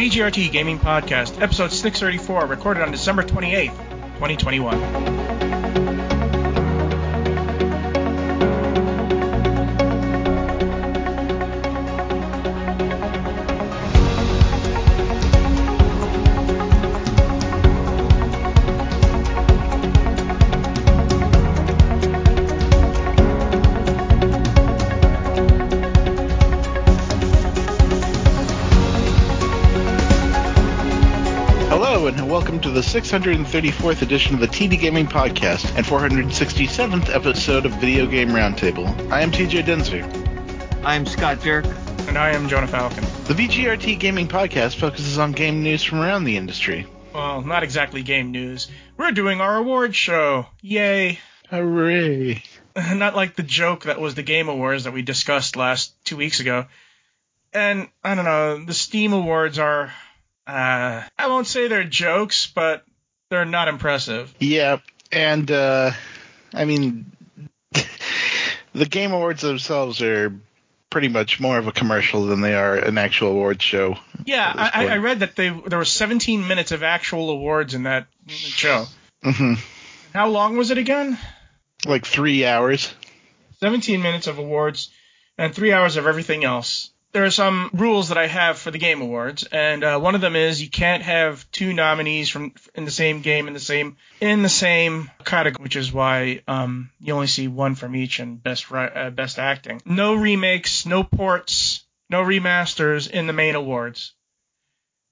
VGRT Gaming Podcast, episode 634, recorded on December 28th, 2021. Welcome to the 634th edition of the TD Gaming Podcast and 467th episode of Video Game Roundtable. I am TJ Densver. I'm Scott Dirk. And I am Jonah Falcon. The VGRT Gaming Podcast focuses on game news from around the industry. Well, not exactly game news. We're doing our awards show. Yay. Hooray! Not like the joke that was the Game Awards that we discussed last two weeks ago. And I don't know, the Steam Awards are. Uh, I won't say they're jokes, but they're not impressive. Yeah, and uh, I mean, the Game Awards themselves are pretty much more of a commercial than they are an actual awards show. Yeah, I, I read that they there were 17 minutes of actual awards in that show. hmm How long was it again? Like three hours. 17 minutes of awards and three hours of everything else. There are some rules that I have for the Game Awards, and uh, one of them is you can't have two nominees from in the same game in the same in the same category, which is why um, you only see one from each and best uh, best acting. No remakes, no ports, no remasters in the main awards,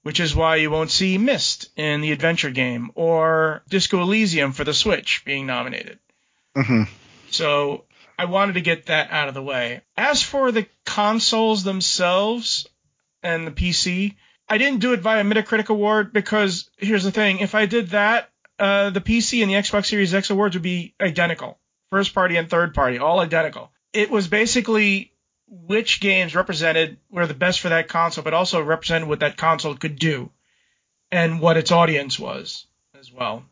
which is why you won't see Myst in the adventure game or Disco Elysium for the Switch being nominated. hmm So I wanted to get that out of the way. As for the consoles themselves and the PC, I didn't do it via Metacritic Award because here's the thing: if I did that, uh, the PC and the Xbox Series X awards would be identical, first party and third party, all identical. It was basically which games represented were the best for that console, but also represented what that console could do and what its audience was as well.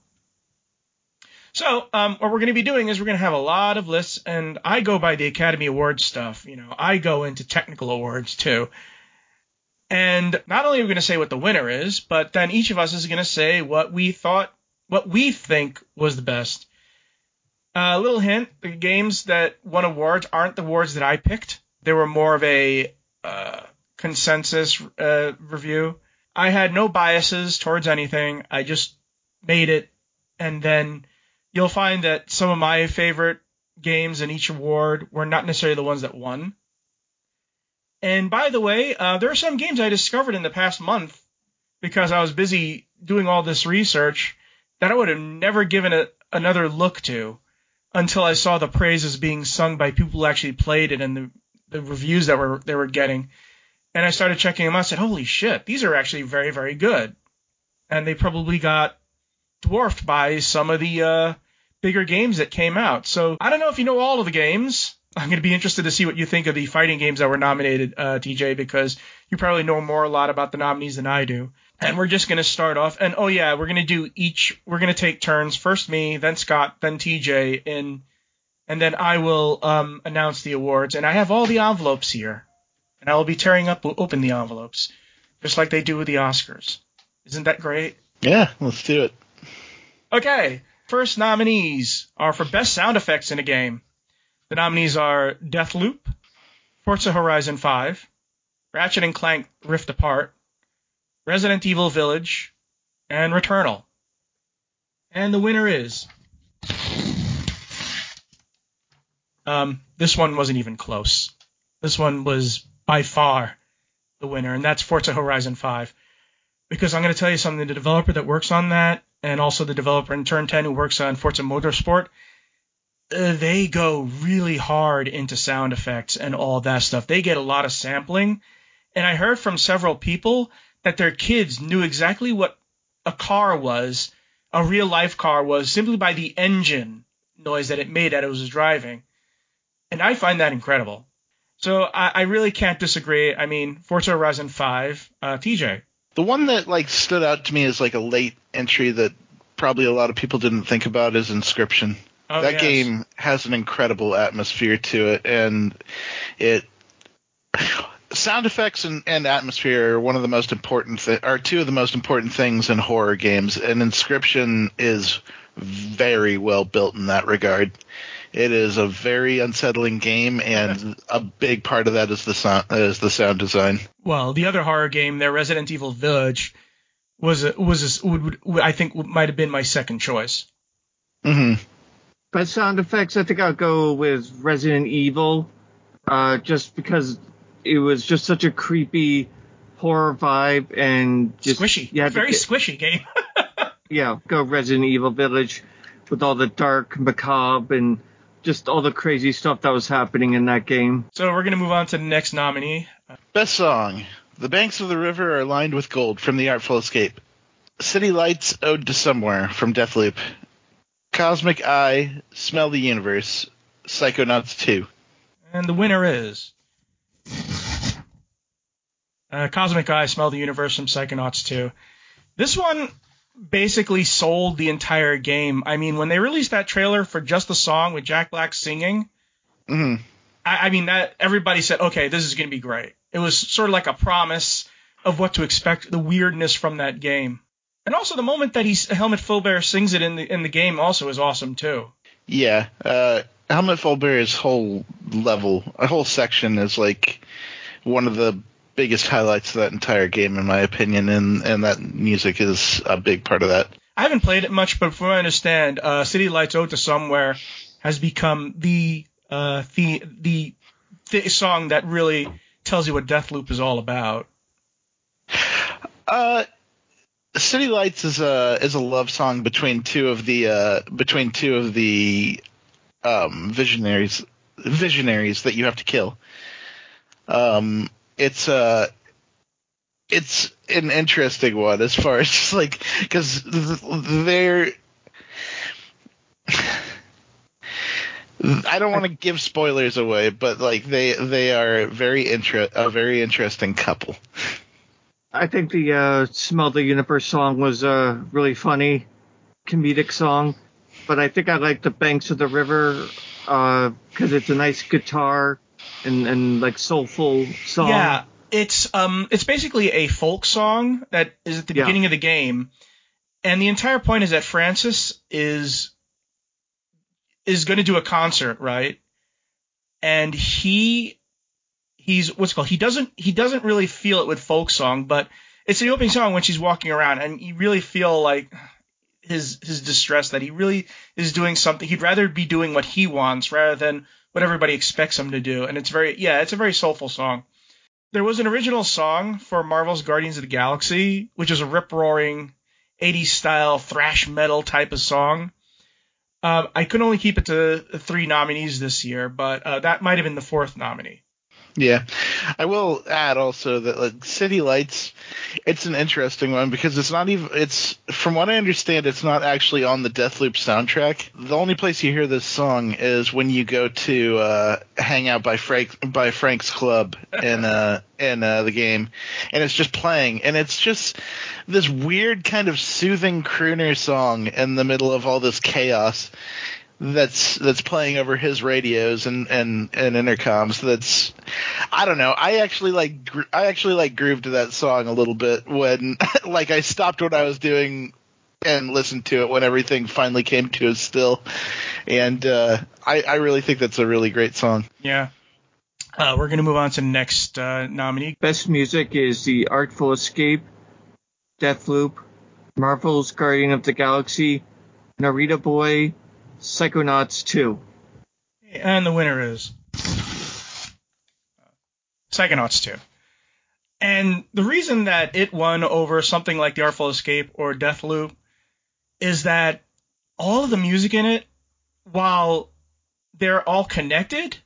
So, um, what we're going to be doing is we're going to have a lot of lists, and I go by the Academy Awards stuff. You know, I go into technical awards too. And not only are we going to say what the winner is, but then each of us is going to say what we thought, what we think was the best. A uh, little hint: the games that won awards aren't the awards that I picked. They were more of a uh, consensus uh, review. I had no biases towards anything. I just made it, and then you'll find that some of my favorite games in each award were not necessarily the ones that won. And by the way, uh, there are some games I discovered in the past month because I was busy doing all this research that I would have never given it another look to until I saw the praises being sung by people who actually played it and the, the reviews that were they were getting. And I started checking them out. I said, "Holy shit, these are actually very, very good." And they probably got dwarfed by some of the uh, bigger games that came out. So I don't know if you know all of the games. I'm going to be interested to see what you think of the fighting games that were nominated, uh, TJ, because you probably know more a lot about the nominees than I do. And we're just going to start off. And oh yeah, we're going to do each. We're going to take turns. First me, then Scott, then TJ, in, and then I will um, announce the awards. And I have all the envelopes here, and I will be tearing up open the envelopes, just like they do with the Oscars. Isn't that great? Yeah, let's do it. Okay, first nominees are for best sound effects in a game. The nominees are Deathloop, Forza Horizon 5, Ratchet and Clank Rift Apart, Resident Evil Village, and Returnal. And the winner is. Um, this one wasn't even close. This one was by far the winner, and that's Forza Horizon 5. Because I'm going to tell you something, the developer that works on that and also the developer in Turn 10 who works on Forza Motorsport, uh, they go really hard into sound effects and all that stuff. They get a lot of sampling. And I heard from several people that their kids knew exactly what a car was, a real life car was, simply by the engine noise that it made as it was driving. And I find that incredible. So I, I really can't disagree. I mean, Forza Horizon 5, uh, TJ. The one that like stood out to me as like a late entry that probably a lot of people didn't think about is Inscryption. Oh, that yes. game has an incredible atmosphere to it, and it sound effects and, and atmosphere are one of the most important th- are two of the most important things in horror games and Inscryption is very well built in that regard it is a very unsettling game and a big part of that is the sound is the sound design Well, the other horror game, their Resident Evil Village, was a, was a, would, would, I think might have been my second choice. hmm Best sound effects, I think I'll go with Resident Evil, uh, just because it was just such a creepy horror vibe and just squishy, Yeah, very squishy game. yeah, go Resident Evil Village with all the dark, macabre, and just all the crazy stuff that was happening in that game. so we're gonna move on to the next nominee. Best song. The banks of the river are lined with gold from the Artful Escape. City Lights Ode to Somewhere from Deathloop. Cosmic Eye, Smell the Universe, Psychonauts 2. And the winner is uh, Cosmic Eye, Smell the Universe from Psychonauts 2. This one basically sold the entire game. I mean, when they released that trailer for just the song with Jack Black singing, hmm I, I mean that everybody said, okay, this is going to be great. It was sort of like a promise of what to expect, the weirdness from that game. And also the moment that he's Helmut Fullbear sings it in the in the game also is awesome too. Yeah, uh, Helmut Fullbear's whole level, a whole section is like one of the biggest highlights of that entire game, in my opinion, and, and that music is a big part of that. I haven't played it much, but from what I understand, uh, City Lights Ode to Somewhere has become the uh, the the the song that really tells you what Deathloop is all about. Uh, City Lights is a is a love song between two of the uh, between two of the um, visionaries visionaries that you have to kill. Um, it's uh it's an interesting one as far as just like because they're. I don't want to give spoilers away, but like they they are very inter- a very interesting couple. I think the uh, Smell the Universe song was a really funny, comedic song, but I think I like the Banks of the River because it's a nice guitar and, and like soulful song. Yeah, it's um it's basically a folk song that is at the Yeah. beginning of the game, and the entire point is that Francis is is going to do a concert, right? And he he's what's it called he doesn't he doesn't really feel it with folk song, but it's the opening song when she's walking around, and you really feel like his his distress that he really is doing something. He'd rather be doing what he wants rather than what everybody expects him to do. And it's very yeah, it's a very soulful song. There was an original song for Marvel's Guardians of the Galaxy, which is a rip roaring 80s style thrash metal type of song. Um, I could only keep it to three nominees this year, but uh, that might have been the fourth nominee. Yeah, I will add also that like City Lights, it's an interesting one because it's not even it's from what I understand, it's not actually on the Deathloop soundtrack. The only place you hear this song is when you go to uh, hang out by Frank by Frank's club in uh in uh, the game, and it's just playing, and it's just this weird kind of soothing crooner song in the middle of all this chaos that's that's playing over his radios and and and intercoms that's I don't know I actually like gr- I actually like groove to that song a little bit when like I stopped what I was doing and listened to it when everything finally came to a still and uh I I really think that's a really great song Yeah. Uh, we're going to move on to next uh, nominee. Best music is The Artful Escape, Deathloop, Marvel's Guardian of the Galaxy, Narita Boy, Psychonauts 2. And the winner is Psychonauts 2. And the reason that it won over something like The Artful Escape or Deathloop is that all of the music in it, while they're all connected,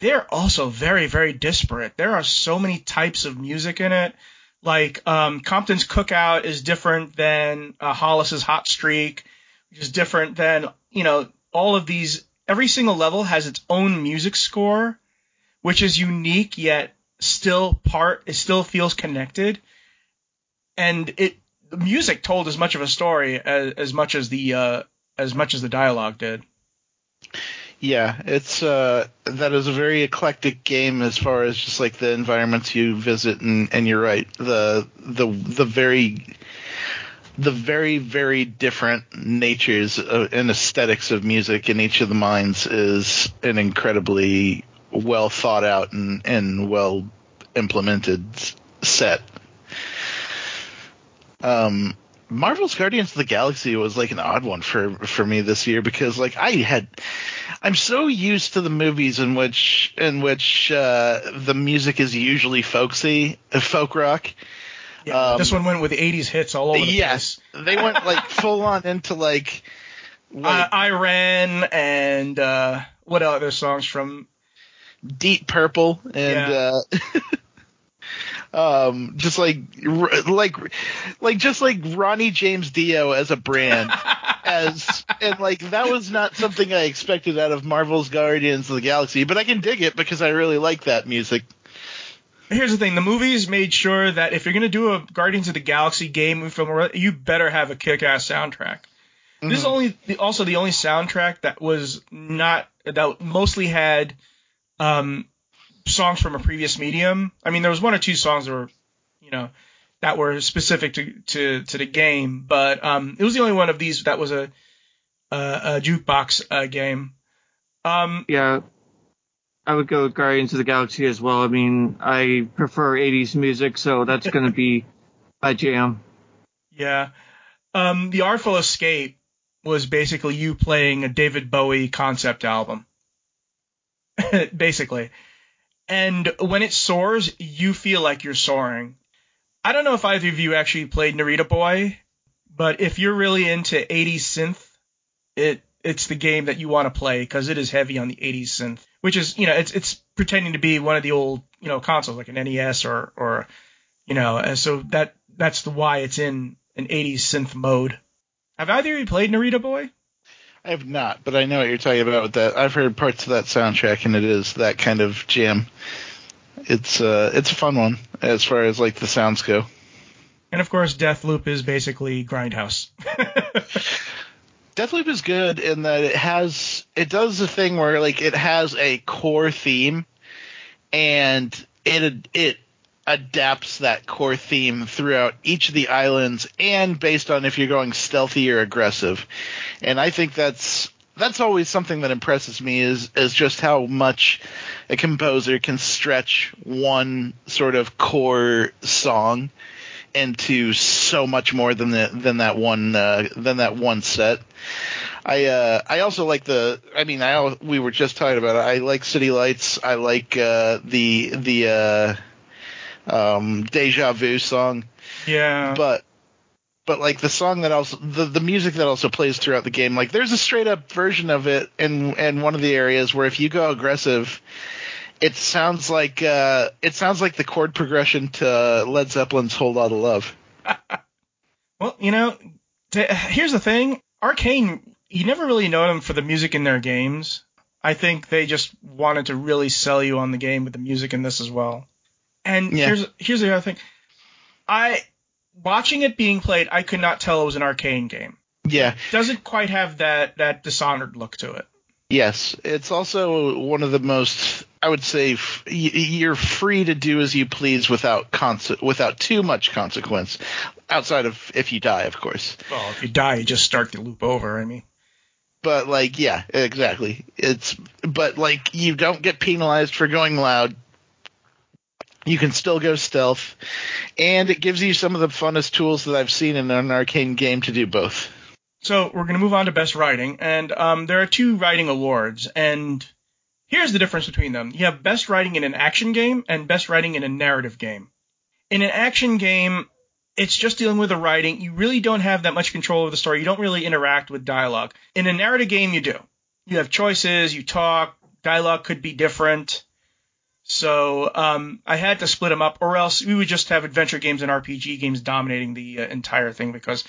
they're also very, very disparate. There are so many types of music in it. Like um, Compton's Cookout is different than uh, Hollis's Hot Streak, which is different than you know all of these. Every single level has its own music score, which is unique yet still part. It still feels connected, and it the music told as much of a story as, as much as the uh, as much as the dialogue did. Yeah, it's uh that is a very eclectic game as far as just like the environments you visit and and you're right. The the the very the very very different natures of, and aesthetics of music in each of the minds is an incredibly well thought out and and well implemented set. Um Marvel's Guardians of the Galaxy was like an odd one for for me this year because like I had I'm so used to the movies in which in which uh, the music is usually folksy, uh, folk rock. Yeah, um, this one went with 80s hits all over the yes, place. they went like full on into like, like uh, I Ran and uh, what other songs from Deep Purple and yeah. uh um, just like like like just like Ronnie James Dio as a brand as and like that was not something I expected out of Marvel's Guardians of the Galaxy, but I can dig it because I really like that music. Here's the thing: the movies made sure that if you're going to do a Guardians of the Galaxy game film, you better have a kick-ass soundtrack. Mm-hmm. This is mm-hmm. only the, also the only soundtrack that was not that mostly had um, songs from a previous medium. I mean, there was one or two songs that were, you know, that were specific to to, to the game, but um, it was the only one of these that was a a, a jukebox uh, game. Um, yeah, I would go with Guardians of the Galaxy as well. I mean, I prefer 80s music, so that's going to be my jam. Yeah. Um, the Artful Escape was basically you playing a David Bowie concept album. basically. And when it soars, you feel like you're soaring. I don't know if either of you actually played Narita Boy, but if you're really into 80s synth, it it's the game that you want to play because it is heavy on the 80s synth, which is you know it's it's pretending to be one of the old you know consoles like an NES or or you know and so that that's the why it's in an 80s synth mode. Have either of you played Narita Boy? I have not, but I know what you're talking about with that. I've heard parts of that soundtrack, and it is that kind of jam. It's uh, it's a fun one as far as like the sounds go. And of course, Death Loop is basically Grindhouse. Deathloop is good in that it has it does the thing where like it has a core theme, and it it adapts that core theme throughout each of the islands and based on if you're going stealthy or aggressive. And I think that's that's always something that impresses me is is just how much a composer can stretch one sort of core song into so much more than the, than that one uh, than that one set. I uh, I also like the I mean I we were just talking about it. I like City Lights. I like uh, the the uh, um, Deja Vu song. Yeah. But but like the song that also the, the music that also plays throughout the game, like there's a straight up version of it in in one of the areas where if you go aggressive, it sounds like uh, it sounds like the chord progression to Led Zeppelin's "Hold "Whole Lotta Love." well, you know, here's the thing: Arkane, you never really know them for the music in their games. I think they just wanted to really sell you on the game with the music in this as well. And yeah. here's here's the other thing. I watching it being played, I could not tell it was an Arkane game. Yeah. It doesn't quite have that that dishonored look to it. Yes, it's also one of the most I would say f- you're free to do as you please without conse- without too much consequence outside of if you die, of course. Well, if you die, you just start the loop over, I mean. But like yeah, exactly. It's but like you don't get penalized for going loud you can still go stealth, and it gives you some of the funnest tools that I've seen in an Arkane game to do both. So we're going to move on to best writing, and um, there are two writing awards, and here's the difference between them. You have best writing in an action game and best writing in a narrative game. In an action game, it's just dealing with the writing. You really don't have that much control over the story. You don't really interact with dialogue. In a narrative game, you do. You have choices, you talk, dialogue could be different. So um, I had to split them up, or else we would just have adventure games and RPG games dominating the uh, entire thing because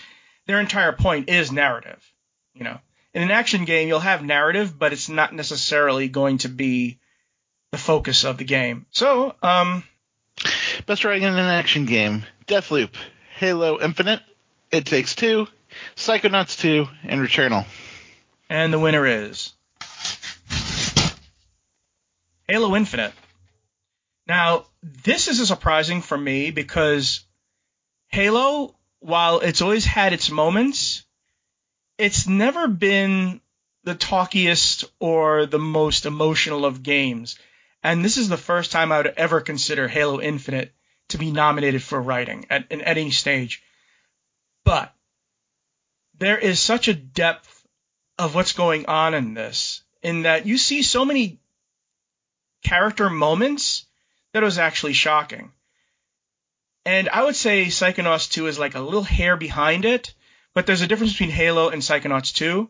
their entire point is narrative. You know, in an action game you'll have narrative, but it's not necessarily going to be the focus of the game. So, um, best writing in an action game: Deathloop, Halo Infinite, It Takes Two, Psychonauts 2, and Returnal. And the winner is Halo Infinite. Now, this is surprising for me because Halo, while it's always had its moments, it's never been the talkiest or the most emotional of games. And this is the first time I would ever consider Halo Infinite to be nominated for writing at, at any stage. But there is such a depth of what's going on in this, in that you see so many character moments that was actually shocking. And I would say Psychonauts 2 is like a little hair behind it, but there's a difference between Halo and Psychonauts 2.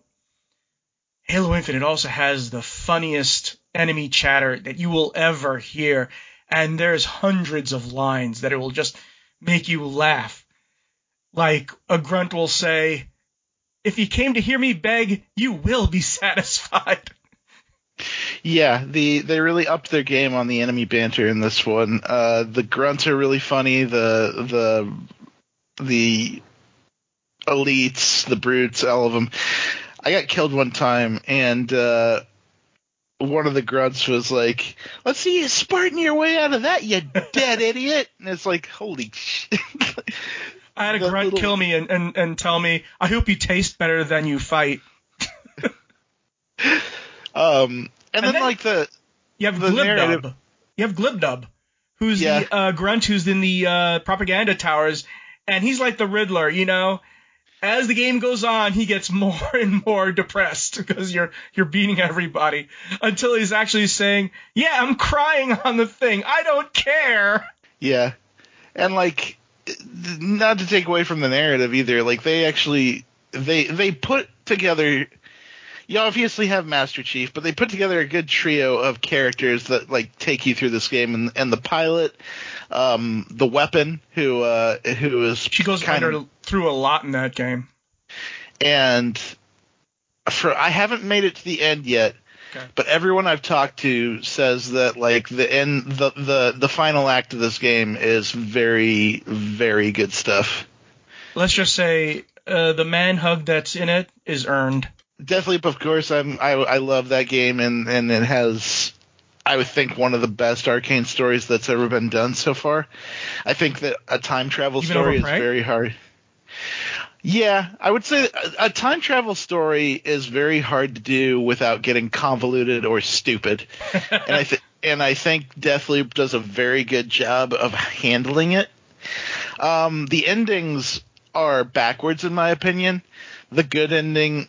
Halo Infinite also has the funniest enemy chatter that you will ever hear, and there's hundreds of lines that it will just make you laugh. Like a grunt will say, If you came to hear me beg, you will be satisfied. Yeah, the they really upped their game on the enemy banter in this one. Uh, the grunts are really funny. The the the elites, the brutes, all of them. I got killed one time, and uh, one of the grunts was like, "Let's see you Spartan your way out of that, you dead idiot!" And it's like, "Holy shit!" I had a The grunt little- kill me and, and, and tell me, I hope you taste better than you fight. um, and, then, then- like the You have The Glibdub. narrative- You have Glibdub, who's Yeah. the uh, grunt who's in the uh, propaganda towers, and he's like the Riddler, you know. As the game goes on, he gets more and more depressed because you're you're beating everybody until he's actually saying, "Yeah, I'm crying on the thing. I don't care." Yeah. And like not to take away from the narrative either, like they actually they they put together you obviously have Master Chief, but they put together a good trio of characters that like take you through this game and and the pilot, um the weapon who uh who is She goes kind of through a lot in that game. and for I haven't made it to the end yet. Okay. But everyone I've talked to says that like the end the the the final act of this game is very very good stuff. Let's just say uh, the man hug that's in it is earned. Deathloop, of course, I'm I I love that game and and it has I would think one of the best Arkane stories that's ever been done so far. I think that a time travel Even story is very hard. Yeah, I would say a, a time travel story is very hard to do without getting convoluted or stupid. and I th- and I think Deathloop does a very good job of handling it. Um, the endings are backwards in my opinion. The good ending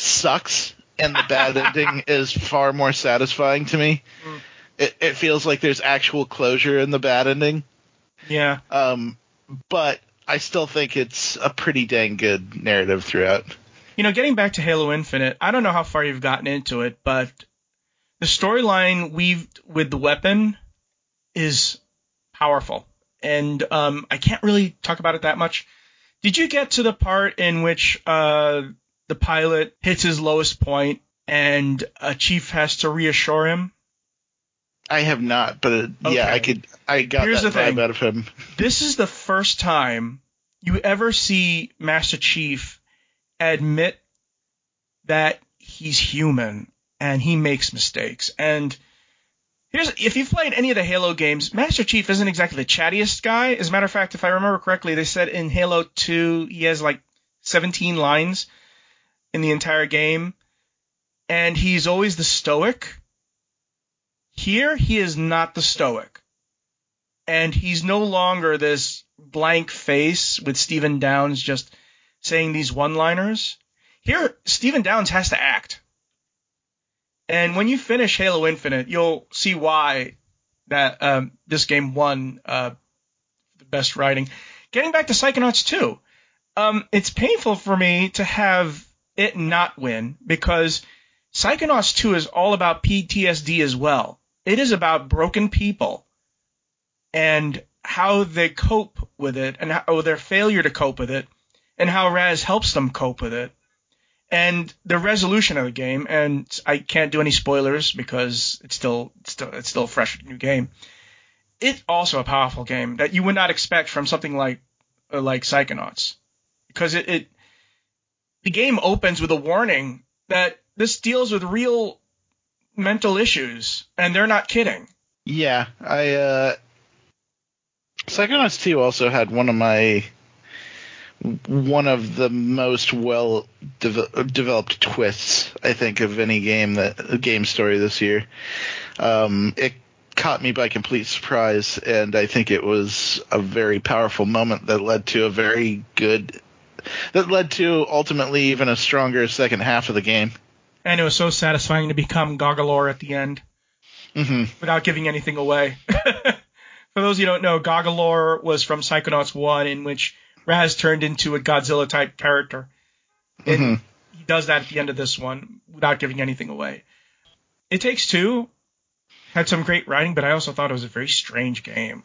sucks, and the bad ending is far more satisfying to me. Mm. It, it feels like there's actual closure in the bad ending. Yeah. Um, but I still think it's a pretty dang good narrative throughout. You know, getting back to Halo Infinite, I don't know how far you've gotten into it, but the storyline weaved with the weapon is powerful. And um, I can't really talk about it that much. Did you get to the part in which uh, the pilot hits his lowest point and a chief has to reassure him? I have not, but it, yeah, I could. I got Here's that the vibe thing. out of him. This is the first time you ever see Master Chief admit that he's human and he makes mistakes. And here's if you've played any of the Halo games, Master Chief isn't exactly the chattiest guy. As a matter of fact, if I remember correctly, they said in Halo 2 he has like 17 lines in the entire game, and he's always the stoic. Here, he is not the stoic and he's no longer this blank face with Stephen Downes just saying these one-liners. Here, Stephen Downes has to act. And when you finish Halo Infinite, you'll see why that um, this game won uh, the best writing. Getting back to Psychonauts 2, um, it's painful for me to have it not win because Psychonauts 2 is all about PTSD as well. It is about broken people and how they cope with it and how, their failure to cope with it and how Raz helps them cope with it and the resolution of the game and I can't do any spoilers because it's still it's still it's still a fresh new game. It's also a powerful game that you would not expect from something like like Psychonauts because it, it the game opens with a warning that this deals with real mental issues, and they're not kidding. Yeah, I uh Psychonauts 2 also had one of my one of the most well de- developed twists I think of any game that game story this year. Um, it caught me by complete surprise, and I think it was a very powerful moment that led to a very good that led to ultimately even a stronger second half of the game. And it was so satisfying to become Goggalor at the end hmm without giving anything away. For those of you who don't know, Goggalor was from Psychonauts 1, in which Raz turned into a Godzilla type character. And hmm he does that at the end of this one without giving anything away. It Takes Two had some great writing, but I also thought it was a very strange game.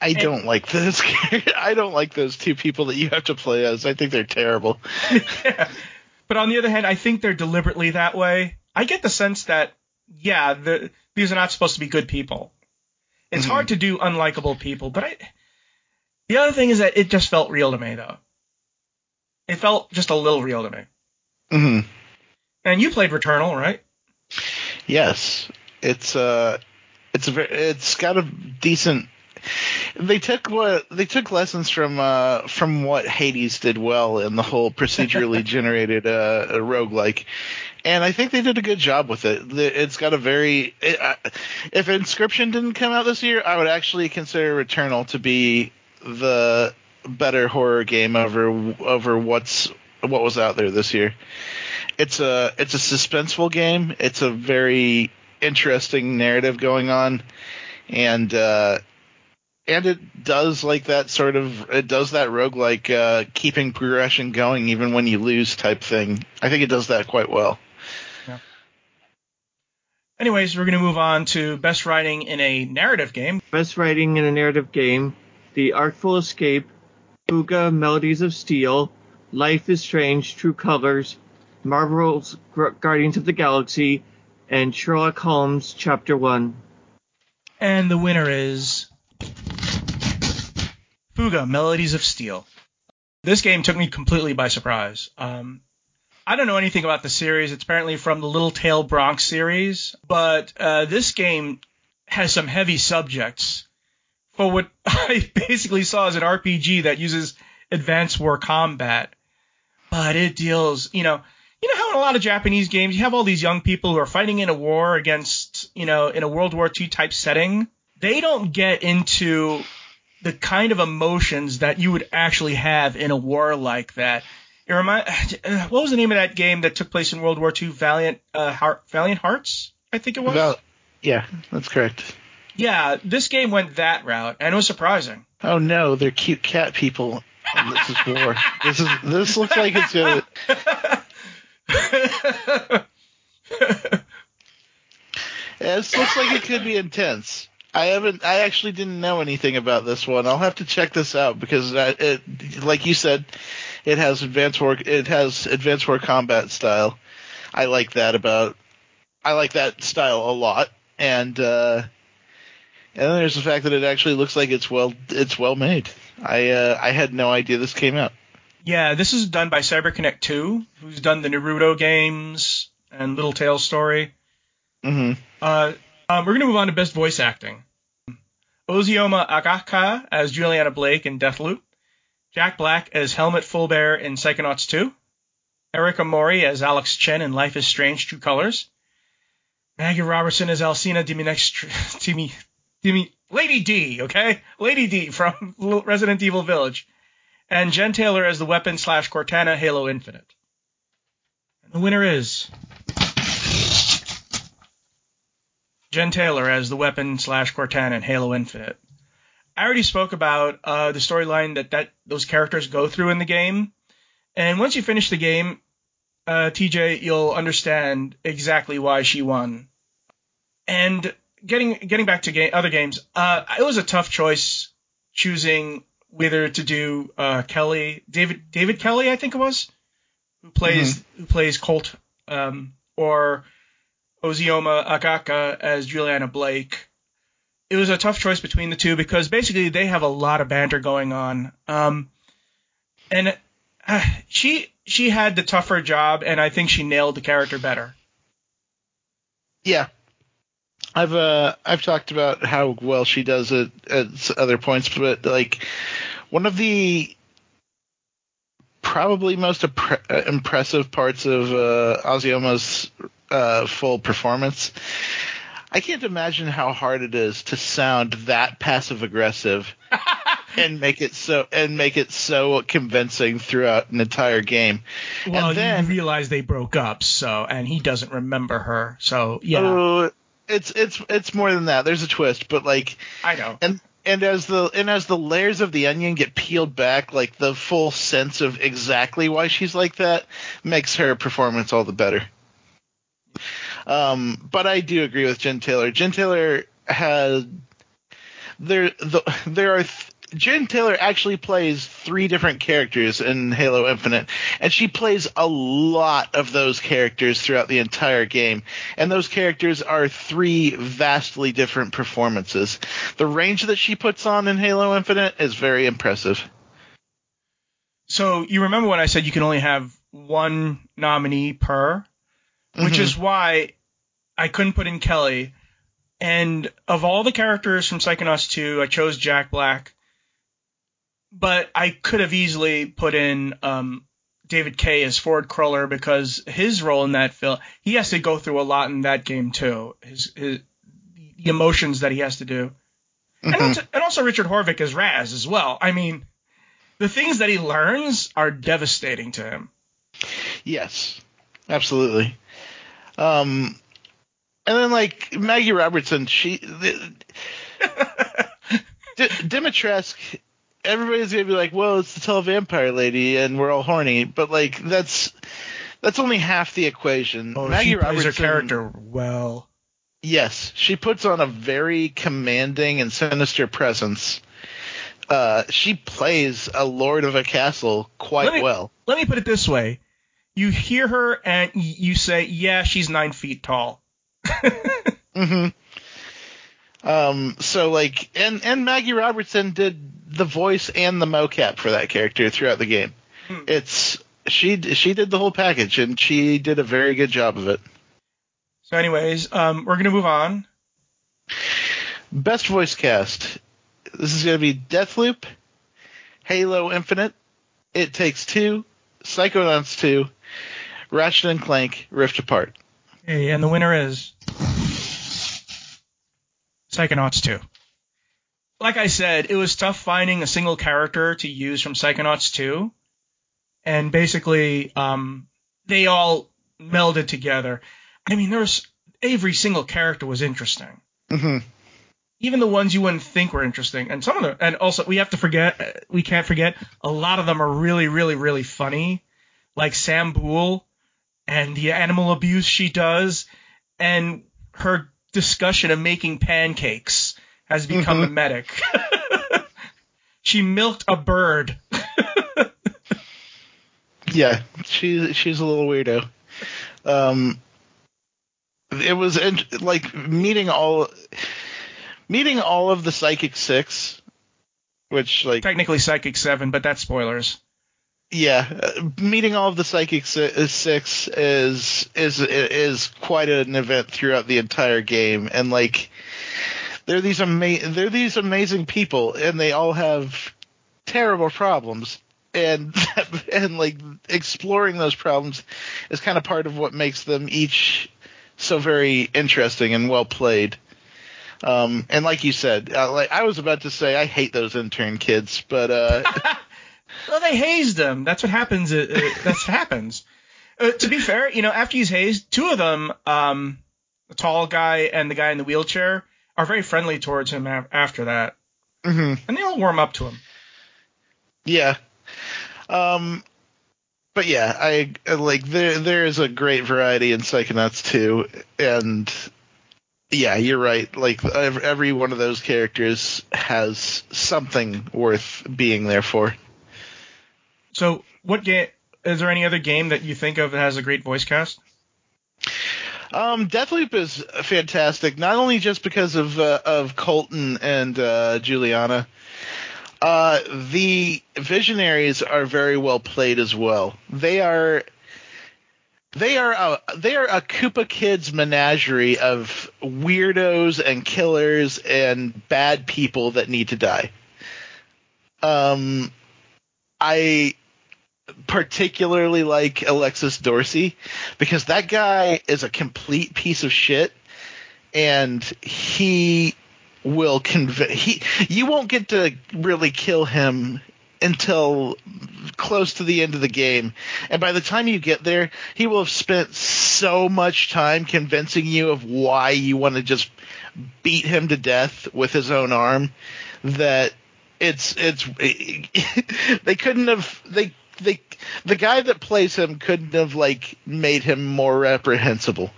I don't like those. I don't like those two people that you have to play as. I think they're terrible. yeah. But on the other hand, I think they're deliberately that way. I get the sense that, yeah, the, these are not supposed to be good people. It's Mhm. hard to do unlikable people, but I. The other thing is that it just felt real to me, though. It felt just a little real to me. hmm And you played Returnal, right? Yes, it's uh, it's a very, it's got a decent. They took what they took lessons from uh from what Hades did well in the whole procedurally generated uh roguelike. And I think they did a good job with it. It's got a very. It, uh, if Inscryption didn't come out this year, I would actually consider Returnal to be the better horror game over over what's what was out there this year. It's a it's a suspenseful game. It's a very interesting narrative going on, and uh, and it does like that sort of it does that roguelike uh, keeping progression going even when you lose type thing. I think it does that quite well. Yeah. Anyways, we're going to move on to best writing in a narrative game. Best writing in a narrative game: The Artful Escape, Fuga, Melodies of Steel, Life is Strange, True Colors, Marvel's Guardians of the Galaxy, and Sherlock Holmes Chapter One. And the winner is Fuga, Melodies of Steel. This game took me completely by surprise. Um, I don't know anything about the series. It's apparently from the Little Tail Bronx series, but uh, this game has some heavy subjects for what I basically saw as an RPG that uses advanced war combat. But it deals, you know, you know how in a lot of Japanese games you have all these young people who are fighting in a war against, you know, in a World War II type setting. They don't get into the kind of emotions that you would actually have in a war like that. It remind, uh, what was the name of that game that took place in World War II? Valiant, uh, Heart, Valiant Hearts, I think it was. Well, yeah, that's correct. yeah, this game went that route, and it was surprising. Oh no, they're cute cat people. And this is war. this is this looks like it's gonna. This looks like it could be intense. I haven't. I actually didn't know anything about this one. I'll have to check this out because that, it, like you said, it has advanced war. It has advanced war combat style. I like that about. I like that style a lot, and uh, and then there's the fact that it actually looks like it's well. It's well made. I uh, I had no idea this came out. yeah, this is done by CyberConnect 2, who's done the Naruto games and Little Tales story. hmm Uh, um, we're going to move on to best voice acting. Ozioma Akagha as Juliana Blake in Deathloop. Jack Black as Helmut Fullbear in Psychonauts 2. Erika Mori as Alex Chen in Life is Strange True Colors. Maggie Robertson as Alcina Diminextr- Dimi, Dimi, Lady D, okay? Lady D from Resident Evil Village. And Jen Taylor as the weapon slash Cortana Halo Infinite. And the winner is Jen Taylor as the weapon slash Cortana in Halo Infinite. I already spoke about uh, the storyline that, that those characters go through in the game, and once you finish the game, uh, TJ, you'll understand exactly why she won. And getting getting back to ga- other games, uh, it was a tough choice choosing whether to do uh, Kelly, David David Kelly, I think it was, who plays who plays Colt, um, or Ozioma Akagha as Juliana Blake. It was a tough choice between the two because basically they have a lot of banter going on. Um, and uh, she she had the tougher job, and I think she nailed the character better. Yeah. I've uh I've talked about how well she does it at other points, but like one of the probably most appre- uh, impressive parts of uh, Ozioma's uh, full performance. I can't imagine how hard it is to sound that passive aggressive and make it so and make it so convincing throughout an entire game. Well, and then you realize they broke up, so and he doesn't remember her, so yeah, Oh, it's it's it's more than that. There's a twist, but like I know. and and as the and as the layers of the onion get peeled back, like the full sense of exactly why she's like that makes her performance all the better. Um, but I do agree with Jen Taylor. Jen Taylor had there the there are. Th- Jen Taylor actually plays three different characters in Halo Infinite, and she plays a lot of those characters throughout the entire game. And those characters are three vastly different performances. The range that she puts on in Halo Infinite is very impressive. So you remember when I said you can only have one nominee per, which Mhm. is why I couldn't put in Kelly. And of all the characters from Psychonauts 2, I chose Jack Black. But I could have easily put in um, David Kaye as Ford Cruller because his role in that film, he has to go through a lot in that game too. His, his the emotions that he has to do. And, Mhm. also, and also Richard Horvitz as Raz as well. I mean, the things that he learns are devastating to him. Yes, absolutely. Um, and then like Maggie Robertson, she the, D- Dimitrescu. Everybody's gonna be like, "Well, it's the tall vampire lady, and we're all horny," but like that's that's only half the equation. Oh, Maggie she plays Robertson, her character well. yes, she puts on a very commanding and sinister presence. Uh, she plays a lord of a castle quite Let me- well. Let me put it this way: you hear her and y- you say, "Yeah, she's nine feet tall." hmm Um, so like, and and Maggie Robertson did the voice and the mocap for that character throughout the game. Hmm. It's she she did the whole package, and she did a very good job of it. So, anyways, um, we're gonna move on. Best voice cast. This is gonna be Deathloop, Halo Infinite, It Takes Two, Psychonauts 2, Ratchet and Clank Rift Apart. Hey, and the winner is Psychonauts 2. Like I said, it was tough finding a single character to use from Psychonauts 2. And basically, um, they all melded together. I mean, there's every single character was interesting. hmm Even the ones you wouldn't think were interesting. And some of them, and also we have to forget, we can't forget, a lot of them are really, really, really funny. Like Sam Boole and the animal abuse she does and her discussion of making pancakes has become Mhm. mimetic. she milked a bird. Yeah, she she's a little weirdo. Um, it was like meeting all meeting all of the psychic six, which like Technically Psychic 7, but that's spoilers. Yeah, uh, meeting all of the psychic si- six is is is quite an event throughout the entire game, and like they're these ama- they're these amazing people, and they all have terrible problems, and and like exploring those problems is kind of part of what makes them each so very interesting and well played. Um, and like you said, uh, like I was about to say, I hate those intern kids, but uh, Well, they hazed him. That's what happens. Uh, uh, that's what happens. Uh, to be fair, you know, after he's hazed, two of them, um, the tall guy and the guy in the wheelchair, are very friendly towards him af- after that, mhm. and they all warm up to him. Yeah. Um but yeah, I like there there is a great variety in Psychonauts too, and yeah, you're right. Like every one of those characters has something worth being there for. So, what game? Is there any other game that you think of that has a great voice cast? Um, Deathloop is fantastic, not only just because of uh, of Colton and uh, Juliana. Uh, the Visionaries are very well played as well. They are They are a they are a Koopa Kids menagerie of weirdos and killers and bad people that need to die. Um, I particularly like Aleksis Dorsey because that guy is a complete piece of shit, and he will convince he you won't get to really kill him until close to the end of the game. And by the time you get there, he will have spent so much time convincing you of why you want to just beat him to death with his own arm that it's it's they couldn't have they they the guy that plays him couldn't have like made him more reprehensible.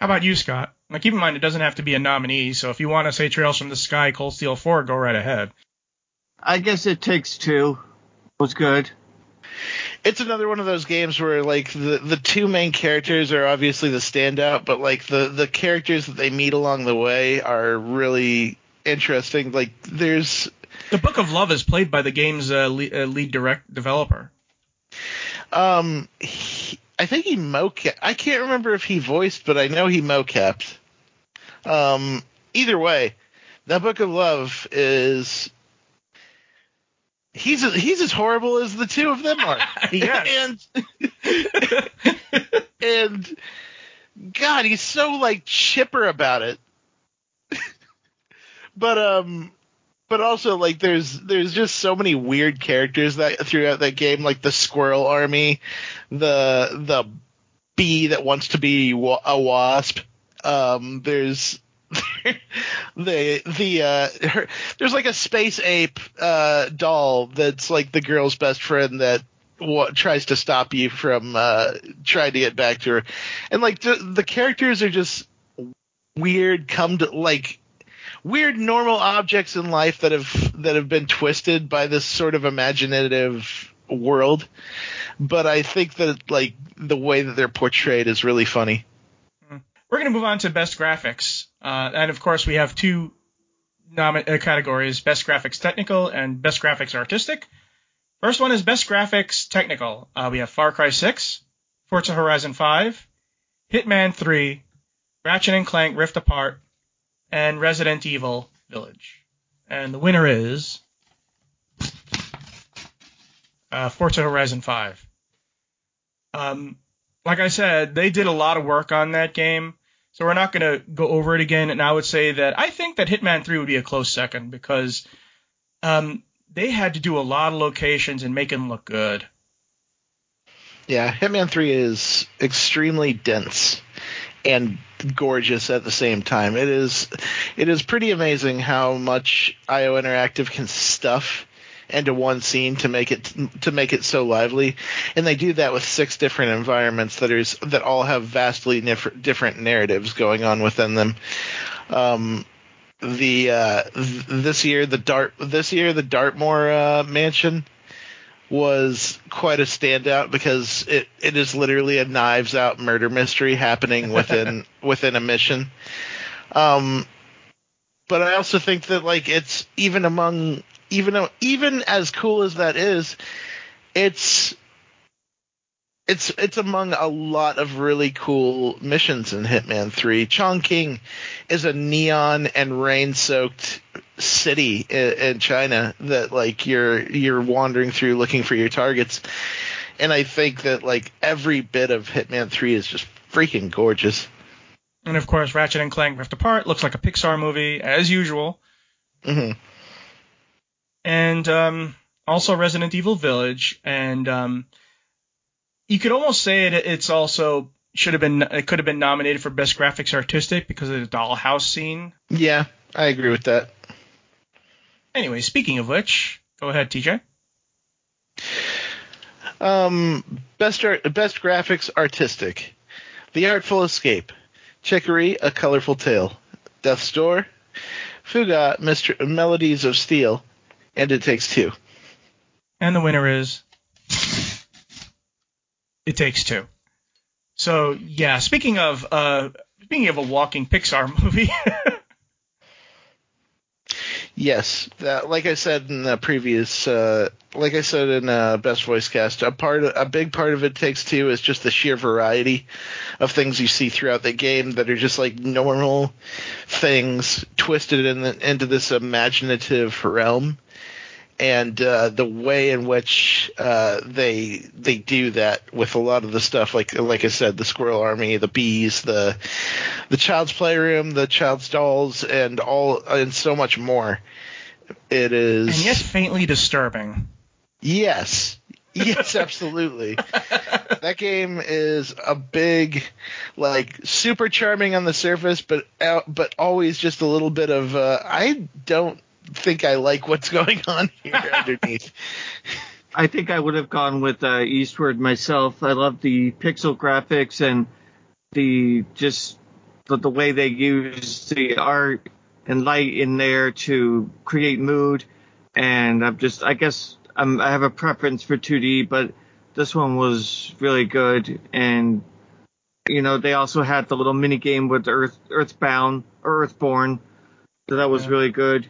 How about you, Scott? Now keep in mind it doesn't have to be a nominee, so if you want to say Trails from the Sky, Cold Steel 4, go right ahead. I guess it takes two. Was good. It's another one of those games where like the the two main characters are obviously the standout, but like the the characters that they meet along the way are really interesting. Like there's The Book of Love is played by the game's uh, lead, uh, lead direct developer. um he, I think he mocap I can't remember if he voiced, but I know he mocapped. Um either way, that Book of Love is he's he's as horrible as the two of them are. Yes. and and God, he's so like chipper about it. but um but also like there's there's just so many weird characters that throughout that game like the squirrel army, the the bee that wants to be a wasp. Um there's the the uh her, there's like a space ape uh doll that's like the girl's best friend that what tries to stop you from uh trying to get back to her and like the, the characters are just weird come to like weird normal objects in life that have that have been twisted by this sort of imaginative world but i think that like the way that they're portrayed is really funny We're going to move on to best graphics. Uh, and of course, we have two nomi- uh, categories best graphics technical and best graphics artistic. First one is best graphics technical. Uh, we have Far Cry 6, Forza Horizon 5, Hitman 3, Ratchet and Clank Rift Apart, and Resident Evil Village. And the winner is uh, Forza Horizon 5. Um, like I said, they did a lot of work on that game. So we're not going to go over it again. And I would say that I think that Hitman 3 would be a close second because um, they had to do a lot of locations and make them look good. Yeah, Hitman 3 is extremely dense and gorgeous at the same time. It is it is pretty amazing how much IO Interactive can stuff into one scene to make it to make it so lively. And they do that with six different environments that are that all have vastly nif- different narratives going on within them. Um, the uh, th- this year the Dart this year the Dartmoor uh, mansion was quite a standout because it, it is literally a knives out murder mystery happening within within a mission. Um, but I also think that like it's even among even though even as cool as that is, it's it's it's among a lot of really cool missions in Hitman 3. Chongqing is a neon and rain-soaked city in, in China that like you're you're wandering through looking for your targets. And I think that like every bit of Hitman 3 is just freaking gorgeous. And of course, Ratchet and Clank Rift Apart looks like a Pixar movie as usual. Mm-hmm. and um, also Resident Evil Village, and um, you could almost say it, it's also should have been it could have been nominated for best graphics artistic because of the dollhouse scene. Yeah, I agree with that. Anyway, speaking of which, go ahead, TJ. Um, best art, best graphics artistic, The Artful Escape, Chicory, A Colorful Tale, Death's Door, Fuga, Mr. Melodies of Steel, and It Takes Two. And the winner is It Takes Two. So yeah, speaking of uh, speaking of a walking Pixar movie. Yes, that, like I said in the previous, uh, like I said in uh, best voice cast, a part, a big part of it takes two is just the sheer variety of things you see throughout the game that are just like normal things twisted in the, into this imaginative realm, and uh, the way in which uh, they they do that with a lot of the stuff, like like I said, the squirrel army, the bees, the the child's playroom, the child's dolls, and all and so much more. It is And yet faintly disturbing. Yes. Yes, absolutely. that game is a big, like, super charming on the surface, but uh, but always just a little bit of uh, I don't think I like what's going on here underneath. I think I would have gone with uh, Eastward myself. I love the pixel graphics and the just the, the way they use the art and light in there to create mood. And I'm just, I guess I'm, I have a preference for 2D, but this one was really good. And you know, they also had the little mini game with Earth Earthbound or Earthborn, so that was Yeah. really good.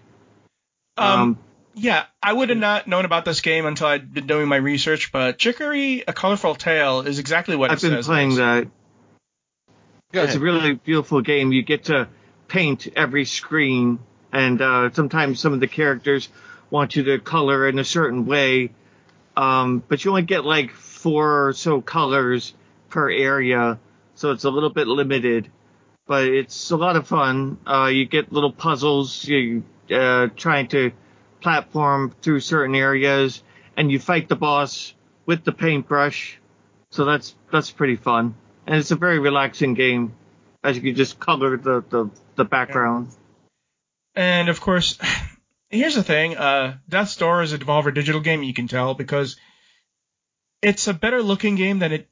Um, yeah, I would have not known about this game until I'd been doing my research, but Chicory: A Colorful Tale is exactly what I've it been says. playing it is. that. Go it's ahead. a really beautiful game. You get to paint every screen, and uh, sometimes some of the characters want you to color in a certain way, um, but you only get like four or so colors per area, so it's a little bit limited. But it's a lot of fun. Uh, you get little puzzles. You uh, trying to platform through certain areas, and you fight the boss with the paintbrush. So that's that's pretty fun, and it's a very relaxing game, as you can just color the the, the background. And of course, here's the thing: uh, Death's Door is a Devolver Digital game. You can tell because it's a better looking game than it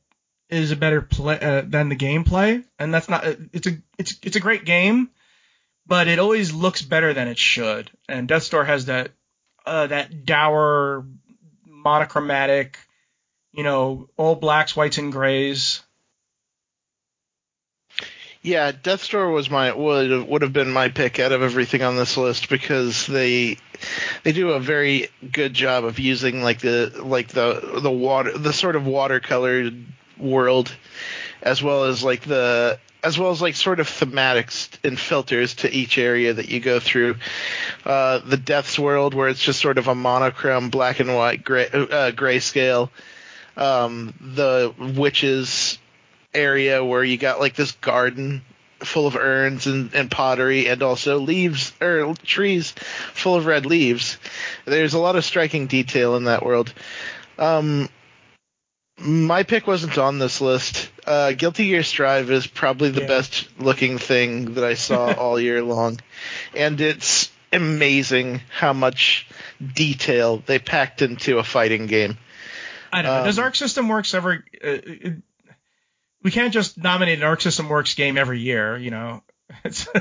is a better play uh, than the gameplay, and that's not. It's a it's it's a great game, but it always looks better than it should. And Death's Door has that uh, that dour, monochromatic, you know, all blacks, whites, and grays. Yeah, Death's Door was my would would have been my pick out of everything on this list because they they do a very good job of using like the like the the water the sort of watercolor world as well as like the as well as like sort of thematics and filters to each area that you go through. Uh, the Death's World where it's just sort of a monochrome black and white gray uh, grayscale. Um, the witches area where you got like this garden full of urns and, and pottery and also leaves or trees full of red leaves. There's a lot of striking detail in that world. Um, my pick wasn't on this list. Uh, Guilty Gear Strive is probably the Yeah. best looking thing that I saw all year long, and it's amazing how much detail they packed into a fighting game. I don't know. Um, Does Arc System Works ever? Uh, it, we can't just nominate an Arc System Works game every year, you know. It's,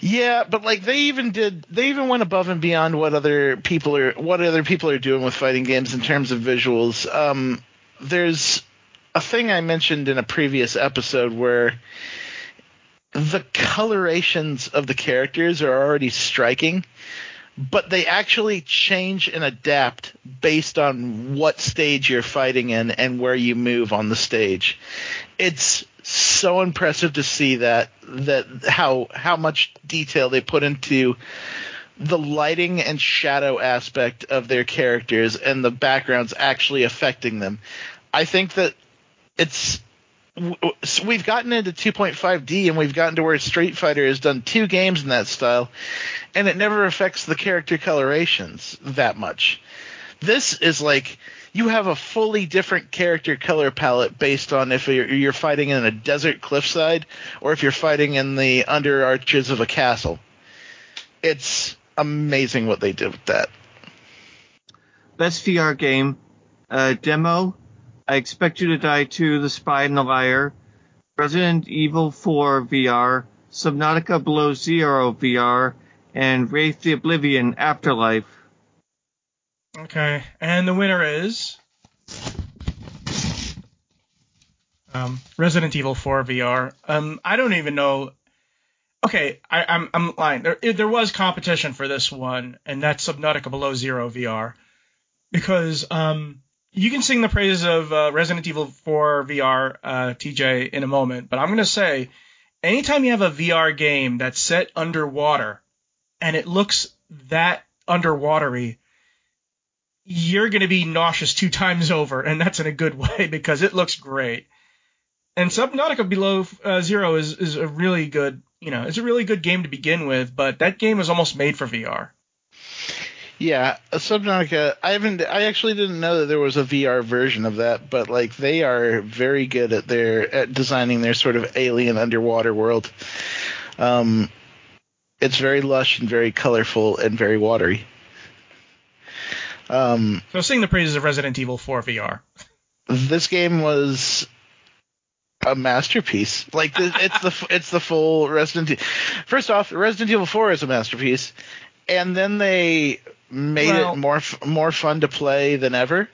Yeah, but like they even did, they even went above and beyond what other people are, what other people are doing with fighting games in terms of visuals. Um, there's a thing I mentioned in a previous episode where the colorations of the characters are already striking, but they actually change and adapt based on what stage you're fighting in and where you move on the stage. It's so impressive to see that that how how much detail they put into the lighting and shadow aspect of their characters and the backgrounds actually affecting them. I think that it's we've gotten into 2.5D and we've gotten to where Street Fighter has done two games in that style, and it never affects the character colorations that much. This is like you have a fully different character color palette based on if you're, you're fighting in a desert cliffside or if you're fighting in the under arches of a castle. It's amazing what they did with that. Best VR game, uh, demo. I expect you to die 2, The Spy and the Liar, Resident Evil 4 VR, Subnautica Below Zero VR, and Wraith the Oblivion Afterlife. okay, and the winner is um, Resident Evil 4 VR. Um, I don't even know. okay, I, I'm I'm lying. There there was competition for this one, and that's Subnautica Below Zero VR, because um you can sing the praises of uh, Resident Evil 4 VR, uh, TJ, in a moment, but I'm gonna say, anytime you have a VR game that's set underwater, and it looks that underwatery, you're gonna be nauseous two times over, and that's in a good way because it looks great. And Subnautica Below uh, Zero is is a really good you know, it's a really good game to begin with, but that game was almost made for VR. Yeah, Subnautica. I haven't. I actually didn't know that there was a VR version of that, but like they are very good at their at designing their sort of alien underwater world. Um, it's very lush and very colorful and very watery. Um, so sing the praises of Resident Evil 4 VR. This game was a masterpiece. Like the, it's the it's the full Resident. Evil. First off, Resident Evil 4 is a masterpiece, and then they made well, it more more fun to play than ever.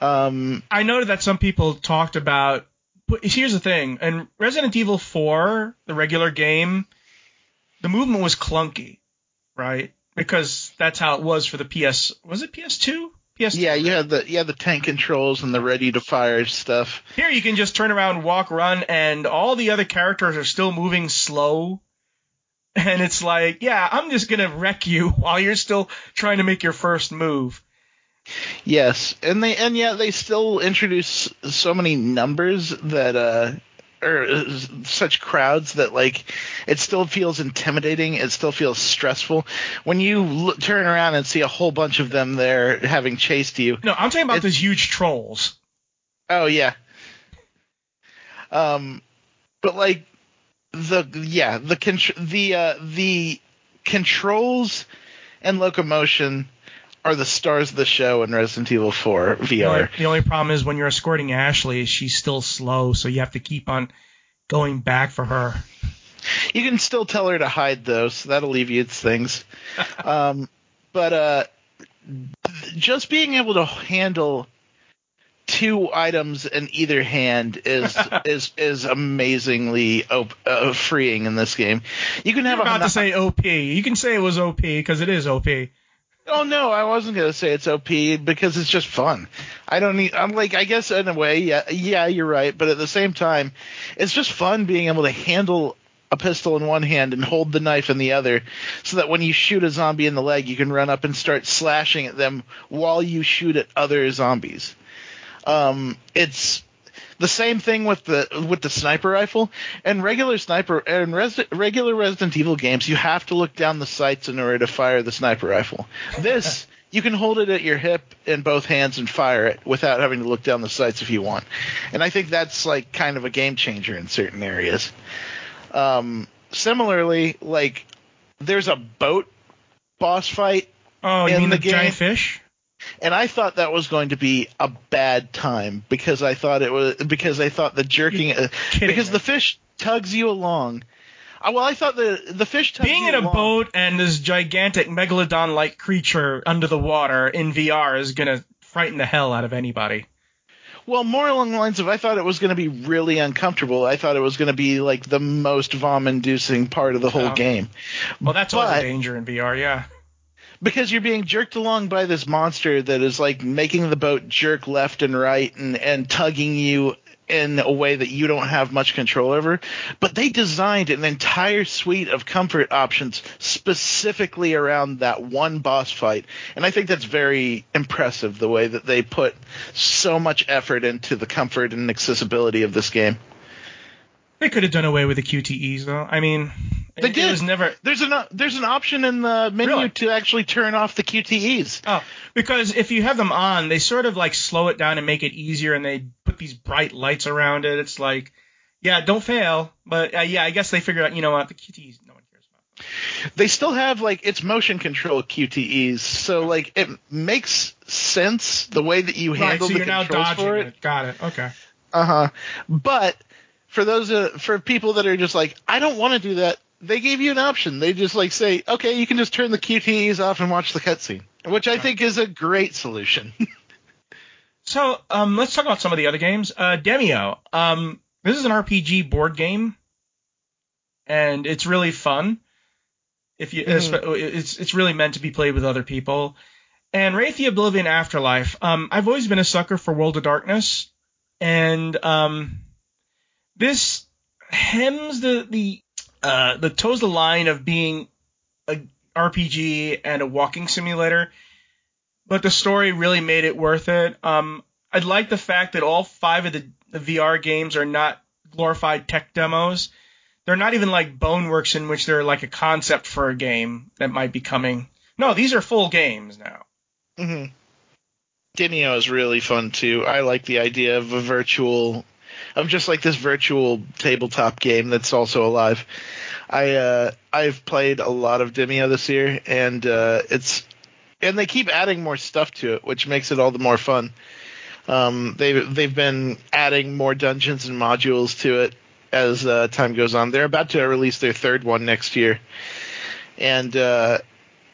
Um, I know that some people talked about. But here's the thing: in Resident Evil 4, the regular game, the movement was clunky, right? Because that's how it was for the PS. Was it PS2? PS2. Yeah, you had the you had the tank controls and the ready to fire stuff. Here you can just turn around, walk, run, and all the other characters are still moving slow. And it's like, yeah, I'm just gonna wreck you while you're still trying to make your first move. Yes, and they and yeah, they still introduce so many numbers that uh or uh, such crowds that like it still feels intimidating. It still feels stressful when you look, turn around and see a whole bunch of them there having chased you. No, I'm talking about those huge trolls. Oh yeah. Um, but like the yeah the the uh, the controls and locomotion are the stars of the show in Resident Evil 4 VR. The only, the only problem is when you're escorting Ashley, she's still slow, so you have to keep on going back for her. You can still tell her to hide though, so that alleviates things. um, but uh, just being able to handle two items in either hand is is is amazingly op- uh, freeing in this game. You can have You're about a, to say OP. You can say it was OP because it is OP. Oh no, I wasn't gonna say it's OP because it's just fun. I don't need. I'm like, I guess in a way, yeah, yeah, you're right. But at the same time, it's just fun being able to handle a pistol in one hand and hold the knife in the other, so that when you shoot a zombie in the leg, you can run up and start slashing at them while you shoot at other zombies. Um, it's the same thing with the with the sniper rifle and regular sniper and res, regular Resident Evil games. You have to look down the sights in order to fire the sniper rifle. This you can hold it at your hip in both hands and fire it without having to look down the sights if you want. And I think that's like kind of a game changer in certain areas. Um, similarly, like there's a boat boss fight. Oh, you mean the, the giant fish? And I thought that was going to be a bad time because I thought it was because I thought the jerking uh, because the fish tugs you along. Uh, well, I thought the the fish being in a along. boat and this gigantic megalodon-like creature under the water in VR is gonna frighten the hell out of anybody. Well, more along the lines of I thought it was going to be really uncomfortable. I thought it was going to be like the most vom-inducing part of the whole oh. game. Well, that's but, always a danger in VR, yeah because you're being jerked along by this monster that is like making the boat jerk left and right and and tugging you in a way that you don't have much control over. But they designed an entire suite of comfort options specifically around that one boss fight. And I think that's very impressive the way that they put so much effort into the comfort and accessibility of this game. They could have done away with the QTEs though. I mean, they it, did. It was never. There's an there's an option in the menu really? to actually turn off the QTEs. Oh, because if you have them on, they sort of like slow it down and make it easier, and they put these bright lights around it. It's like, yeah, don't fail. But uh, yeah, I guess they figured out, you know what, the QTEs no one cares about. They still have like it's motion control QTEs, so like it makes sense the way that you handle right, so the controls for it. it. Got it. Okay. Uh huh. But for those uh, for people that are just like, I don't want to do that. They gave you an option. They just like say, okay, you can just turn the QTEs off and watch the cutscene, which I think is a great solution. so um, let's talk about some of the other games. Uh, Demeo. Um, this is an RPG board game, and it's really fun. If you, Mhm. it's it's really meant to be played with other people. And Wraith the Oblivion Afterlife. Um, I've always been a sucker for World of Darkness, and um, this hems the the uh, the toes the line of being a RPG and a walking simulator, but the story really made it worth it. Um, I'd like the fact that all five of the, the VR games are not glorified tech demos. They're not even like Boneworks, in which they're like a concept for a game that might be coming. No, these are full games now. hmm Demeo is really fun too. I like the idea of a virtual, of just like this virtual tabletop game that's also alive. I uh, I've played a lot of Demeo this year, and uh, it's and they keep adding more stuff to it, which makes it all the more fun. Um, they've they've been adding more dungeons and modules to it as uh, time goes on. They're about to release their third one next year, and uh,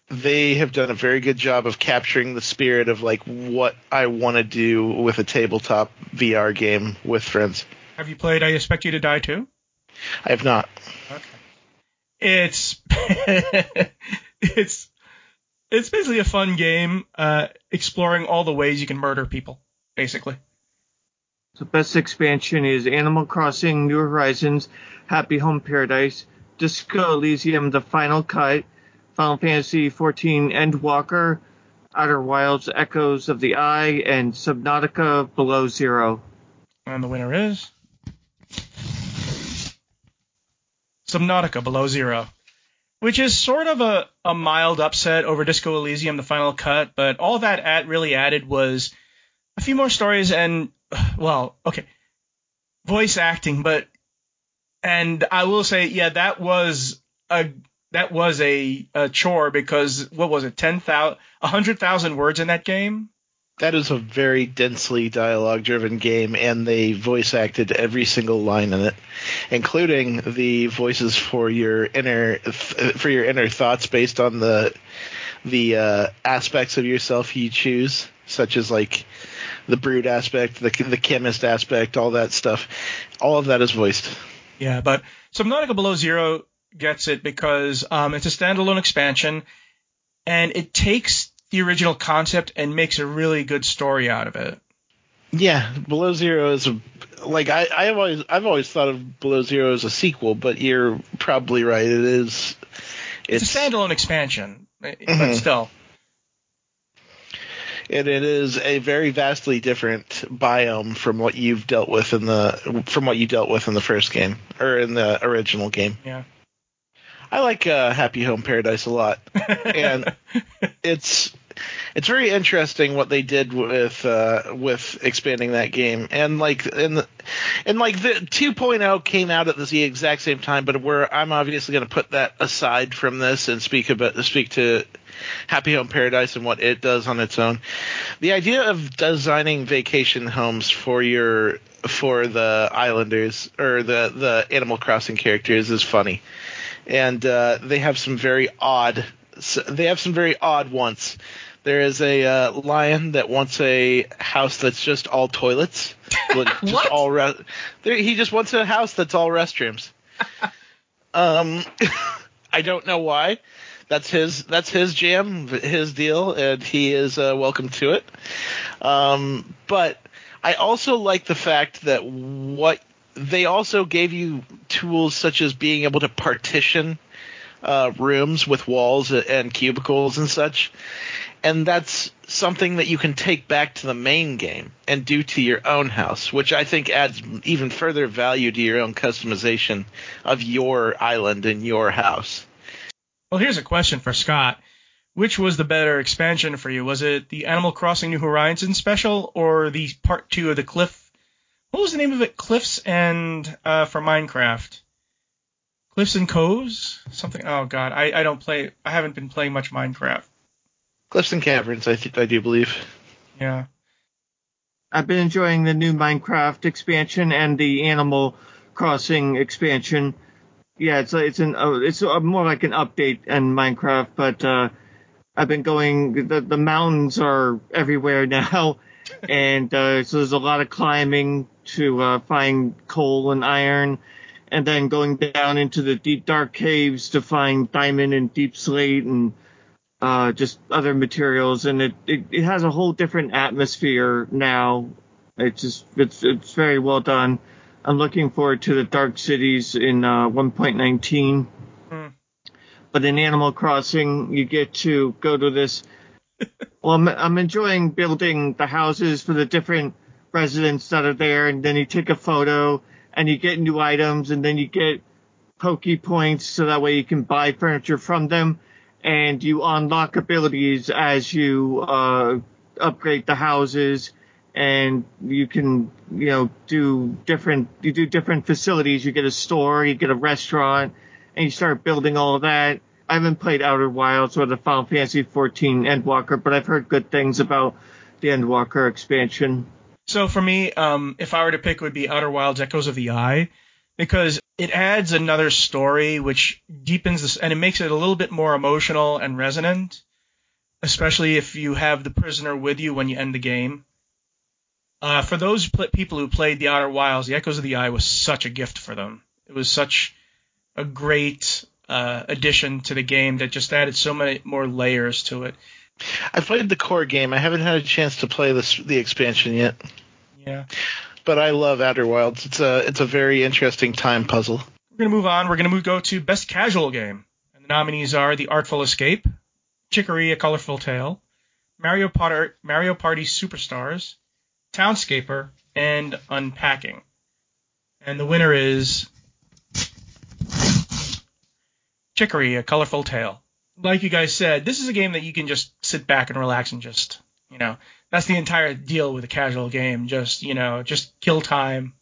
they have done a very good job of capturing the spirit of like what I want to do with a tabletop VR game with friends. Have you played I Expect You to Die too? I have not. Okay. It's it's it's basically a fun game, uh, exploring all the ways you can murder people, basically. The best expansion is Animal Crossing New Horizons, Happy Home Paradise, Disco Elysium The Final Cut, Final Fantasy XIV Endwalker, Outer Wilds Echoes of the Eye, and Subnautica Below Zero. And the winner is Subnautica Below Zero, which is sort of a, a mild upset over Disco Elysium, the final cut, but all that at really added was a few more stories and, well, okay, voice acting, but, and I will say, yeah, that was a, that was a, a chore because, what was it, 10,000, 100,000 words in that game? That is a very densely dialogue driven game, and they voice acted every single line in it, including the voices for your inner for your inner thoughts based on the the uh, aspects of yourself you choose, such as like the brood aspect, the the chemist aspect, all that stuff. All of that is voiced. Yeah, but Subnautica Below Zero gets it because um, it's a standalone expansion, and it takes the original concept and makes a really good story out of it. Yeah, Below Zero is a like I I've always I've always thought of Below Zero as a sequel, but you're probably right. It is. It's, a standalone expansion, but Mhm. still. and it is a very vastly different biome from what you've dealt with in the from what you dealt with in the first game or in the original game. Yeah. I like uh, Happy Home Paradise a lot. And- It's it's very interesting what they did with uh, with expanding that game and like and the, and like the 2.0 came out at the exact same time but where I'm obviously going to put that aside from this and speak about speak to Happy Home Paradise and what it does on its own. The idea of designing vacation homes for your for the islanders or the the Animal Crossing characters is funny, and uh, they have some very odd. They have some very odd ones. There is a uh, lion that wants a house that's just all toilets. Just What? all re- there, he just wants a house that's all restrooms. um, I don't know why. That's his. That's his jam, his deal, and he is uh, welcome to it. Um, but I also like the fact that what they also gave you tools such as being able to partition uh, rooms with walls and cubicles and such, and that's something that you can take back to the main game and do to your own house, which I think adds even further value to your own customization of your island and your house. Well, here's a question for Scott. Which was the better expansion for you? Was it the Animal Crossing New Horizons special or the part two of the Cliff? What was the name of it? Cliffs and uh, for Minecraft. Cliffs and Coves? Something. Oh God, I, I don't play. I haven't been playing much Minecraft. Cliffs and Caverns, I th- I do believe. Yeah. I've been enjoying the new Minecraft expansion and the Animal Crossing expansion. Yeah, it's it's an uh, it's uh more like an update in Minecraft, but uh, I've been going. The the mountains are everywhere now, and uh, so there's a lot of climbing to uh, find coal and iron, and then going down into the deep dark caves to find diamond and deep slate and uh, just other materials, and it, it, it has a whole different atmosphere now. It's just it's it's very well done. I'm looking forward to the Dark Cities in uh, 1.19. Hmm. But in Animal Crossing, you get to go to this. well, I'm, I'm enjoying building the houses for the different residents that are there, and then you take a photo and you get new items, and then you get Poki points so that way you can buy furniture from them, and you unlock abilities as you uh, upgrade the houses, and you can you know do different you do different facilities. You get a store, you get a restaurant, and you start building all of that. I haven't played Outer Wilds or the Final Fantasy 14 Endwalker, but I've heard good things about the Endwalker expansion. So for me, um, if I were to pick, it would be Outer Wilds: Echoes of the Eye, because it adds another story which deepens this, and it makes it a little bit more emotional and resonant, especially if you have the prisoner with you when you end the game. Uh, for those pl- people who played the Outer Wilds, the Echoes of the Eye was such a gift for them. It was such a great uh, addition to the game that just added so many more layers to it. I played the core game. I haven't had a chance to play this the expansion yet. Yeah. But I love Outer Wilds. It's a it's a very interesting time puzzle. We're gonna move on. We're gonna move go to best casual game, and the nominees are The Artful Escape, Chicory: A Colorful Tale, Mario Potter Mario Party Superstars, Townscaper, and Unpacking. And the winner is Chicory: A Colorful Tale. Like you guys said, this is a game that you can just sit back and relax and just, you know, that's the entire deal with a casual game. Just, you know, just kill time,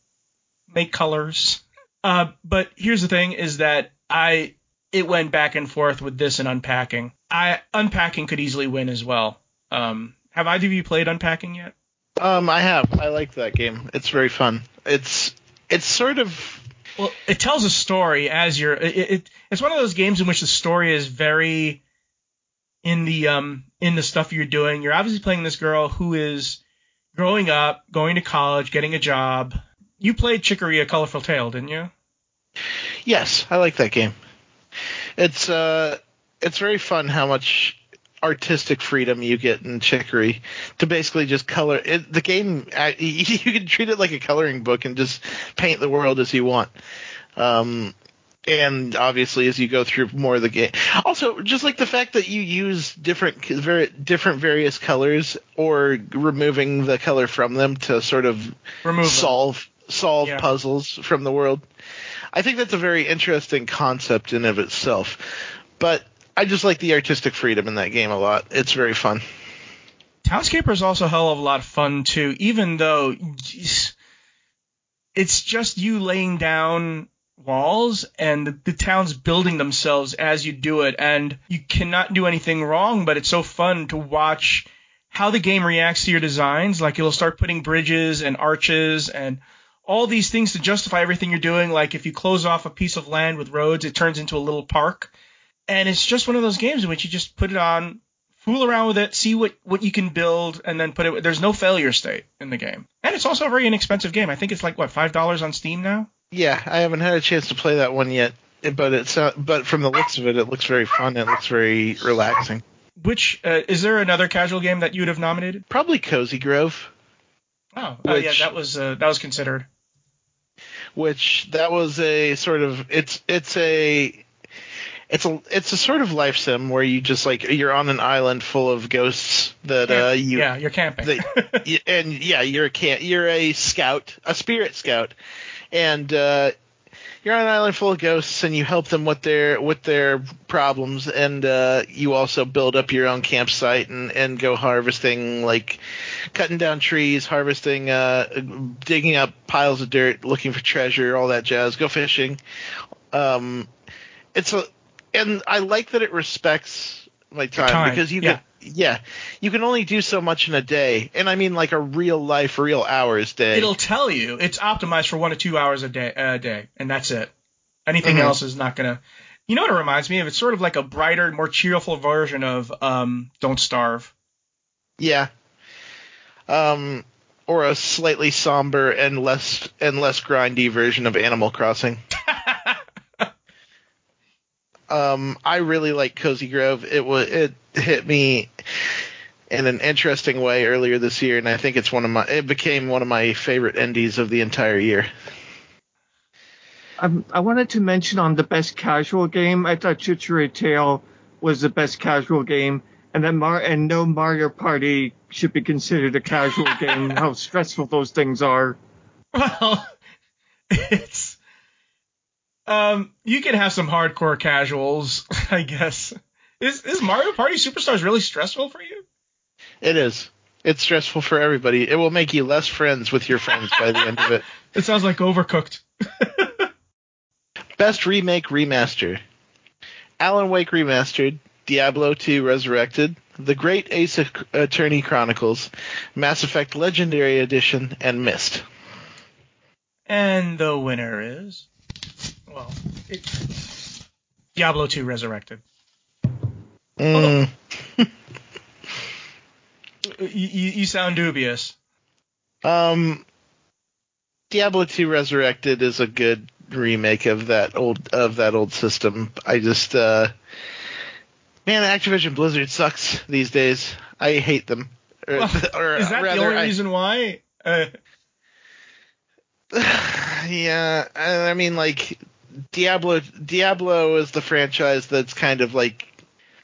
make colors. Uh, but here's the thing: is that I it went back and forth with this and unpacking. I unpacking could easily win as well. Um, have either of you played unpacking yet? Um, I have. I like that game. It's very fun. It's it's sort of Well, it tells a story as you're. It, it it's one of those games in which the story is very in the um in the stuff you're doing. You're obviously playing this girl who is growing up, going to college, getting a job. You played Chicory: A Colorful Tale, didn't you? yes. I like that game. It's uh it's very fun how much artistic freedom you get in Chicory to basically just color it, the game. You can treat it like a coloring book and just paint the world as you want. Um, and obviously, as you go through more of the game, also just like the fact that you use different, very different various colors or removing the color from them to sort of Remove them. solve solve Yeah. puzzles from the world. I think that's a very interesting concept in of itself. But I just like the artistic freedom in that game a lot. It's very fun. Townscaper is also a hell of a lot of fun too, even though it's just you laying down walls and the, the town's building themselves as you do it, and you cannot do anything wrong. But it's so fun to watch how the game reacts to your designs. Like it'll start putting bridges and arches and all these things to justify everything you're doing. Like if you close off a piece of land with roads, it turns into a little park. And it's just one of those games in which you just put it on, fool around with it, see what, what you can build, and then put it. There's no failure state in the game, and it's also a very inexpensive game. I think it's like what five dollars on Steam now. Yeah, I haven't had a chance to play that one yet, but it's uh, but from the looks of it, it looks very fun. It looks very relaxing. Which uh, is there another casual game that you would have nominated? Probably Cozy Grove, Oh, oh yeah, that was uh, that was considered. which that was a sort of it's it's a it's a it's a sort of life sim where you just like you're on an island full of ghosts that uh you yeah, you're camping. y- and yeah, you're a can you're a scout, a spirit scout, and uh, you're on an island full of ghosts, and you help them with their with their problems, and uh, you also build up your own campsite and and go harvesting, like cutting down trees, harvesting, uh, digging up piles of dirt, looking for treasure, all that jazz. Go fishing. Um, it's a and I like that it respects my time, time, because you yeah. can yeah you can only do so much in a day, and I mean like a real life, real hours day. It'll tell you it's optimized for one to two hours a day, a day, and that's it. Anything Mhm. else is not gonna. You know what it reminds me of? It's sort of like a brighter, more cheerful version of um, Don't Starve. Yeah. Um, or a slightly somber and less and less grindy version of Animal Crossing. Um, I really like Cozy Grove. It was it hit me in an interesting way earlier this year, and I think it's one of my it became one of my favorite indies of the entire year. Um, I wanted to mention on the best casual game. I thought Chicory Tale was the best casual game, and then Mar and no Mario Party should be considered a casual game. How stressful those things are. Well, it's um, you can have some hardcore casuals, I guess. Is is Mario Party Superstars really stressful for you? It is. It's stressful for everybody. It will make you less friends with your friends by the end of it. It sounds like Overcooked. Best remake remaster. Alan Wake remastered, Diablo 2 Resurrected, The Great Ace Attorney Chronicles, Mass Effect Legendary Edition, and Myst. And the winner is well, it's Diablo 2 Resurrected. Mm. You, you, you sound dubious. Um, Diablo 2 Resurrected is a good remake of that old of that old system. I just uh, man, Activision Blizzard sucks these days. I hate them. Or, Well, or is that rather, the only I- reason why? Uh, yeah, I mean like Diablo Diablo is the franchise that's kind of like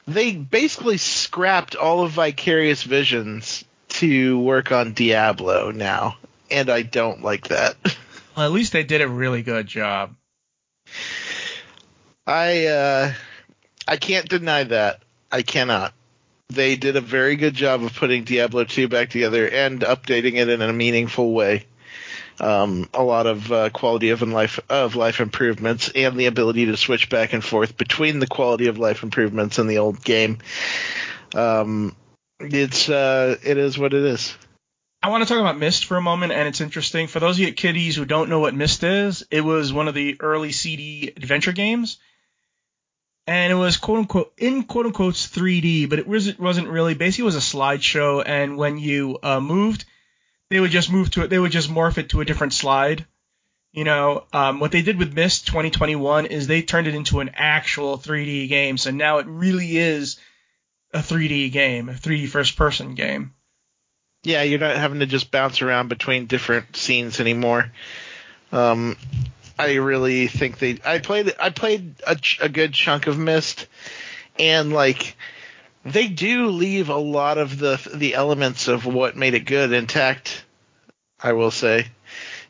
they basically scrapped all of Vicarious Visions to work on Diablo now, and I don't like that. well, at least they did a really good job. I uh I can't deny that. I cannot. They did a very good job of putting Diablo 2 back together and updating it in a meaningful way. Um, a lot of uh, quality of life of life improvements and the ability to switch back and forth between the quality of life improvements and the old game. Um, it's uh, it is what it is. I want to talk about Myst for a moment, and it's interesting. For those of you kiddies who don't know what Myst is, it was one of the early CD adventure games. And it was quote unquote in quote unquote 3D, but it was wasn't really. Basically, it was a slideshow, and when you uh, moved, they would just move to it. They would just morph it to a different slide. You know, um, what they did with Myst 2021 is they turned it into an actual 3D game. So now it really is a 3D game, a 3D first person game. Yeah, you're not having to just bounce around between different scenes anymore. Um, I really think they. I played. I played a, ch- a good chunk of Myst, and like they do leave a lot of the the elements of what made it good intact. I will say,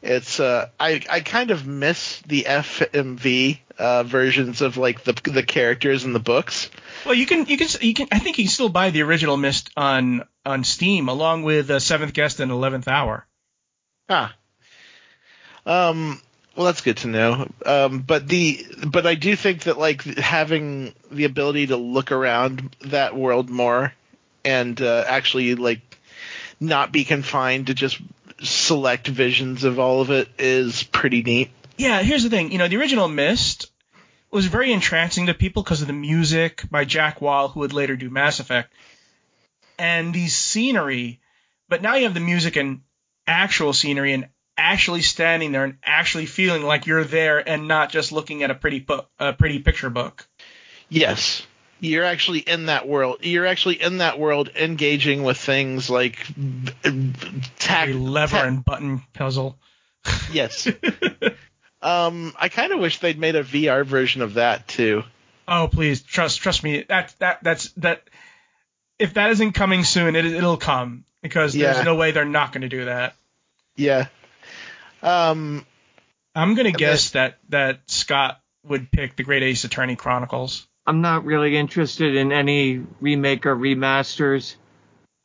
it's. Uh, I I kind of miss the FMV uh, versions of like the the characters in the books. Well, you can you can you can I think you can still buy the original Myst on on Steam along with uh, Seventh Guest and Eleventh Hour. Ah. Um. Well, that's good to know. Um. But the but I do think that like having the ability to look around that world more and uh, actually like not be confined to just select visions of all of it is pretty neat. Yeah, here's the thing. You know, the original Myst was very entrancing to people because of the music by Jack Wall, who would later do Mass Effect, and the scenery. But now you have the music and actual scenery and actually standing there and actually feeling like you're there and not just looking at a pretty book, a pretty picture book. Yes. You're actually in that world. You're actually in that world, engaging with things like tag, lever and button puzzle. Yes. um, I kind of wish they'd made a VR version of that too. Oh, please trust trust me. That that that's that. If that isn't coming soon, it it'll come because Yeah. there's no way they're not going to do that. Yeah. Um, I'm going to And guess that that Scott would pick the Great Ace Attorney Chronicles. I'm not really interested in any remake or remasters.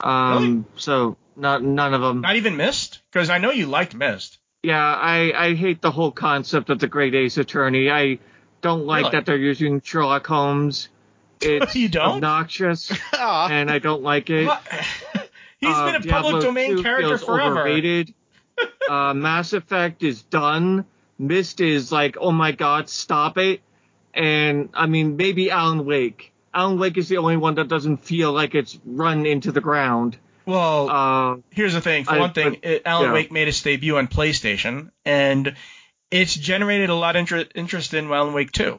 Um, so not none of them. Not even Myst, because I know you liked Myst. Yeah, I I hate the whole concept of the Great Ace Attorney. I don't like Really? that they're using Sherlock Holmes. It's You don't? obnoxious, and I don't like it. What? He's Uh, been a Diablo public domain 2 character feels forever. Overrated. Uh, Mass Effect is done. Myst is like, oh my god, stop it. And I mean, maybe Alan Wake. Alan Wake is the only one that doesn't feel like it's run into the ground. Well, Uh, here's the thing. For I- one thing, but- it, Alan yeah. Wake made its debut on PlayStation, and it's generated a lot of inter- interest in Alan Wake 2.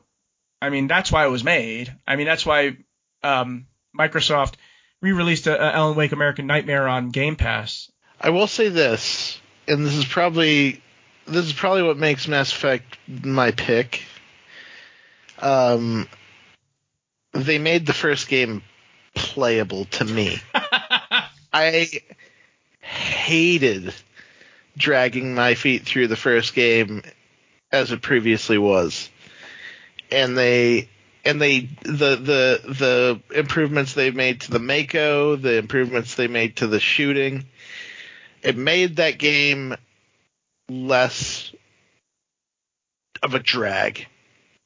I mean, that's why it was made. I mean, that's why um, Microsoft re-released a, a Alan Wake American Nightmare on Game Pass. I will say this, and this is probably this is probably what makes Mass Effect my pick. Um, they made the first game playable to me. I hated dragging my feet through the first game as it previously was. And they and they the the the improvements they made to the Mako, the improvements they made to the shooting, it made that game less of a drag.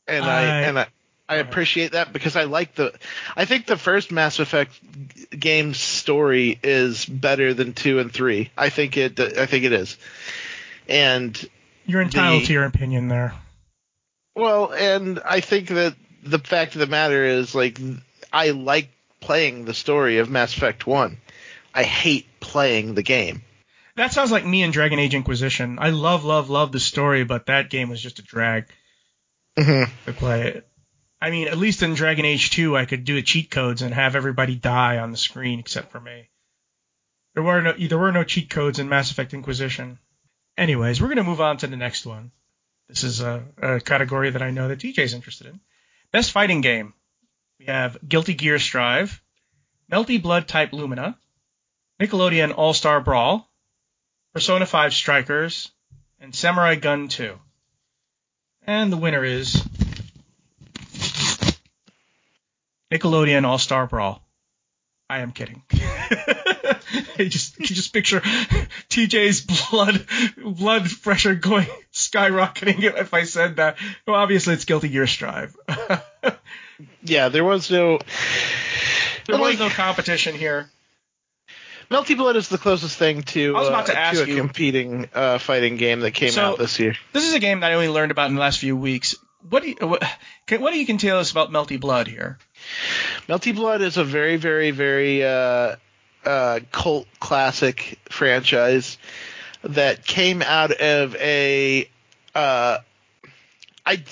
And I, I- and I I appreciate that because I like the I think the first Mass Effect game's story is better than 2 and 3. I think it I think it is. And You're entitled The- to your opinion there. well, and I think that the fact of the matter is, like, I like playing the story of Mass Effect 1. I hate playing the game. That sounds like me and Dragon Age Inquisition. I love, love, love the story, but that game was just a drag Mm-hmm. to play it. I mean, at least in Dragon Age 2, I could do the cheat codes and have everybody die on the screen except for me. There were no there were no cheat codes in Mass Effect Inquisition. Anyways, we're gonna move on to the next one. This is a, a category that I know that TJ's interested in. Best fighting game. We have Guilty Gear Strive, Melty Blood Type Lumina, Nickelodeon All Star Brawl, Persona 5 Strikers, and Samurai Gunn 2. And the winner is Nickelodeon All Star Brawl. I am kidding. you just you just picture TJ's blood blood pressure going skyrocketing if I said that. Well, obviously it's Guilty Gear Strive. Yeah, there was no. there was Like- no competition here. Melty Blood is the closest thing to, I was about uh, to ask a you- competing uh, fighting game that came So- out this year. This is a game that I only learned about in the last few weeks. What do you what, can, what do you can tell us about Melty Blood here? Melty Blood is a very, very, very uh, uh, cult classic franchise that came out of a. Uh, I.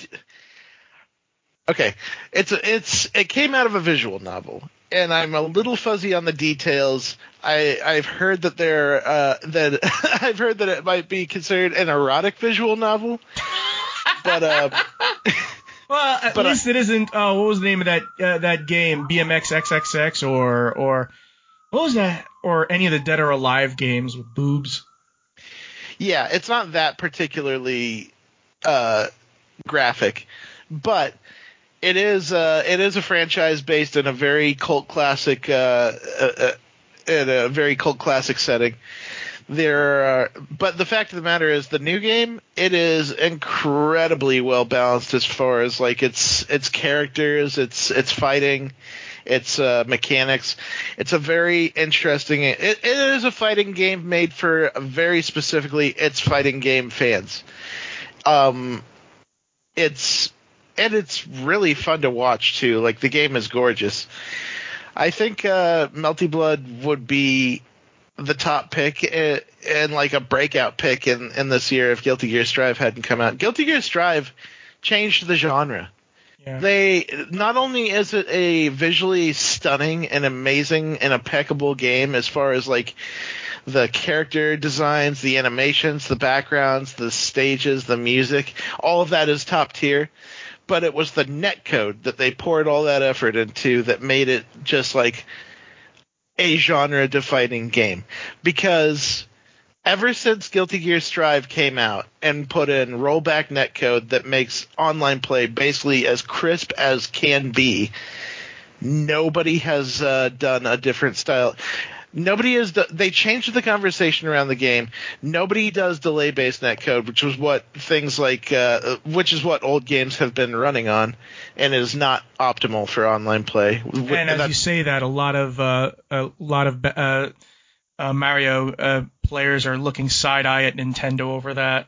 Okay, it's a, it's it came out of a visual novel, and I'm a little fuzzy on the details. I I've heard that there uh, that I've heard that it might be considered an erotic visual novel, but uh, Well, at But I- least it isn't. Oh, what was the name of that uh, that game? BMX XXX or or what was that? Or any of the Dead or Alive games with boobs? Yeah, it's not that particularly uh, graphic, but it is uh, it is a franchise based in a very cult classic uh, uh, uh, in a very cult classic setting. There, are, but the fact of the matter is, the new game it is incredibly well balanced as far as like its its characters, its its fighting, its uh, mechanics. It's a very interesting. It, it is a fighting game made for very specifically its fighting game fans. Um, it's and it's really fun to watch too. Like the game is gorgeous. I think uh, Melty Blood would be the top pick uh, and like a breakout pick in, in this year if Guilty Gear Strive hadn't come out. Guilty Gear Strive changed the genre. Yeah. They not only is it a visually stunning and amazing and impeccable game as far as like the character designs, the animations, the backgrounds, the stages, the music, all of that is top tier. But it was the netcode that they poured all that effort into that made it just like a genre defining game. Because ever since Guilty Gear Strive came out and put in rollback netcode that makes online play basically as crisp as can be, nobody has uh, done a different style. Nobody do- They changed the conversation around the game. Nobody does delay-based netcode, which was what things like, uh, which is what old games have been running on, and is not optimal for online play. and as you say that, a lot of uh, a lot of uh, uh, Mario uh, players are looking side eye at Nintendo over that.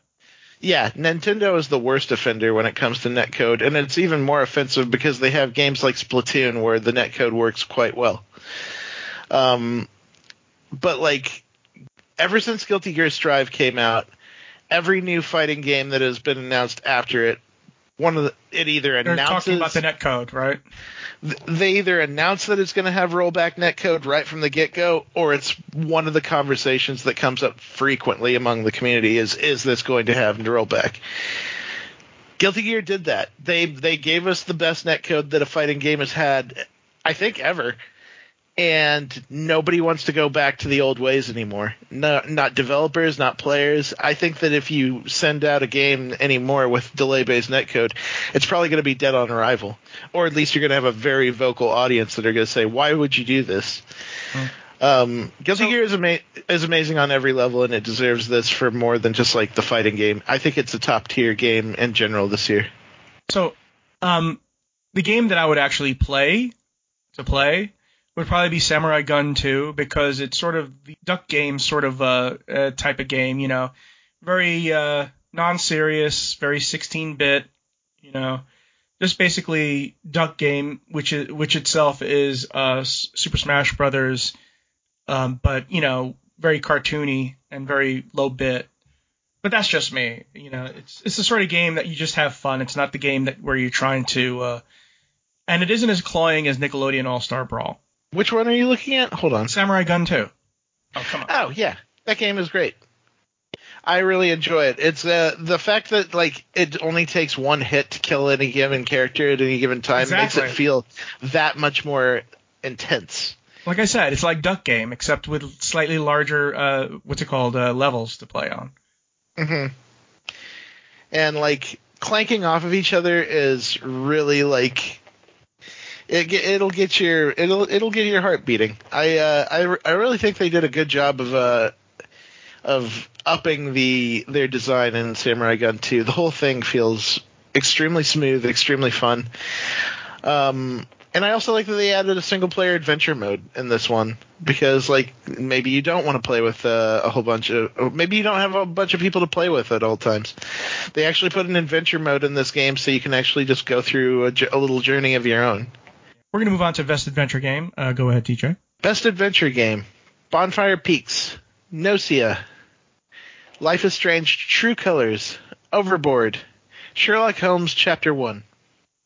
Yeah, Nintendo is the worst offender when it comes to netcode, and it's even more offensive because they have games like Splatoon where the netcode works quite well. Um, but like, ever since Guilty Gear Strive came out, every new fighting game that has been announced after it one of the it either They're announces talking about the netcode, right? th- they either announce that it's going to have rollback netcode right from the get go, or it's one of the conversations that comes up frequently among the community is is this going to have rollback? Guilty Gear did that. They they gave us the best netcode that a fighting game has had, I think ever. And nobody wants to go back to the old ways anymore. No, not developers, not players. I think that if you send out a game anymore with delay-based netcode, it's probably going to be dead on arrival, or at least you're going to have a very vocal audience that are going to say, "Why would you do this?" Um, Guilty So- Gear is, ama- is amazing on every level, and it deserves this for more than just like the fighting game. I think it's a top tier game in general this year. So, um, the game that I would actually play to play would probably be Samurai Gunn 2 because it's sort of the duck game sort of uh, uh type of game, you know, very uh, non-serious, very 16-bit, you know, just basically duck game, which is, which itself is uh, Super Smash Brothers, um, but you know, very cartoony and very low bit. But that's just me, you know. It's it's the sort of game that you just have fun. It's not the game that where you're trying to, uh, and it isn't as cloying as Nickelodeon All Star Brawl. Which one are you looking at? Hold on. Samurai Gunn 2. Oh come on. Oh yeah, that game is great. I really enjoy it. It's uh, the fact that like it only takes one hit to kill any given character at any given time makes it feel that much more intense. Like I said, it's like Duck Game except with slightly larger, uh, what's it called, uh, levels to play on. Mm-hmm. And like clanking off of each other is really like it, it'll get your it'll it'll get your heart beating. I uh, I I really think they did a good job of uh of upping the their design in Samurai Gunn 2. The whole thing feels extremely smooth, extremely fun. Um, and I also like that they added a single player adventure mode in this one because like maybe you don't want to play with uh, a whole bunch of maybe you don't have a bunch of people to play with at all times. They actually put an adventure mode in this game so you can actually just go through a little journey of your own. We're gonna move on to Best Adventure Game. Uh, go ahead, TJ. Best adventure game: Bonfire Peaks, Gnosia, Life is Strange, True Colors, Overboard, Sherlock Holmes Chapter One.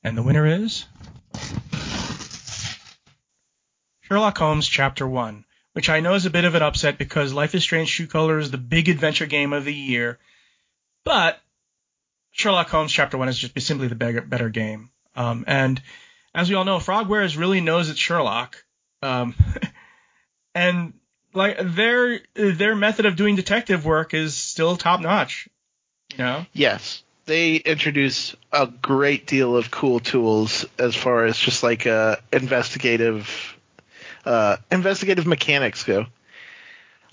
And the winner is Sherlock Holmes Chapter 1, which I know is a bit of an upset because Life is Strange True Colors is the big adventure game of the year. But Sherlock Holmes Chapter 1 is just simply the better, better game. Um, and as we all know, Frogwares really knows its Sherlock. Um, and like their their method of doing detective work is still top notch. You know? Yes, they introduce a great deal of cool tools as far as just like uh, investigative uh, investigative mechanics go.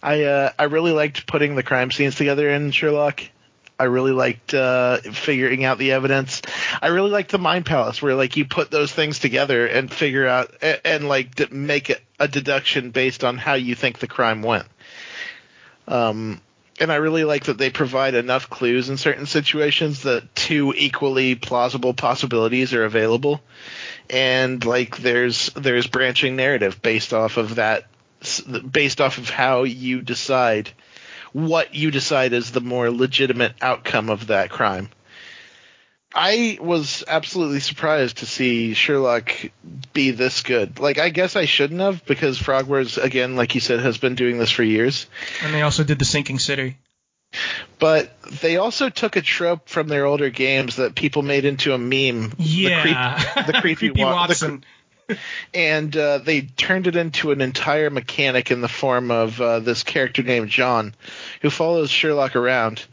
I uh, I really liked putting the crime scenes together in Sherlock. I really liked uh, figuring out the evidence. I really liked the Mind Palace, where like you put those things together and figure out and, and like make a, a deduction based on how you think the crime went. Um, and I really like that they provide enough clues in certain situations that two equally plausible possibilities are available, and like there's there's branching narrative based off of that, based off of how you decide what you decide is the more legitimate outcome of that crime. I was absolutely surprised to see Sherlock be this good. Like, I guess I shouldn't have because Frogwares, again, like you said, has been doing this for years. And they also did the Sinking City. But they also took a trope from their older games that people made into a meme. Yeah. The, creep, the creepy, wa- Watson. cre- and uh, they turned it into an entire mechanic in the form of uh, this character named John, who follows Sherlock around.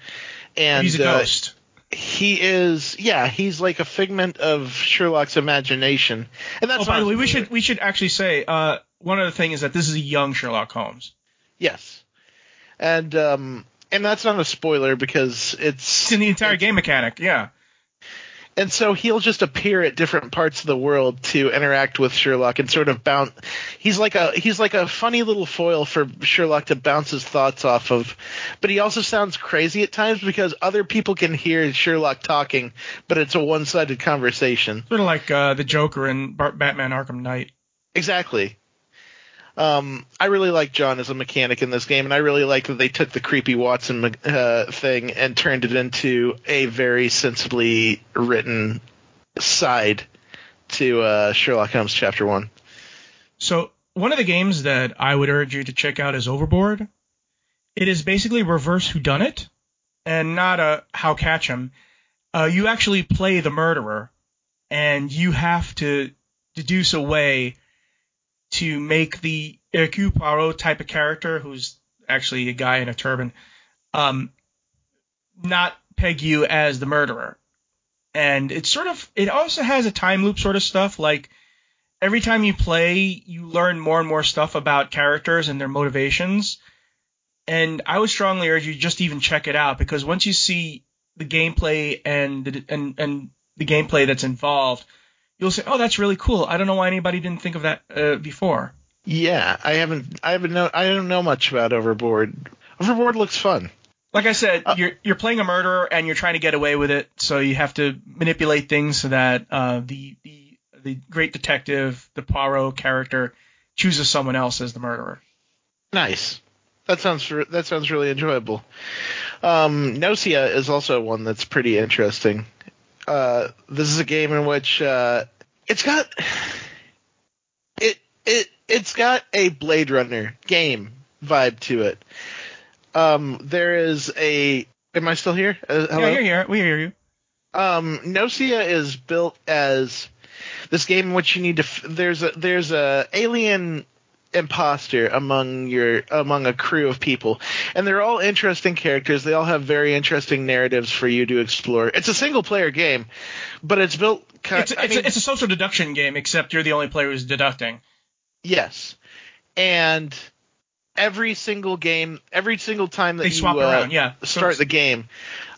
And He's a uh, ghost. he is, yeah, he's like a figment of Sherlock's imagination. And that's oh, by the way, we should we should actually say uh, one other thing is that this is a young Sherlock Holmes. yes, and um, and that's not a spoiler because It's it's in the entire game mechanic. Yeah. And so he'll just appear at different parts of the world to interact with Sherlock and sort of bounce. He's like a he's like a funny little foil for Sherlock to bounce his thoughts off of. But he also sounds crazy at times because other people can hear Sherlock talking, but it's a one-sided conversation. Sort of like uh, the Joker in Batman Arkham Knight. Exactly. Um, I really like John as a mechanic in this game, and I really like that they took the creepy Watson uh, thing and turned it into a very sensibly written side to uh, Sherlock Holmes Chapter One. So one of the games that I would urge you to check out is Overboard. It is basically reverse whodunit, and not a how catch 'em. Uh, you actually play the murderer, and you have to deduce a way to make the Hercule Poirot type of character, who's actually a guy in a turban, um, not peg you as the murderer. And it's sort of, it also has a time loop sort of stuff. Like every time you play, you learn more and more stuff about characters and their motivations. And I would strongly urge you just even check it out because once you see the gameplay and the, and and the gameplay that's involved, you'll say, "Oh, that's really cool. I don't know why anybody didn't think of that uh, before." Yeah, I haven't. I haven't know. I don't know much about Overboard. Overboard looks fun. Like I said, uh, you're you're playing a murderer and you're trying to get away with it, so you have to manipulate things so that uh, the the the great detective, the Poirot character, chooses someone else as the murderer. Nice. That sounds that sounds really enjoyable. Um, Gnosia is also one that's pretty interesting. Uh, this is a game in which uh, it's got it it it's got a Blade Runner game vibe to it. Um, there is a. Am I still here? Uh, hello? Yeah, you're here. We hear you. Um, Gnosia is built as this game in which you need to. There's a there's a alien imposter among your among a crew of people and they're all interesting characters they all have very interesting narratives for you to explore it's a single player game but it's built kind it's, it's, mean, a, it's a social deduction game except you're the only player who's deducting yes and every single game every single time that they you uh, yeah. start the game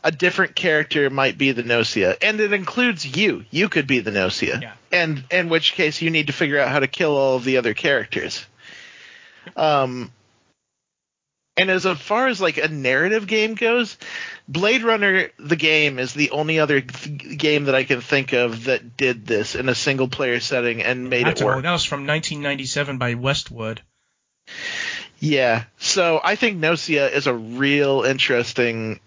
a different character might be the Gnosia, and it includes you. You could be the Gnosia, yeah. and in which case you need to figure out how to kill all of the other characters. Um, and as far as like a narrative game goes, Blade Runner the game is the only other th- game that I can think of that did this in a single player setting and made That's it work. That was from 1997 by Westwood. Yeah, so I think Gnosia is a real interesting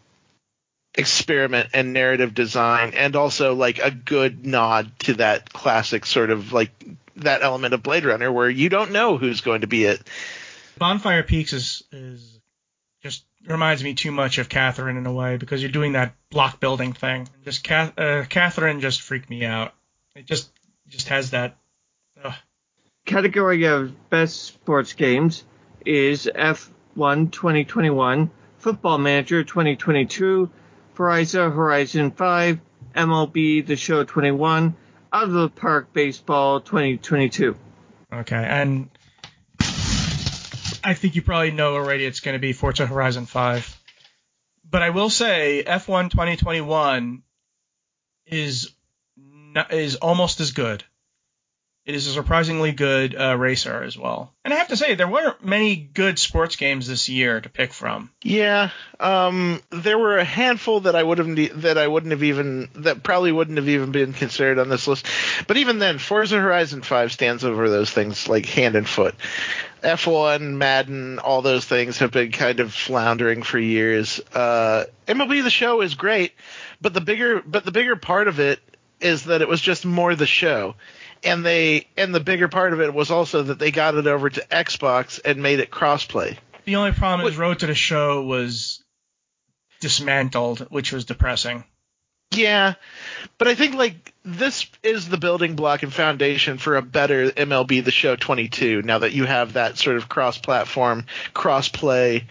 experiment and narrative design and also like a good nod to that classic sort of like that element of Blade Runner where you don't know who's going to be it. Bonfire Peaks is is just reminds me too much of Catherine in a way because you're doing that block building thing. Just Kath, uh, Catherine just freaked me out. It just just has that. Uh. Category of best sports games is F1 2021, Football Manager 2022, Forza Horizon 5, MLB The Show 21, out of the Park Baseball 2022. Okay, and I think you probably know already it's going to be Forza Horizon 5. But I will say F1 2021 is is almost as good. It is a surprisingly good uh, racer as well. And I have to say, there weren't many good sports games this year to pick from. Yeah, um, there were a handful that I would have that I wouldn't have even that probably wouldn't have even been considered on this list. But even then, Forza Horizon 5 stands over those things like hand and foot. F1, Madden, all those things have been kind of floundering for years. Uh, MLB The Show is great, but the bigger but the bigger part of it is that it was just more the show and they and the bigger part of it was also that they got it over to Xbox and made it crossplay. The only problem is Road to the Show was dismantled, which was depressing. Yeah, but I think like this is the building block and foundation for a better MLB The Show 22. Now that you have that sort of cross-platform, cross-play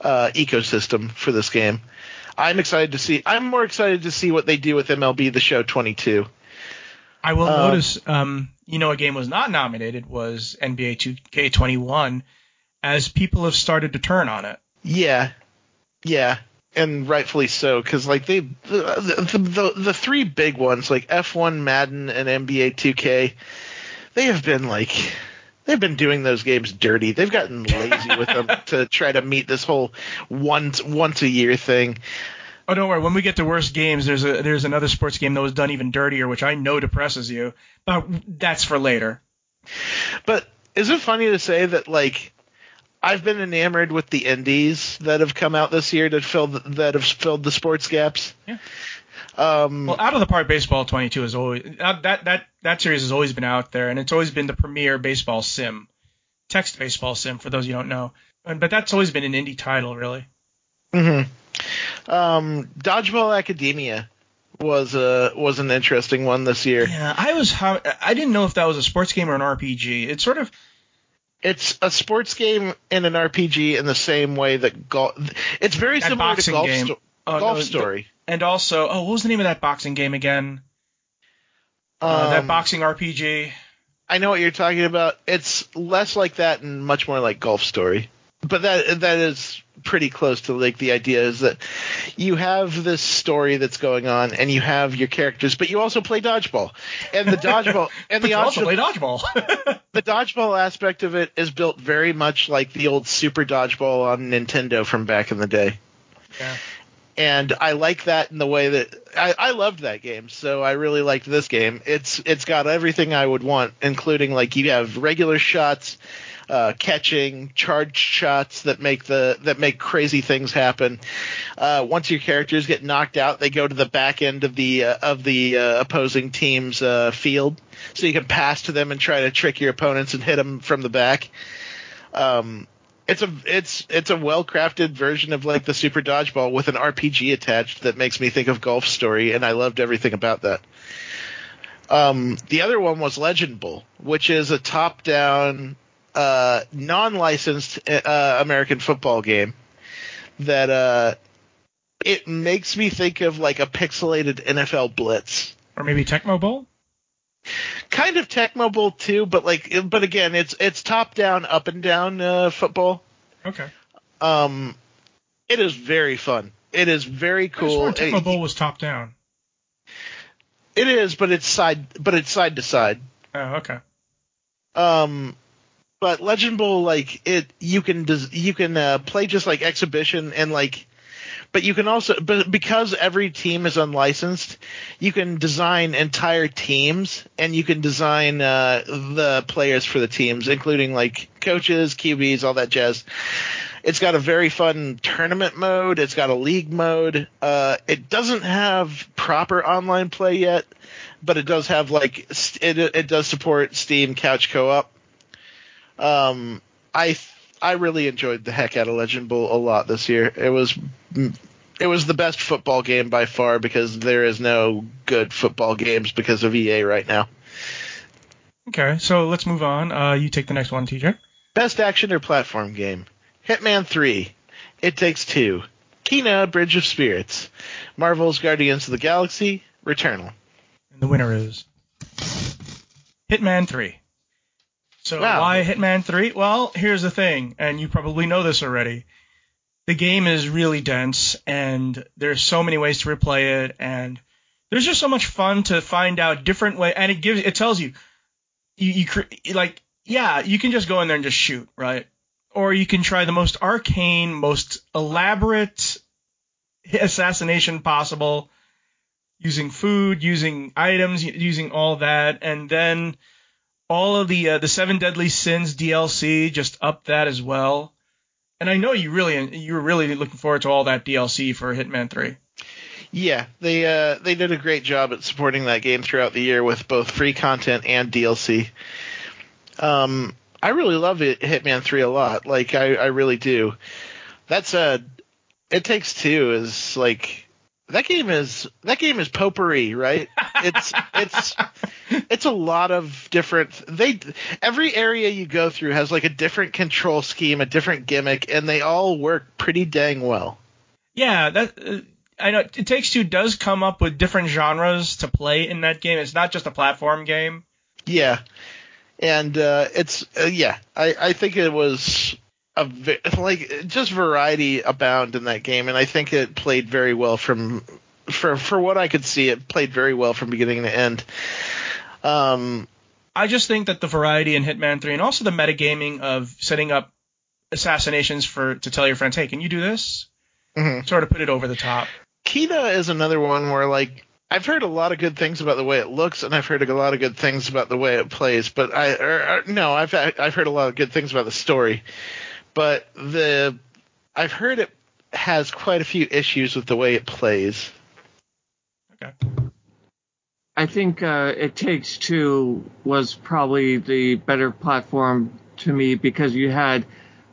uh, ecosystem for this game, I'm excited to see. I'm more excited to see what they do with MLB The Show 22. I will uh, notice, um, you know, a game was not nominated was NBA 2K21, as people have started to turn on it. Yeah, yeah, and rightfully so, because like they the, the, the the three big ones like F1, Madden, and NBA 2K, they have been like they've been doing those games dirty. They've gotten lazy with them to try to meet this whole once once a year thing. Oh, don't worry. When we get to worst games, there's a there's another sports game that was done even dirtier, which I know depresses you. But that's for later. But is it funny to say that like I've been enamored with the indies that have come out this year to fill the, that have filled the sports gaps. Yeah. Um, Well, out of the park baseball 22 is always uh, that that that series has always been out there, and it's always been the premier baseball sim, text baseball sim for those you don't know. And, but that's always been an indie title, really. mhm. Um, Dodgeball Academia was a was an interesting one this year. Yeah, I was I didn't know if that was a sports game or an RPG. It's sort of It's a sports game and an RPG in the same way that golf. It's very similar to Golf. Sto- oh, golf no, Story. and also oh, what was the name of that boxing game again? Uh, that Um, boxing RPG. I know what you're talking about. It's less like that and much more like Golf Story. But that that is pretty close to like the idea is that you have this story that's going on and you have your characters, but you also play dodgeball. And the dodgeball and the also play dodgeball. the dodgeball aspect of it is built very much like the old Super Dodgeball on Nintendo from back in the day. yeah. and I like that in the way that I, I loved that game, so I really liked this game. It's it's got everything I would want, including like you have regular shots, uh, catching, charged shots that make the that make crazy things happen. Uh, once your characters get knocked out, they go to the back end of the uh, of the uh, opposing team's uh, field, so you can pass to them and try to trick your opponents and hit them from the back. Um, it's a it's it's a well crafted version of like the Super Dodgeball with an RPG attached that makes me think of Golf Story, and I loved everything about that. Um, the other one was Legend Bowl, which is a top down, uh, non licensed uh, American football game that uh, it makes me think of like a pixelated NFL Blitz or maybe Tecmo Bowl. kind of Tecmo Bowl too, but like, but again, it's it's top down, up and down uh, football. Okay. Um, it is very fun. It is very I cool. Tecmo Bowl was top down. it is, but it's side, but it's side to side. Oh, okay. Um, but Legend Bowl, like it, you can you can uh, play just like exhibition and like, but you can also, but because every team is unlicensed, you can design entire teams and you can design uh, the players for the teams, including like coaches, QBs, all that jazz. It's got a very fun tournament mode. It's got a league mode. Uh, it doesn't have proper online play yet, but it does have like it, it does support Steam Couch Co-op. Um, I I really enjoyed the heck out of Legend Bowl a lot this year. It was it was the best football game by far because there is no good football games because of EA right now. Okay, so let's move on. Uh, you take the next one, TJ. Best action or platform game: Hitman 3, It Takes Two, Kena: Bridge of Spirits, Marvel's Guardians of the Galaxy, Returnal. And the winner is Hitman 3. So Wow. why Hitman 3? Well, here's the thing, and you probably know this already. The game is really dense, and there's so many ways to replay it, and there's just so much fun to find out different way, and it gives it tells you, you, you like yeah, you can just go in there and just shoot, right? Or you can try the most arcane, most elaborate assassination possible using food, using items, using all that, and then all of the uh, the Seven Deadly Sins DLC just up that as well. And I know you really you were really looking forward to all that DLC for Hitman 3. Yeah, they uh, they did a great job at supporting that game throughout the year with both free content and DLC. Um, I really love it, Hitman Three a lot. Like I, I really do. That said, It Takes Two is like that game is that game is potpourri, right? It's it's it's a lot of different they every area you go through has like a different control scheme, a different gimmick, and they all work pretty dang well. Yeah, that uh, I know. It Takes Two does come up with different genres to play in that game. It's not just a platform game. Yeah, and uh, it's uh, yeah. I I think it was a like just variety abound in that game, and I think it played very well from for for what I could see. It played very well from beginning to end. Um, I just think that the variety in Hitman 3 and also the metagaming of setting up assassinations for to tell your friends, hey, can you do this? mhm. Sort of put it over the top. Kena is another one where like I've heard a lot of good things about the way it looks, and I've heard a lot of good things about the way it plays. But I, or, or, no, I've I've heard a lot of good things about the story, but the I've heard it has quite a few issues with the way it plays. Okay. I think uh, It Takes Two was probably the better platform to me because you had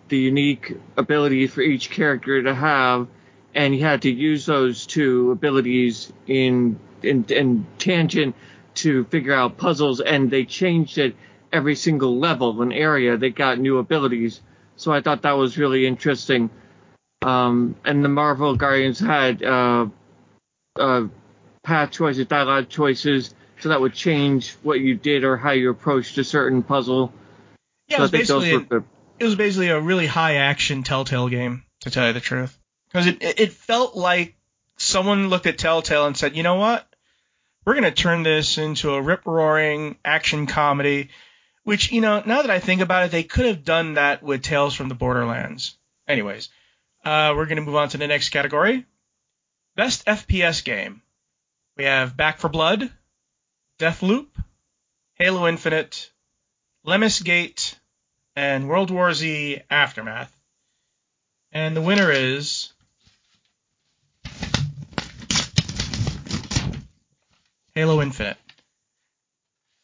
the unique ability for each character to have, and you had to use those two abilities in in, in tangent to figure out puzzles, and they changed it every single level and area. They got new abilities, so I thought that was really interesting. Um, and the Marvel Guardians had uh, uh, path choices, dialogue choices, so that would change what you did or how you approached a certain puzzle. Yeah, so it was I think those basically good. it was basically a really high action Telltale game, to tell you the truth. Because it, it it felt like someone looked at Telltale and said, you know what? We're going to turn this into a rip roaring action comedy, which, you know, now that I think about it, they could have done that with Tales from the Borderlands. Anyways, uh, we're going to move on to the next category Best FPS game. We have Back for Blood, Deathloop, Halo Infinite, Lemnis Gate, and World War Z Aftermath. And the winner is Halo Infinite.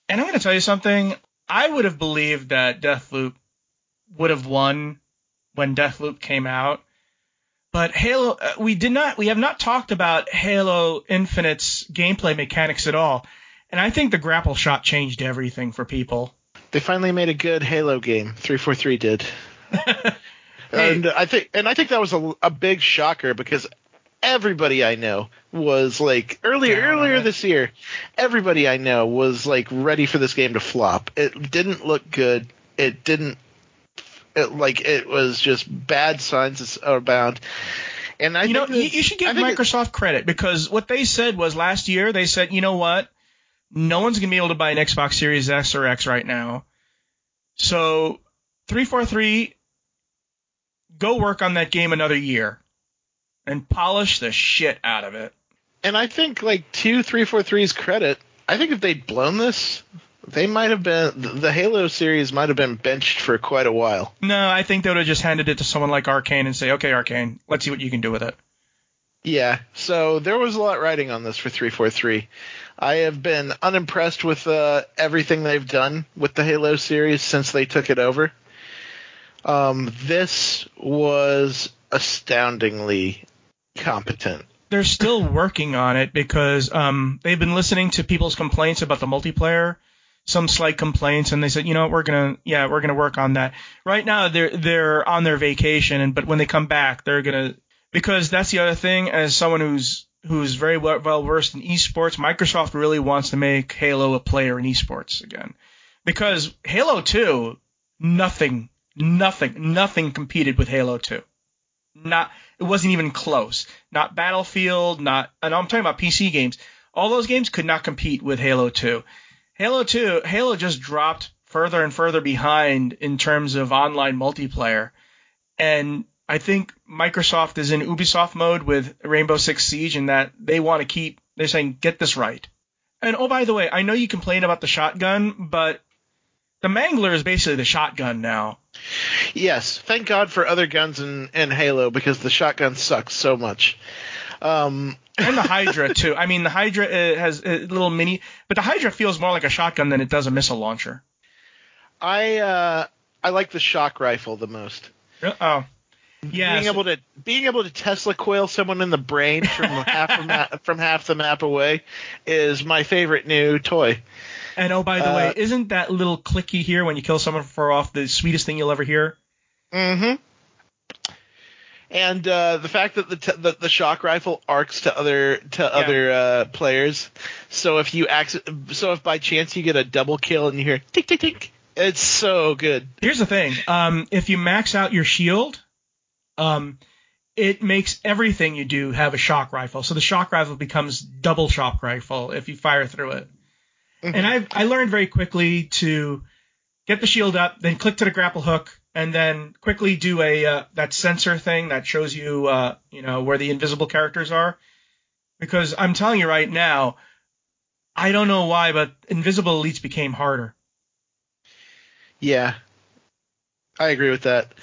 And I'm going to tell you something. I would have believed that Deathloop would have won when Deathloop came out. But Halo, uh, we did not, we have not talked about Halo Infinite's gameplay mechanics at all. And I think the grapple shot changed everything for people. They finally made a good Halo game. 343 did. Hey. And I think and I think that was a, a big shocker because everybody I know was like earlier earlier this year, everybody I know was like ready for this game to flop. It didn't look good. It didn't it, like it was just bad signs abound. And I you know, think you, you should give think it- Microsoft credit because what they said was last year they said, you know what, no one's gonna be able to buy an Xbox Series S or X right now, so 343, go work on that game another year and polish the shit out of it. And I think like two, three, four, three's credit. I think if they'd blown this, they might have been the- Halo series might have been benched for quite a while. No, I think they would have just handed it to someone like Arkane and say, okay, Arkane, let's see what you can do with it. Yeah, so there was a lot riding on this for 343. I have been unimpressed with uh, everything they've done with the Halo series since they took it over. Um, this was astoundingly competent. they're still working on it because um, they've been listening to people's complaints about the multiplayer, some slight complaints, and they said, you know, we're gonna, yeah, we're gonna work on that. Right now, they're they're on their vacation, and but when they come back, they're gonna because that's the other thing. As someone who's who's very well, well versed in esports, Microsoft really wants to make Halo a player in esports again, because Halo 2, nothing, nothing, nothing competed with Halo 2. Not it wasn't even close. Not Battlefield, not and I'm talking about PC games. All those games could not compete with Halo 2. Halo 2, Halo just dropped further and further behind in terms of online multiplayer. And I think Microsoft is in Ubisoft mode with Rainbow Six Siege in that they want to keep they're saying get this right. And oh by the way, I know you complain about the shotgun, but the Mangler is basically the shotgun now. Yes, thank God for other guns in, in Halo because the shotgun sucks so much. Um, and the Hydra too. I mean, the Hydra uh, has a little mini, but the Hydra feels more like a shotgun than it does a missile launcher. I uh, I like the shock rifle the most. Oh, yeah. being so- able to being able to Tesla coil someone in the brain from half map, from half the map away is my favorite new toy. And oh, by the uh, way, isn't that little clicky here when you kill someone far off the sweetest thing you'll ever hear? Mm-hmm. And uh, the fact that the, t- the the shock rifle arcs to other to other uh, players, so if you acc- so if by chance you get a double kill and you hear tick tick tick, it's so good. Here's the thing: um, if you max out your shield, um, it makes everything you do have a shock rifle. So the shock rifle becomes double shock rifle if you fire through it. And I I learned very quickly to get the shield up, then click to the grapple hook, and then quickly do a uh, that sensor thing that shows you uh, you know where the invisible characters are. Because I'm telling you right now, I don't know why, but Invisible Elites became harder. Yeah, I agree with that.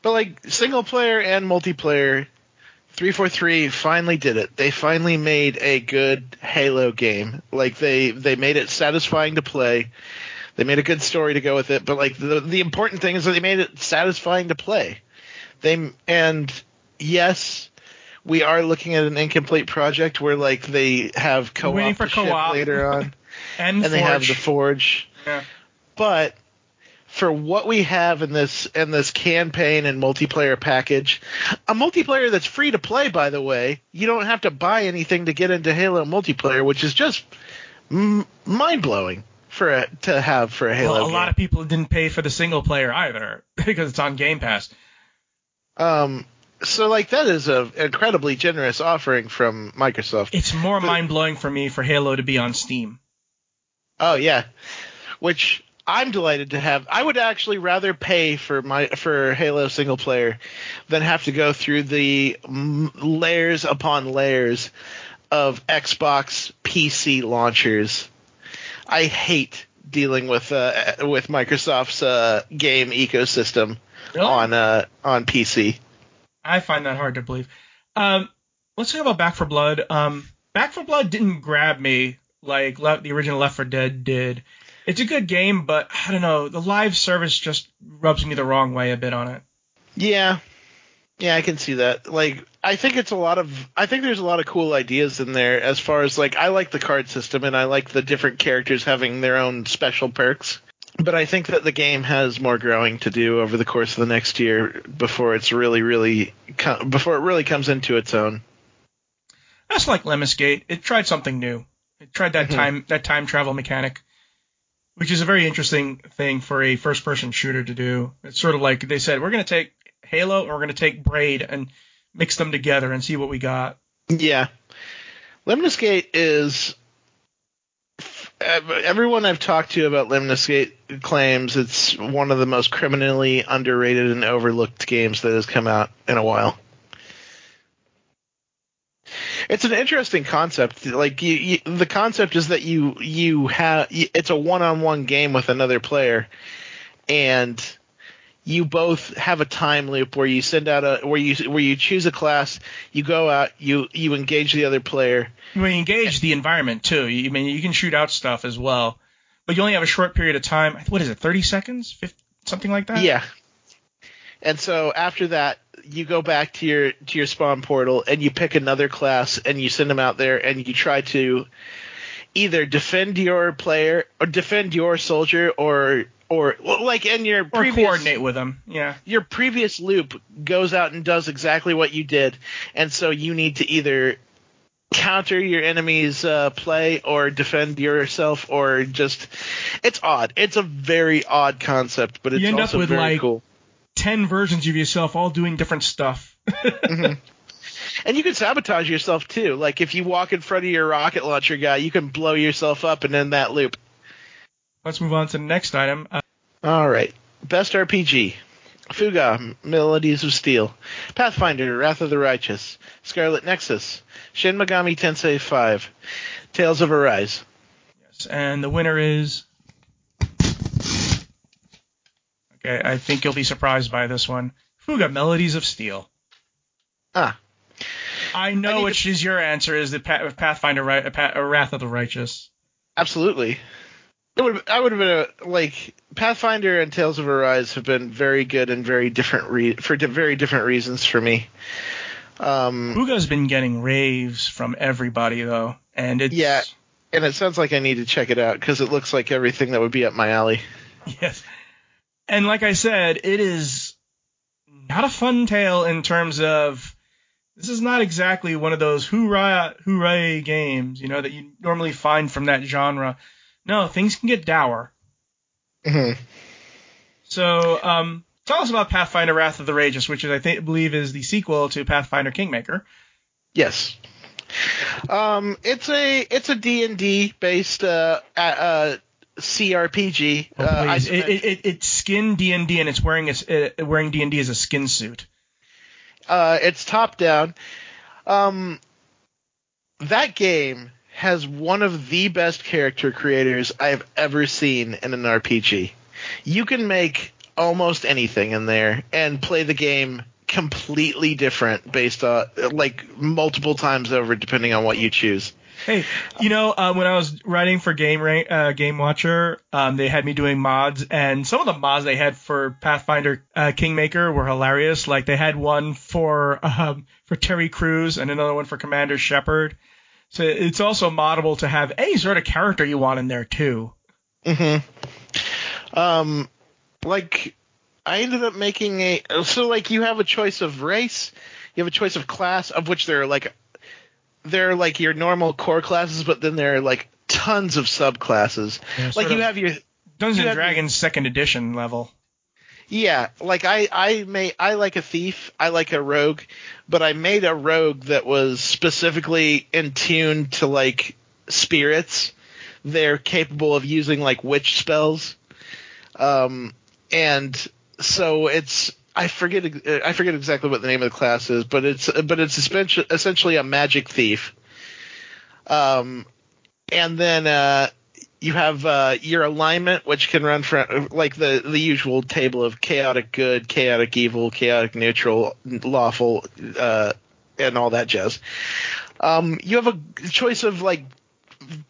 But like single player and multiplayer, 343 finally did it. They finally made a good Halo game. Like they they made it satisfying to play. They made a good story to go with it, but like the the important thing is that they made it satisfying to play. They and yes, we are looking at an incomplete project where like they have co-op the ship co-op. later on, And, and they have the Forge. forge. Yeah. But for what we have in this in this campaign and multiplayer package, a multiplayer that's free to play, by the way, you don't have to buy anything to get into Halo multiplayer, which is just m- mind blowing for a, to have for a Halo. Well, a game. lot of people didn't pay for the single player either because it's on Game Pass. um, so like that is a incredibly generous offering from Microsoft. It's more mind blowing for me for Halo to be on Steam. Oh yeah, which I'm delighted to have. I would actually rather pay for my for Halo single player than have to go through the layers upon layers of Xbox PC launchers. I hate dealing with uh, with Microsoft's uh, game ecosystem Really? on uh, on PC. I find that hard to believe. Um, let's talk about Back for Blood. Um, Back for Blood didn't grab me like the original Left for Dead did. It's a good game, but I don't know. The live service just rubs me the wrong way a bit on it. Yeah. Yeah, I can see that. Like I think it's a lot of I think there's a lot of cool ideas in there as far as like I like the card system and I like the different characters having their own special perks. But I think that the game has more growing to do over the course of the next year before it's really really co- before it really comes into its own. That's like Lemnis Gate. It tried something new. It tried that Mhm. time that time travel mechanic, which is a very interesting thing for a first person shooter to do. It's sort of like they said, we're going to take Halo and we're going to take Braid and mix them together and see what we got. Yeah. Lemnis Gate is everyone I've talked to about Lemnis Gate claims it's one of the most criminally underrated and overlooked games that has come out in a while. It's an interesting concept. Like you, you, the concept is that you you have it's a one-on-one game with another player, and you both have a time loop where you send out a where you where you choose a class, you go out, you you engage the other player. You engage the environment too. You I mean you can shoot out stuff as well, but you only have a short period of time. What is it? Thirty seconds? 50, something like that? Yeah. And so after that, you go back to your to your spawn portal and you pick another class and you send them out there and you try to either defend your player or defend your soldier or or well, like in your or coordinate with them. Yeah. your previous loop goes out and does exactly what you did, and so you need to either counter your enemy's uh, play or defend yourself or just it's odd. It's a very odd concept, but it's You end up also with, very like- cool. Ten versions of yourself all doing different stuff. And you can sabotage yourself too. Like if you walk in front of your rocket launcher guy, you can blow yourself up and end that loop. Let's move on to the next item. Uh, All right. Best RPG. Fuga, Melodies of Steel. Pathfinder, Wrath of the Righteous. Scarlet Nexus. Shin Megami Tensei 5. Tales of Arise. yes, and the winner is. Okay, I think you'll be surprised by this one. Fuga Melodies of Steel. Ah. I I know need which is your answer. Is the Pathfinder Wrath of the Righteous? Absolutely. It would I would have been a, like Pathfinder and Tales of Arise have been very good and very different re- for di- very different reasons for me. Um, Fuga's been getting raves from everybody though, and it's Yeah. and it sounds like I need to check it out because it looks like everything that would be up my alley. Yes. And like I said, it is not a fun tale in terms of this is not exactly one of those hoorah hooray games, you know, that you normally find from that genre. No, things can get dour. Mhm. So, um, tell us about Pathfinder Wrath of the Rageous, which is I think believe is the sequel to Pathfinder Kingmaker. Yes. Um, it's a it's a D and D based uh, uh CRPG. Oh, uh, it, it, it, it's skin D and D, and it's wearing a, uh, wearing D and D as a skin suit. uh, it's top down. Um, that game has one of the best character creators I have ever seen in an RPG. You can make almost anything in there and play the game completely different based on like multiple times over depending on what you choose. Hey, you know, uh, when I was writing for Game uh, Game Watcher, um, they had me doing mods, and some of the mods they had for Pathfinder uh, Kingmaker were hilarious. Like they had one for um, for Terry Crews and another one for Commander Shepard. So it's also moddable to have any sort of character you want in there too. Mm-hmm. Um, like I ended up making a so like you have a choice of race, you have a choice of class, of which there are like they're like your normal core classes, but then there are like tons of subclasses. Yeah, like you have your Dungeons you and Dragons second edition level. Yeah, like I I may I like a thief, I like a rogue, but I made a rogue that was specifically in tune to like spirits. They're capable of using like witch spells. Um and so it's I forget I forget exactly what the name of the class is, but it's but it's essentially a magic thief. Um and then uh you have uh, your alignment, which can run from like the the usual table of chaotic good, chaotic evil, chaotic neutral, lawful, uh, and all that jazz. Um, you have a choice of like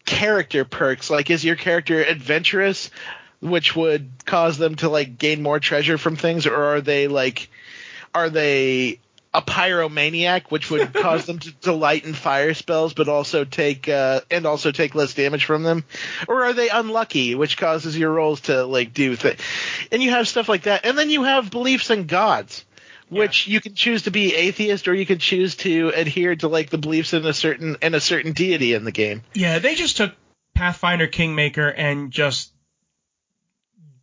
character perks. Like, is your character adventurous, which would cause them to like gain more treasure from things, or are they like, are they a pyromaniac, which would cause them to, to lighten fire spells, but also take uh, and also take less damage from them, or are they unlucky, which causes your rolls to like do things, and you have stuff like that, and then you have beliefs in gods, which you can choose to be atheist, or you can choose to adhere to like the beliefs in a certain in a certain deity in the game. Yeah, they just took Pathfinder Kingmaker and just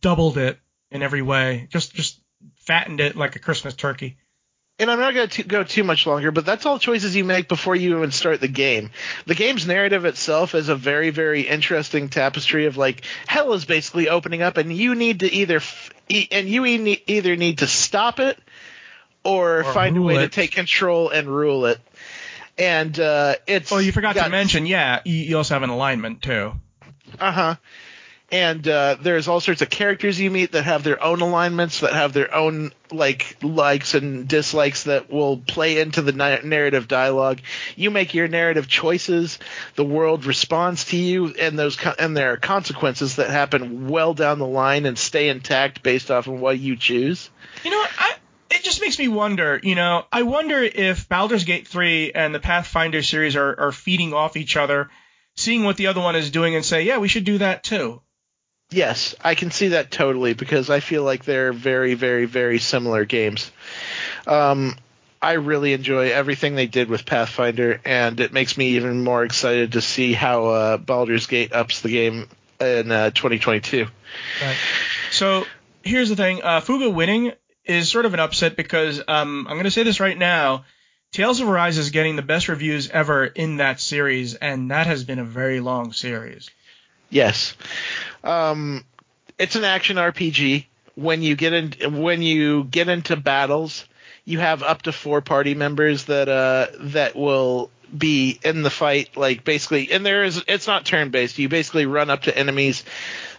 doubled it in every way. Just just fattened it like a Christmas turkey. and I'm not going to go too much longer, but that's all choices you make before you even start the game. The game's narrative itself is a very, very interesting tapestry of like hell is basically opening up, and you need to either f- e- and you e- either need to stop it or, Or find a way to take control and rule it. And uh, it's Oh, you forgot to mention, yeah, you, you also have an alignment too. Uh huh. And uh, there's all sorts of characters you meet that have their own alignments, that have their own like likes and dislikes that will play into the na- narrative dialogue. You make your narrative choices, the world responds to you, and those co- and there are consequences that happen well down the line and stay intact based off of what you choose. You know, what, I it just makes me wonder. You know, I wonder if Baldur's Gate 3 and the Pathfinder series are are feeding off each other, seeing what the other one is doing, and say, yeah, we should do that too. Yes, I can see that totally because I feel like they're very, very, very similar games. Um, I really enjoy everything they did with Pathfinder, and it makes me even more excited to see how uh, Baldur's Gate ups the game in uh, 2022. Right. So here's the thing: uh, Fuga winning is sort of an upset because um, I'm going to say this right now. Tales of Arise is getting the best reviews ever in that series, and that has been a very long series. Yes, um, it's an action RPG. When you get in, when you get into battles, you have up to four party members that uh that will be in the fight. Like basically, and there is it's not turn based. You basically run up to enemies,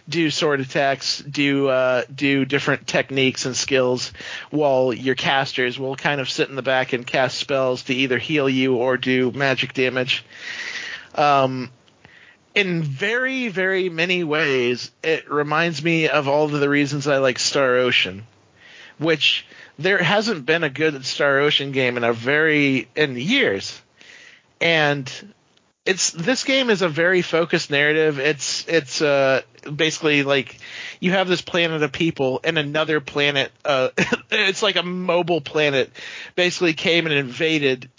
do sword attacks, do uh do different techniques and skills, while your casters will kind of sit in the back and cast spells to either heal you or do magic damage. Um, in very, very many ways, it reminds me of all of the reasons I like Star Ocean, which there hasn't been a good Star Ocean game in a very in years, and it's this game is a very focused narrative. It's it's uh basically like you have this planet of people and another planet. Uh, it's like a mobile planet, basically came and invaded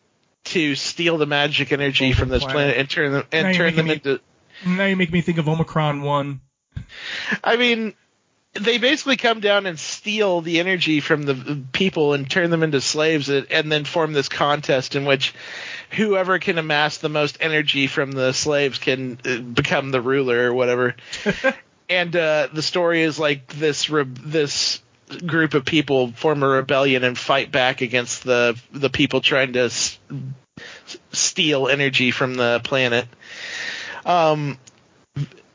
to steal the magic energy from this planet. planet and turn them and turn them making into. Now you make me think of Omicron One. I mean, they basically come down and steal the energy from the people and turn them into slaves, and, then form this contest in which whoever can amass the most energy from the slaves can uh, become the ruler or whatever. and uh, the story is like this re- this group of people form a rebellion and fight back against the the people trying to s- steal energy from the planet. Um,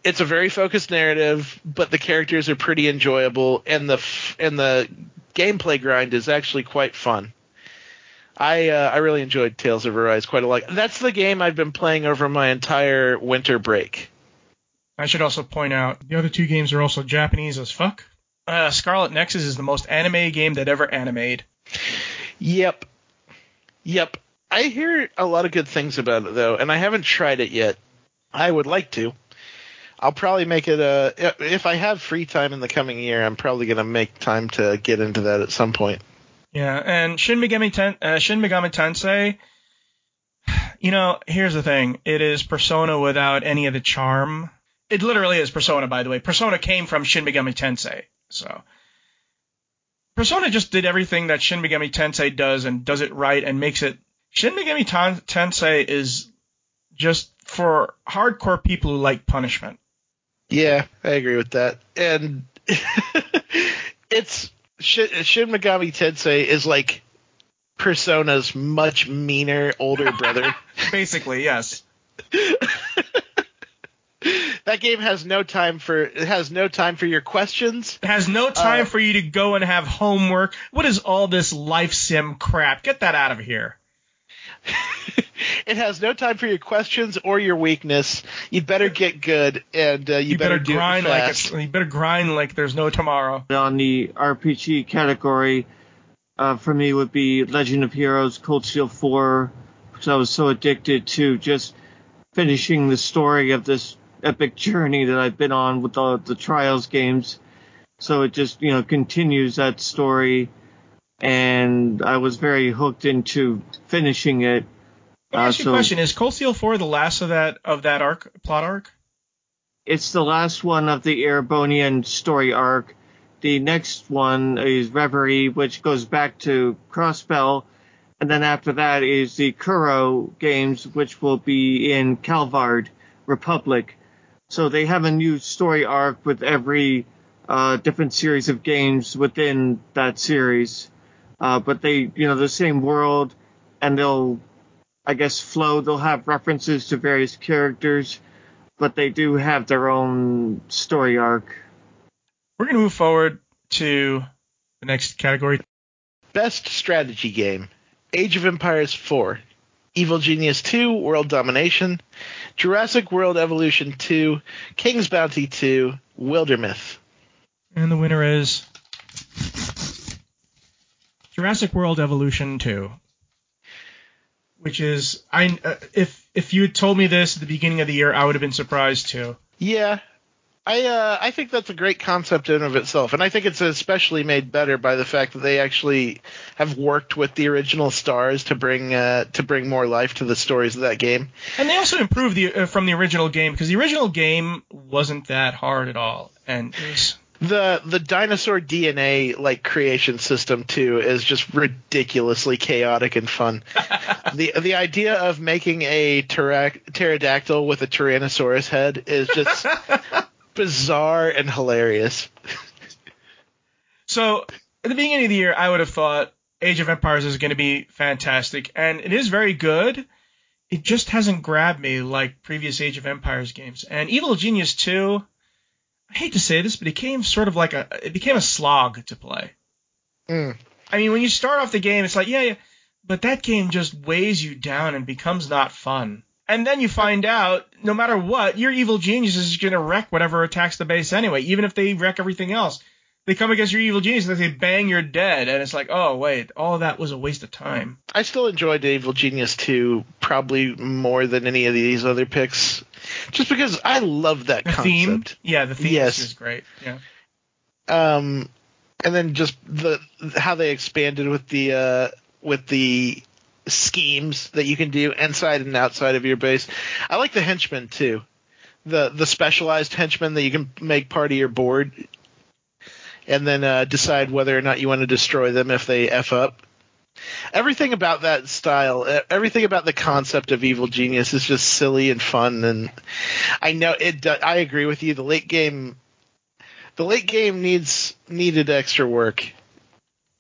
it's a very focused narrative, but the characters are pretty enjoyable, and the f- and the gameplay grind is actually quite fun. I uh, I really enjoyed Tales of Arise quite a lot. That's the game I've been playing over my entire winter break. I should also point out the other two games are also Japanese as fuck. Uh, Scarlet Nexus is the most anime game that ever animated. Yep, yep. I hear a lot of good things about it though, and I haven't tried it yet. I would like to. I'll probably make it a if I have free time in the coming year. I'm probably gonna make time to get into that at some point. Yeah, and Shin Megami, Ten- uh, Shin Megami Tensei. You know, here's the thing: it is Persona without any of the charm. It literally is Persona, by the way. Persona came from Shin Megami Tensei, so Persona just did everything that Shin Megami Tensei does and does it right and makes it. Shin Megami Tensei is just for hardcore people who like punishment. Yeah, I agree with that. And it's Shin, Megami Tensei is like Persona's much meaner older brother. Basically, yes. that game has no time for it has no time for your questions. It has no time Uh, for you to go and have homework. What is all this life sim crap? Get that out of here. it has no time for your questions or your weakness. You better get good, and uh, you, You, better, do grind it like fast. it's, you better grind like there's no tomorrow. on the RPG category, uh, for me would be Legend of Heroes Cold Steel 4, because I was so addicted to just finishing the story of this epic journey that I've been on with all the Trails games. So it just, you know, continues that story, and I was very hooked into finishing it. Let me Uh, ask you so- a question: Is Cold Steel 4 the last of that of that arc plot arc? It's the last one of the Erebonian story arc. The next one is Reverie, which goes back to Crossbell, and then after that is the Kuro games, which will be in Calvard Republic. So they have a new story arc with every uh, different series of games within that series. Uh, but they, you know, the same world, and they'll, I guess, flow. They'll have references to various characters but they do have their own story arc. We're gonna move forward to the next category. Best strategy game: Age of Empires 4, Evil Genius 2, World Domination, Jurassic World Evolution 2, King's Bounty 2, Wildermyth. And the winner is Jurassic World Evolution 2. Which is I uh, if if you had told me this at the beginning of the year, I would have been surprised too. Yeah, I uh, I think that's a great concept in and of itself, and I think it's especially made better by the fact that they actually have worked with the original stars to bring uh, to bring more life to the stories of that game. And they also improved the uh, from the original game because the original game wasn't that hard at all, and it was The the dinosaur DNA like creation system too is just ridiculously chaotic and fun. the the idea of making a pterodactyl with a tyrannosaurus head is just bizarre and hilarious. So at the beginning of the year, I would have thought Age of Empires is going to be fantastic, and it is very good. It just hasn't grabbed me like previous Age of Empires games. And Evil Genius 2, I hate to say this, but it became sort of like a it became a slog to play. Mm. I mean, when you start off the game, it's like yeah, yeah, but that game just weighs you down and becomes not fun. And then you find out, no matter what, your evil genius is going to wreck whatever attacks the base anyway, even if they wreck everything else they come against your evil genius and they say bang you're dead and it's like oh wait all of that was a waste of time I still enjoyed Evil Genius 2 probably more than any of these other picks, just because I love that the concept. theme yeah the theme Yes. is great yeah Um, and then just the how they expanded with the uh, with the schemes that you can do inside and outside of your base. I like the henchmen too. The the specialized henchmen that you can make part of your board, and then uh, decide whether or not you want to destroy them if they f up. Everything about that style, everything about the concept of evil genius is just silly and fun. And I know it. I agree with you. The late game the late game needs needed extra work.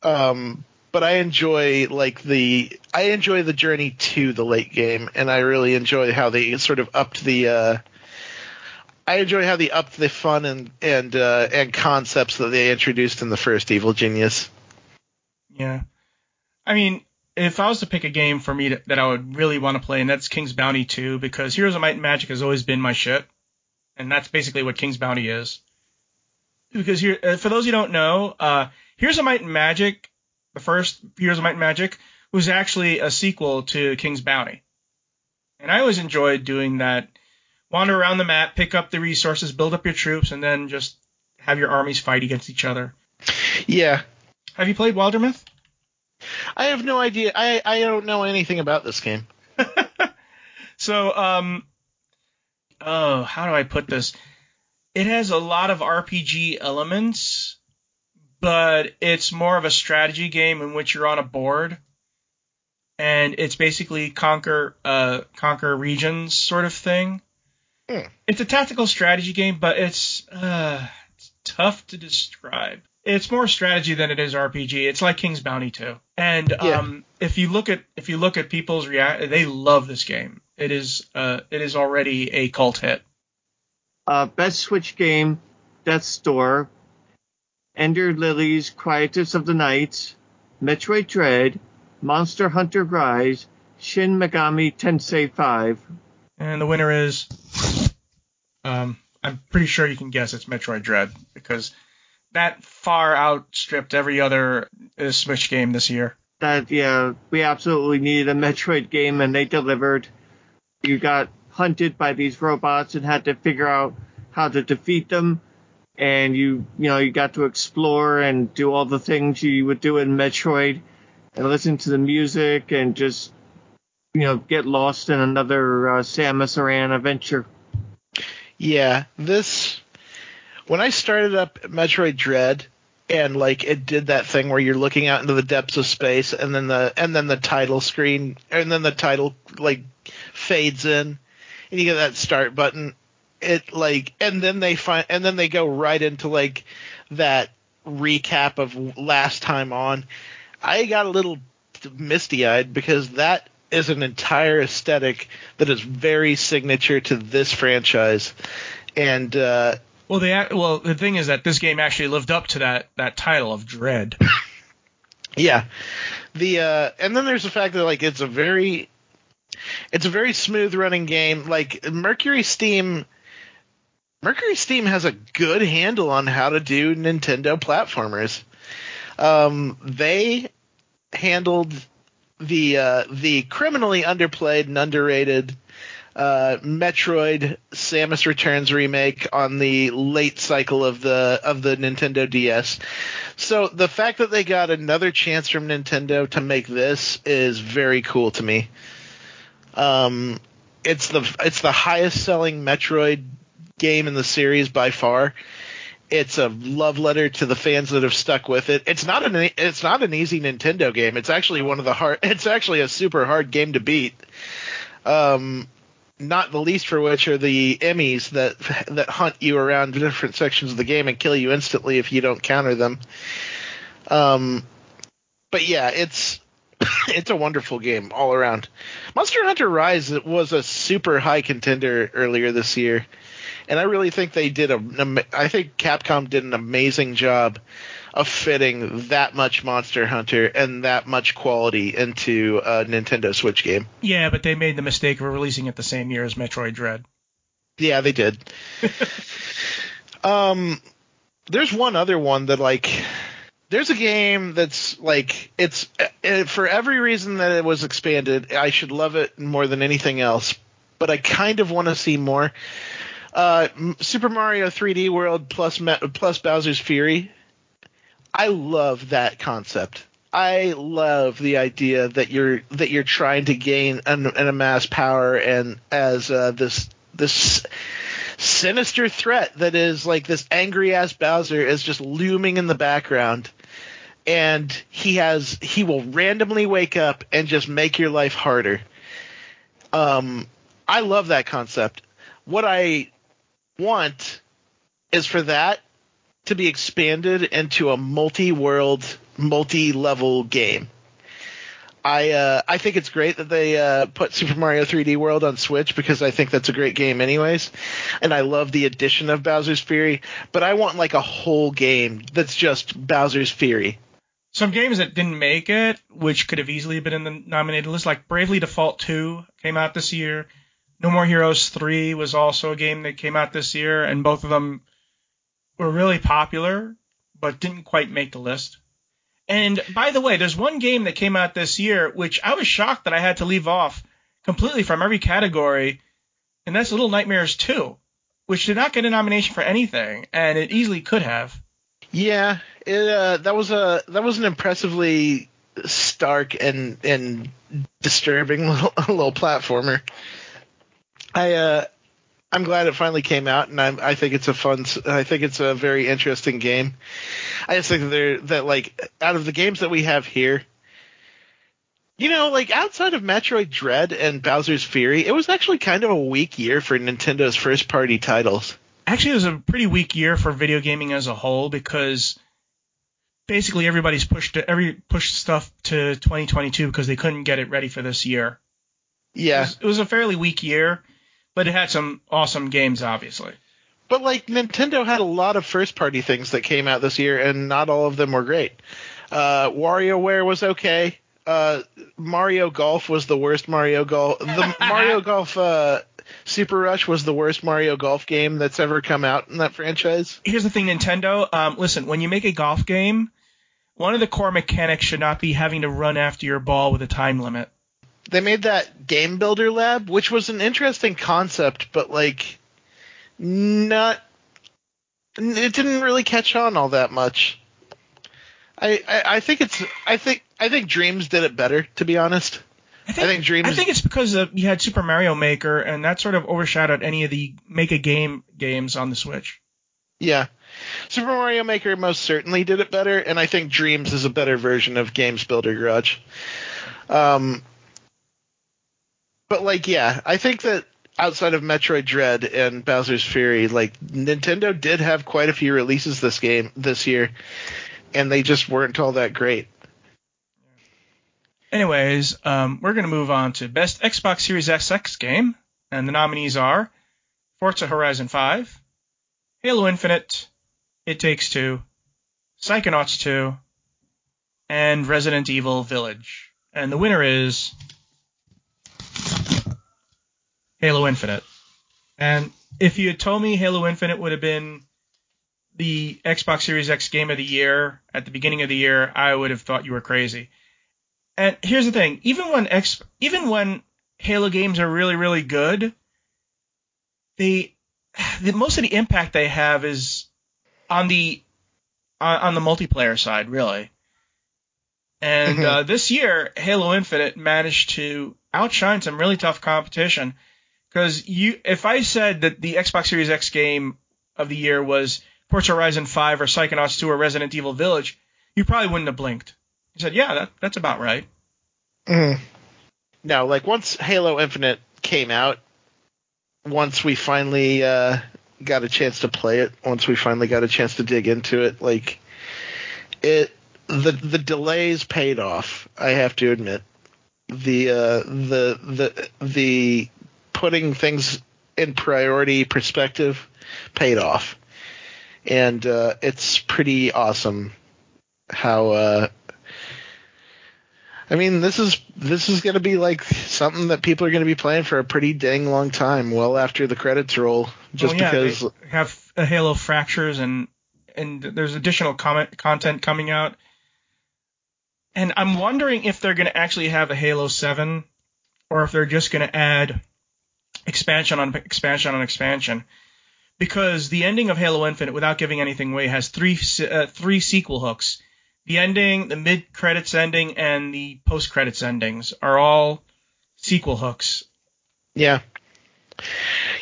Um, but I enjoy like the I enjoy the journey to the late game, and I really enjoy how they sort of upped the. Uh, I enjoy how they upped the fun and and uh, and concepts that they introduced in the first Evil Genius. Yeah, I mean, if I was to pick a game for me to, that I would really want to play, and that's King's Bounty 2, because Heroes of Might and Magic has always been my shit, and that's basically what King's Bounty is. Because here, uh, for those who don't know, uh, Heroes of Might and Magic, the first Heroes of Might and Magic, was actually a sequel to King's Bounty, and I always enjoyed doing that. Wander around the map, pick up the resources, build up your troops, and then just have your armies fight against each other. Yeah, Have you played Wildermyth? I have no idea. I I don't know anything about this game. So, um, oh, how do I put this? It has a lot of RPG elements, but it's more of a strategy game in which you're on a board, and it's basically conquer, uh, conquer regions sort of thing. Hmm. It's a tactical strategy game, but it's, uh, it's tough to describe. It's more strategy than it is RPG. It's like King's Bounty 2. And Yeah. um, if you look at if you look at people's react, they love this game. It is uh, it is already a cult hit. Uh, best Switch game, Death's Door, Ender Lilies, Quietus of the Night, Metroid Dread, Monster Hunter Rise, Shin Megami Tensei 5. And the winner is, um, I'm pretty sure you can guess it's Metroid Dread because that far outstripped every other uh, Switch game this year. That, yeah, we absolutely needed a Metroid game and they delivered. You got hunted by these robots and had to figure out how to defeat them. And you, you know, you got to explore and do all the things you would do in Metroid and listen to the music and just, you know, get lost in another uh, Samus Aran adventure. Yeah, this when I started up Metroid Dread and like it did that thing where you're looking out into the depths of space and then the and then the title screen and then the title like fades in and you get that start button it like and then they find and then they go right into like that recap of last time on. I got a little misty eyed because that is an entire aesthetic that is very signature to this franchise. And uh Well, they well the thing is that this game actually lived up to that that title of Dread. Yeah. The uh and then there's the fact that like it's a very it's a very smooth running game. Like Mercury Steam Mercury Steam has a good handle on how to do Nintendo platformers. Um they handled the uh the criminally underplayed and underrated uh, Metroid Samus Returns remake on the late cycle of the of the Nintendo DS. So the fact that they got another chance from Nintendo to make this is very cool to me. Um, it's the it's the highest selling Metroid game in the series by far. It's a love letter to the fans that have stuck with it. It's not an it's not an easy Nintendo game. It's actually one of the hard. It's actually a super hard game to beat. Um, not the least for which are the E.M.M.I.s that that hunt you around different sections of the game and kill you instantly if you don't counter them. Um, but yeah, it's it's a wonderful game all around. Monster Hunter Rise was a super high contender earlier this year, and I really think they did a. I think Capcom did an amazing job of fitting that much Monster Hunter and that much quality into a Nintendo Switch game. Yeah, but they made the mistake of releasing it the same year as Metroid Dread. Yeah, they did. um, there's one other one that like. There's a game that's like it's uh, for every reason that it was expanded. I should love it more than anything else, but I kind of want to see more. Uh, Super Mario 3D World plus plus Bowser's Fury. I love that concept. I love the idea that you're that you're trying to gain and, and amass power and as uh, this this sinister threat that is like this angry ass Bowser is just looming in the background and he has he will randomly wake up and just make your life harder. Um I love that concept. What I want is for that to be expanded into a multi-world, multi-level game. I uh, I think it's great that they uh, put Super Mario 3D World on Switch because I think that's a great game anyways, and I love the addition of Bowser's Fury. But I want like a whole game that's just Bowser's Fury. Some games that didn't make it, which could have easily been in the nominated list, like Bravely Default 2 came out this year. No More Heroes 3 was also a game that came out this year, and both of them were really popular, but didn't quite make the list. And by the way, there's one game that came out this year which I was shocked that I had to leave off completely from every category, and that's Little Nightmares 2, which did not get a nomination for anything, and it easily could have. Yeah, it, uh, that was a that was an impressively stark and and disturbing little little platformer. I uh, I'm glad it finally came out, and I'm, I think it's a fun. I think it's a very interesting game. I just think that they're that like out of the games that we have here, you know, like outside of Metroid Dread and Bowser's Fury, it was actually kind of a weak year for Nintendo's first party titles. Actually, it was a pretty weak year for video gaming as a whole because basically everybody's pushed every pushed stuff to 2022 because they couldn't get it ready for this year. Yeah, it was, it was a fairly weak year but it had some awesome games, obviously. But like Nintendo had a lot of first party things that came out this year, and not all of them were great. Uh, WarioWare was okay. Uh, Mario Golf was the worst Mario Golf. The Mario Golf uh, Super Rush was the worst Mario Golf game that's ever come out in that franchise. Here's the thing, Nintendo. Um, listen, when you make a golf game, one of the core mechanics should not be having to run after your ball with a time limit they made that game builder lab, which was an interesting concept, but like not it didn't really catch on all that much. I, I, I think it's I think I think Dreams did it better, to be honest. I think, I think Dreams. I think it's because of, you had Super Mario Maker, and that sort of overshadowed any of the make a game games on the Switch. Yeah, Super Mario Maker most certainly did it better, and I think Dreams is a better version of Games Builder Garage. Um, but like, yeah, I think that outside of Metroid Dread and Bowser's Fury, like Nintendo did have quite a few releases this game this year, and they just weren't all that great. Anyways, um, we're gonna move on to best Xbox Series XX game, and the nominees are Forza Horizon 5, Halo Infinite, It Takes Two, Psychonauts 2, and Resident Evil Village. And the winner is Halo Infinite. And if you had told me Halo Infinite would have been the Xbox Series X game of the year at the beginning of the year, I would have thought you were crazy. And here's the thing, even when X even when Halo games are really really good, they the, most of the impact they have is on the on, on the multiplayer side, really. And mm-hmm. uh, this year, Halo Infinite managed to outshine some really tough competition. Because you, if I said that the Xbox Series X game of the year was Forza Horizon 5 or Psychonauts 2 or Resident Evil Village, you probably wouldn't have blinked. You said, yeah, that, that's about right. Mm. No, like once Halo Infinite came out, once we finally uh, got a chance to play it, once we finally got a chance to dig into it, like it, the the delays paid off. I have to admit, the uh, the the the putting things in priority perspective paid off, and uh, it's pretty awesome how. Uh, I mean, this is this is going to be like something that people are going to be playing for a pretty dang long time, well after the credits roll. Just yeah, because have a Halo fractures and and there's additional comment content coming out, and I'm wondering if they're going to actually have a Halo Seven, or if they're just going to add expansion on expansion on expansion because the ending of Halo Infinite, without giving anything away, has three uh, three sequel hooks. The ending, the mid credits ending, and the post credits endings are all sequel hooks. Yeah,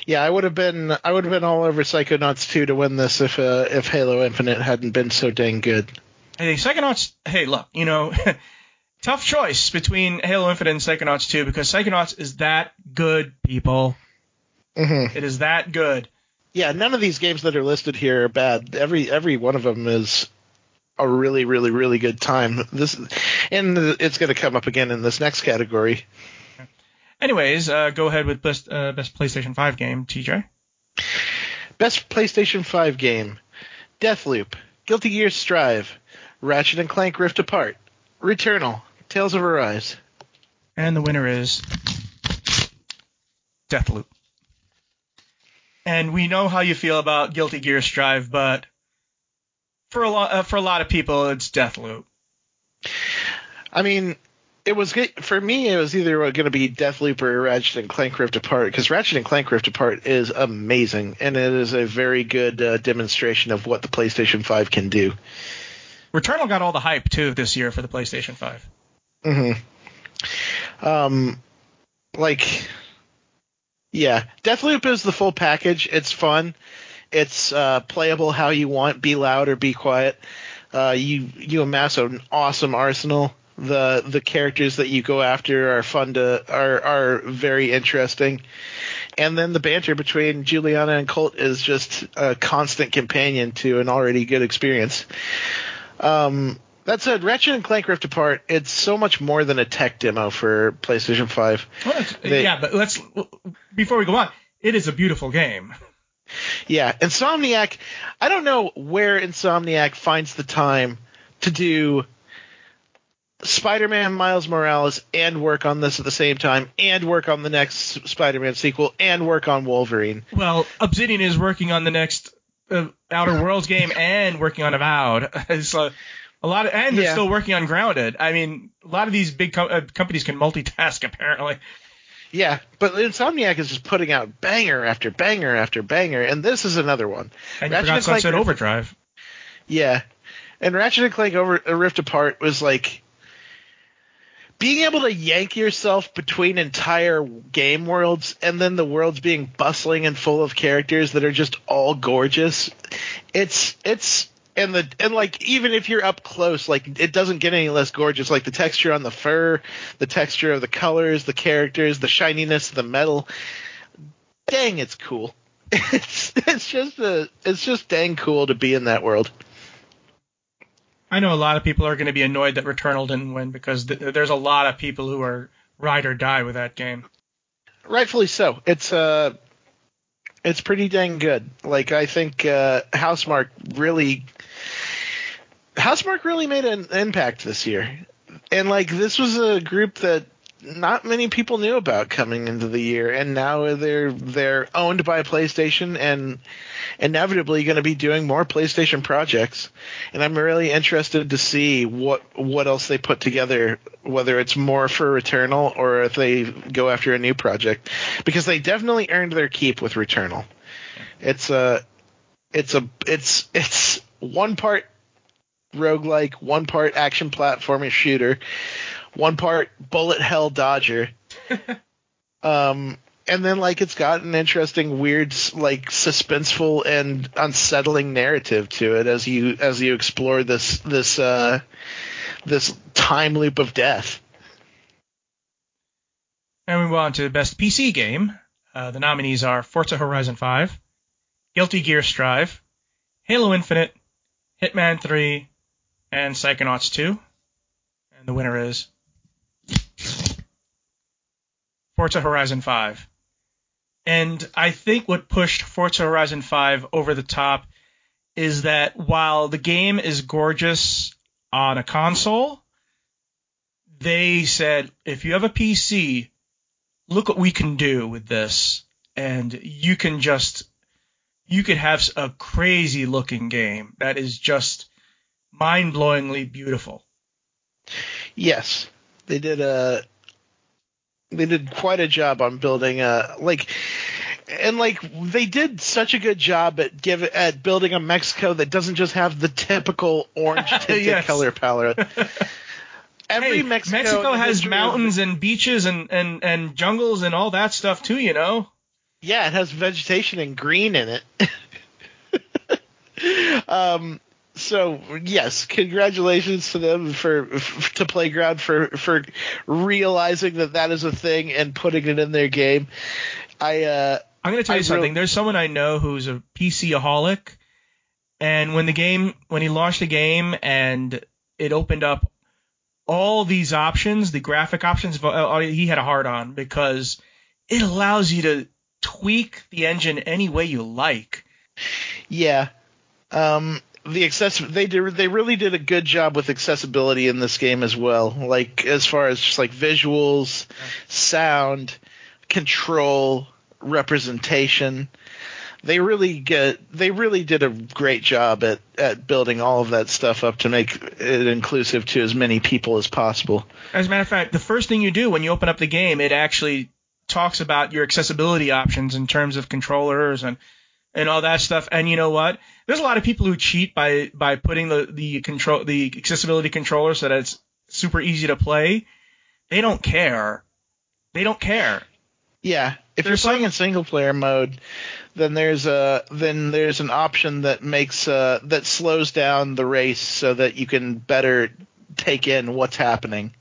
yeah, I would have been I would have been all over Psychonauts 2 to win this if uh, if Halo Infinite hadn't been so dang good. Hey, Psychonauts. Hey, look, you know. tough choice between Halo Infinite and Psychonauts 2 because Psychonauts is that good, people. Mm-hmm. It is that good. Yeah, none of these games that are listed here are bad. Every every one of them is a really really really good time. This and it's going to come up again in this next category. Anyways, uh, go ahead with best uh, best PlayStation 5 game, TJ. Best PlayStation 5 game: Deathloop, Guilty Gear Strive, Ratchet and Clank Rift Apart, Returnal, Tales of Arise. And the winner is Deathloop. And we know how you feel about Guilty Gear Strive, but for a lot uh, for a lot of people, it's Deathloop. I mean, it was for me. It was either going to be Deathloop or Ratchet and Clank Rift Apart because Ratchet and Clank Rift Apart is amazing and it is a very good uh, demonstration of what the PlayStation 5 can do. Returnal got all the hype too this year for the PlayStation 5. Mm-hmm. Um, like, yeah, Deathloop is the full package. It's fun. It's uh, playable how you want. Be loud or be quiet. Uh, you you amass an awesome arsenal. The the characters that you go after are fun to are are very interesting, and then the banter between Julianna and Colt is just a constant companion to an already good experience. Um, that said, Ratchet and Clank Rift Apart, it's so much more than a tech demo for PlayStation 5. Well, They- yeah, but let's before we go on, it is a beautiful game. Yeah, Insomniac, I don't know where Insomniac finds the time to do Spider-Man Miles Morales and work on this at the same time and work on the next Spider-Man sequel and work on Wolverine. Well, Obsidian is working on the next uh, Outer Worlds game and working on Avowed. so a lot of, and they're Yeah. still working on Grounded. I mean, a lot of these big uh, companies can multitask apparently. Yeah, but Insomniac is just putting out banger after banger after banger, and this is another one. And you Ratchet forgot and Clank Sunset Rift- Overdrive. Yeah, and Ratchet and Clank over uh, Rift Apart was like being able to yank yourself between entire game worlds, and then the worlds being bustling and full of characters that are just all gorgeous. It's it's and the and like even if you're up close, like it doesn't get any less gorgeous. Like the texture on the fur, the texture of the colors, the characters, the shininess of the metal. Dang, it's cool. It's it's just a it's just dang cool to be in that world. I know a lot of people are going to be annoyed that Returnal didn't win because th- there's a lot of people who are ride or die with that game. rightfully so. It's uh it's pretty dang good. Like I think uh Housemarque really Housemarque really made an impact this year. And like this was a group that not many people knew about coming into the year and now they're they're owned by PlayStation and inevitably going to be doing more PlayStation projects and I'm really interested to see what what else they put together whether it's more for Returnal or if they go after a new project because they definitely earned their keep with Returnal. It's a it's a it's it's one part roguelike, one part action platformer shooter, one part bullet hell dodger. um and then like it's got an interesting weird like suspenseful and unsettling narrative to it as you as you explore this this uh this time loop of death. And we move on to the best PC game. Uh, the nominees are Forza Horizon 5, Guilty Gear Strive, Halo Infinite, Hitman 3, and Psychonauts 2. And the winner is Forza Horizon 5. And I think what pushed Forza Horizon 5 over the top is that while the game is gorgeous on a console, they said if you have a PC, look what we can do with this and you can just you could have a crazy looking game that is just mind-blowingly beautiful Yes, they did a they did quite a job on building a like and like they did such a good job at give at building a Mexico that doesn't just have the typical orange tinted Yes. color palette. Every hey, Mexico, the has mountains and beaches and, and, and jungles and all that stuff too you know Yeah, it has vegetation and green in it. um, so yes, congratulations to them for f- to Playground for for realizing that that is a thing and putting it in their game. I uh, I'm gonna tell I you something. really- There's someone I know who's a PC-aholic, and when the game, when he launched the game and it opened up all these options, the graphic options, uh, he had a hard on because it allows you to tweak the engine any way you like. Yeah. Um, the access they did they really did a good job with accessibility in this game as well. Like as far as just like visuals, sound, control, representation. They really get they really did a great job at at building all of that stuff up to make it inclusive to as many people as possible. As a matter of fact, the first thing you do when you open up the game, it actually talks about your accessibility options in terms of controllers and and all that stuff. And you know what? There's a lot of people who cheat by by putting the the control the accessibility controller so that it's super easy to play. They don't care. They don't care. Yeah, if There's you're playing some- in single player mode, then there's a then there's an option that makes uh, that slows down the race so that you can better take in what's happening.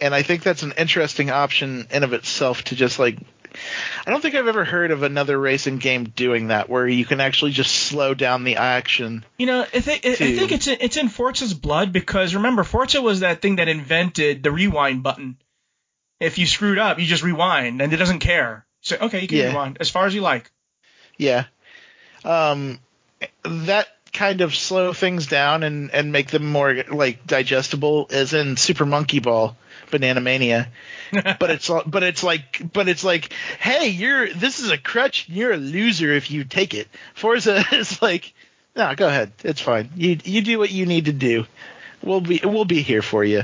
And I think that's an interesting option in of itself to just like I don't think I've ever heard of another racing game doing that where you can actually just slow down the action. You know, I think I think it's in, it's in Forza's blood because remember Forza was that thing that invented the rewind button. If you screwed up, you just rewind and it doesn't care. So okay, you can Yeah. rewind as far as you like. Yeah. Um that kind of slow things down and and make them more like digestible as in Super Monkey Ball, Banana Mania. but it's but it's like but it's like hey you're this is a crutch you're a loser if you take it forza is like no go ahead it's fine you you do what you need to do we'll be we'll be here for you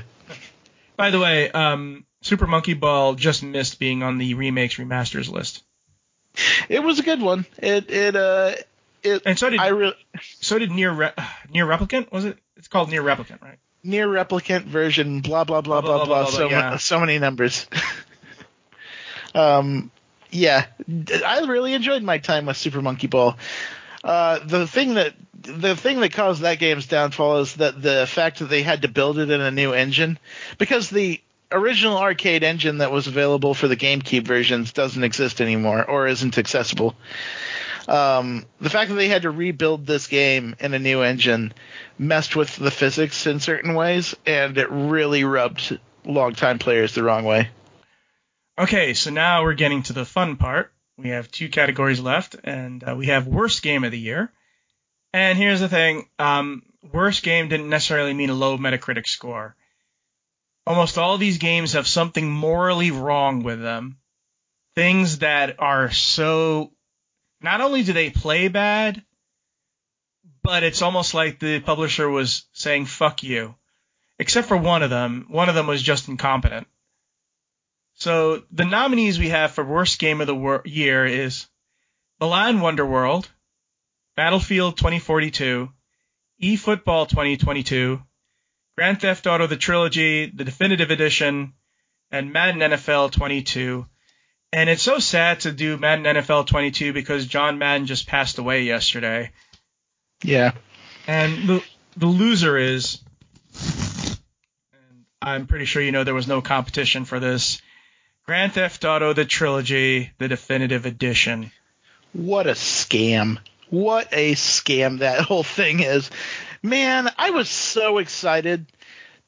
By the way, um, Super Monkey Ball just missed being on the remakes remasters list, it was a good one it it uh it and so did i re- so did NieR Re- NieR Replicant. Was it? It's called NieR Replicant, right? Near replicant version blah blah blah Blah, blah blah, blah, blah, so, yeah. ma- so many numbers um yeah I really enjoyed my time with super monkey ball uh the thing that the thing that caused that game's downfall is that the fact that they had to build it in a new engine because the original arcade engine that was available for the GameCube versions doesn't exist anymore or isn't accessible. Um, the fact that they had to rebuild this game in a new engine messed with the physics in certain ways, and it really rubbed longtime players the wrong way. Okay, so now we're getting to the fun part. We have two categories left, and uh, we have worst game of the year. And here's the thing: um, worst game didn't necessarily mean a low Metacritic score. Almost all these games have something morally wrong with them. Things that are so. Not only do they play bad, but it's almost like the publisher was saying "fuck you." Except for one of them. One of them was just incompetent. So the nominees we have for worst game of the wor- year is Balan Wonderworld, Battlefield 2042, eFootball 2022, Grand Theft Auto the Trilogy, the Definitive Edition, and Madden NFL 22. And it's so sad to do Madden NFL 22 because John Madden just passed away yesterday. Yeah. And the the loser is, and I'm pretty sure you know there was no competition for this. Grand Theft Auto: The Trilogy, the definitive edition. What a scam. What a scam that whole thing is. Man, I was so excited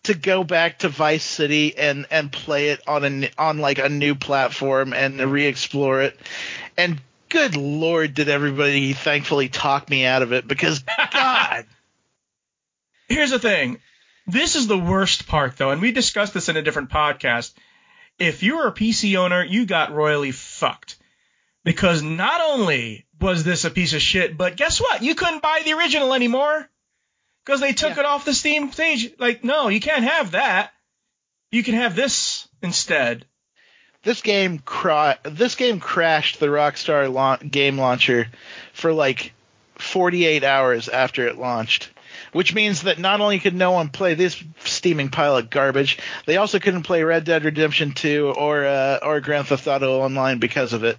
to go back to Vice City and and play it on a on like a new platform and re-explore it. And good lord did everybody thankfully talk me out of it because god. Here's the thing. This is the worst part though, and we discussed this in a different podcast. If you were a PC owner, you got royally fucked. Because not only was this a piece of shit, but guess what? You couldn't buy the original anymore. Because they took Yeah. it off the Steam stage. Like, no, you can't have that. You can have this instead. this game cra- this game crashed the Rockstar la- game launcher for like 48 hours after it launched. Which means that not only could no one play this steaming pile of garbage, they also couldn't play Red Dead Redemption 2 or uh, or Grand Theft Auto Online because of it.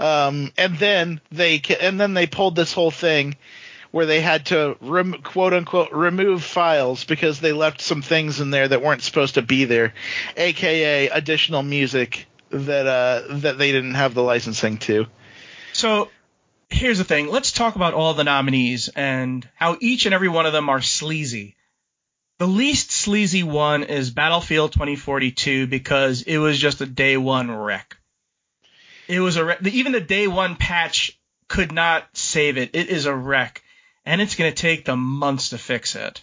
Um, and then they ca- and then they pulled this whole thing where they had to rem- quote unquote remove files because they left some things in there that weren't supposed to be there, aka additional music that uh that they didn't have the licensing to. So here's the thing. Let's talk about all the nominees and how each and every one of them are sleazy. The least sleazy one is Battlefield 2042 because it was just a day one wreck. It was a wreck. Even the day one patch could not save it. It is a wreck, and it's going to take them months to fix it.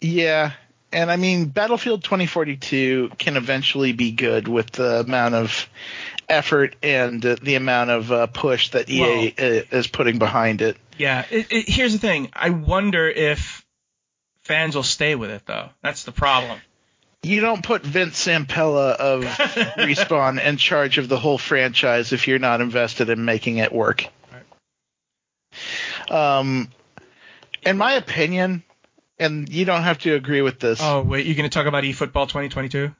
Yeah, and I mean Battlefield 2042 can eventually be good with the amount of effort and uh, the amount of uh, push that EA well, is putting behind it. Yeah, it, it, here's the thing. I wonder if fans will stay with it though. That's the problem. You don't put Vince Zampella of Respawn in charge of the whole franchise if you're not invested in making it work. Right. Um, in my opinion, and you don't have to agree with this. Oh wait, you're going to talk about eFootball 2022?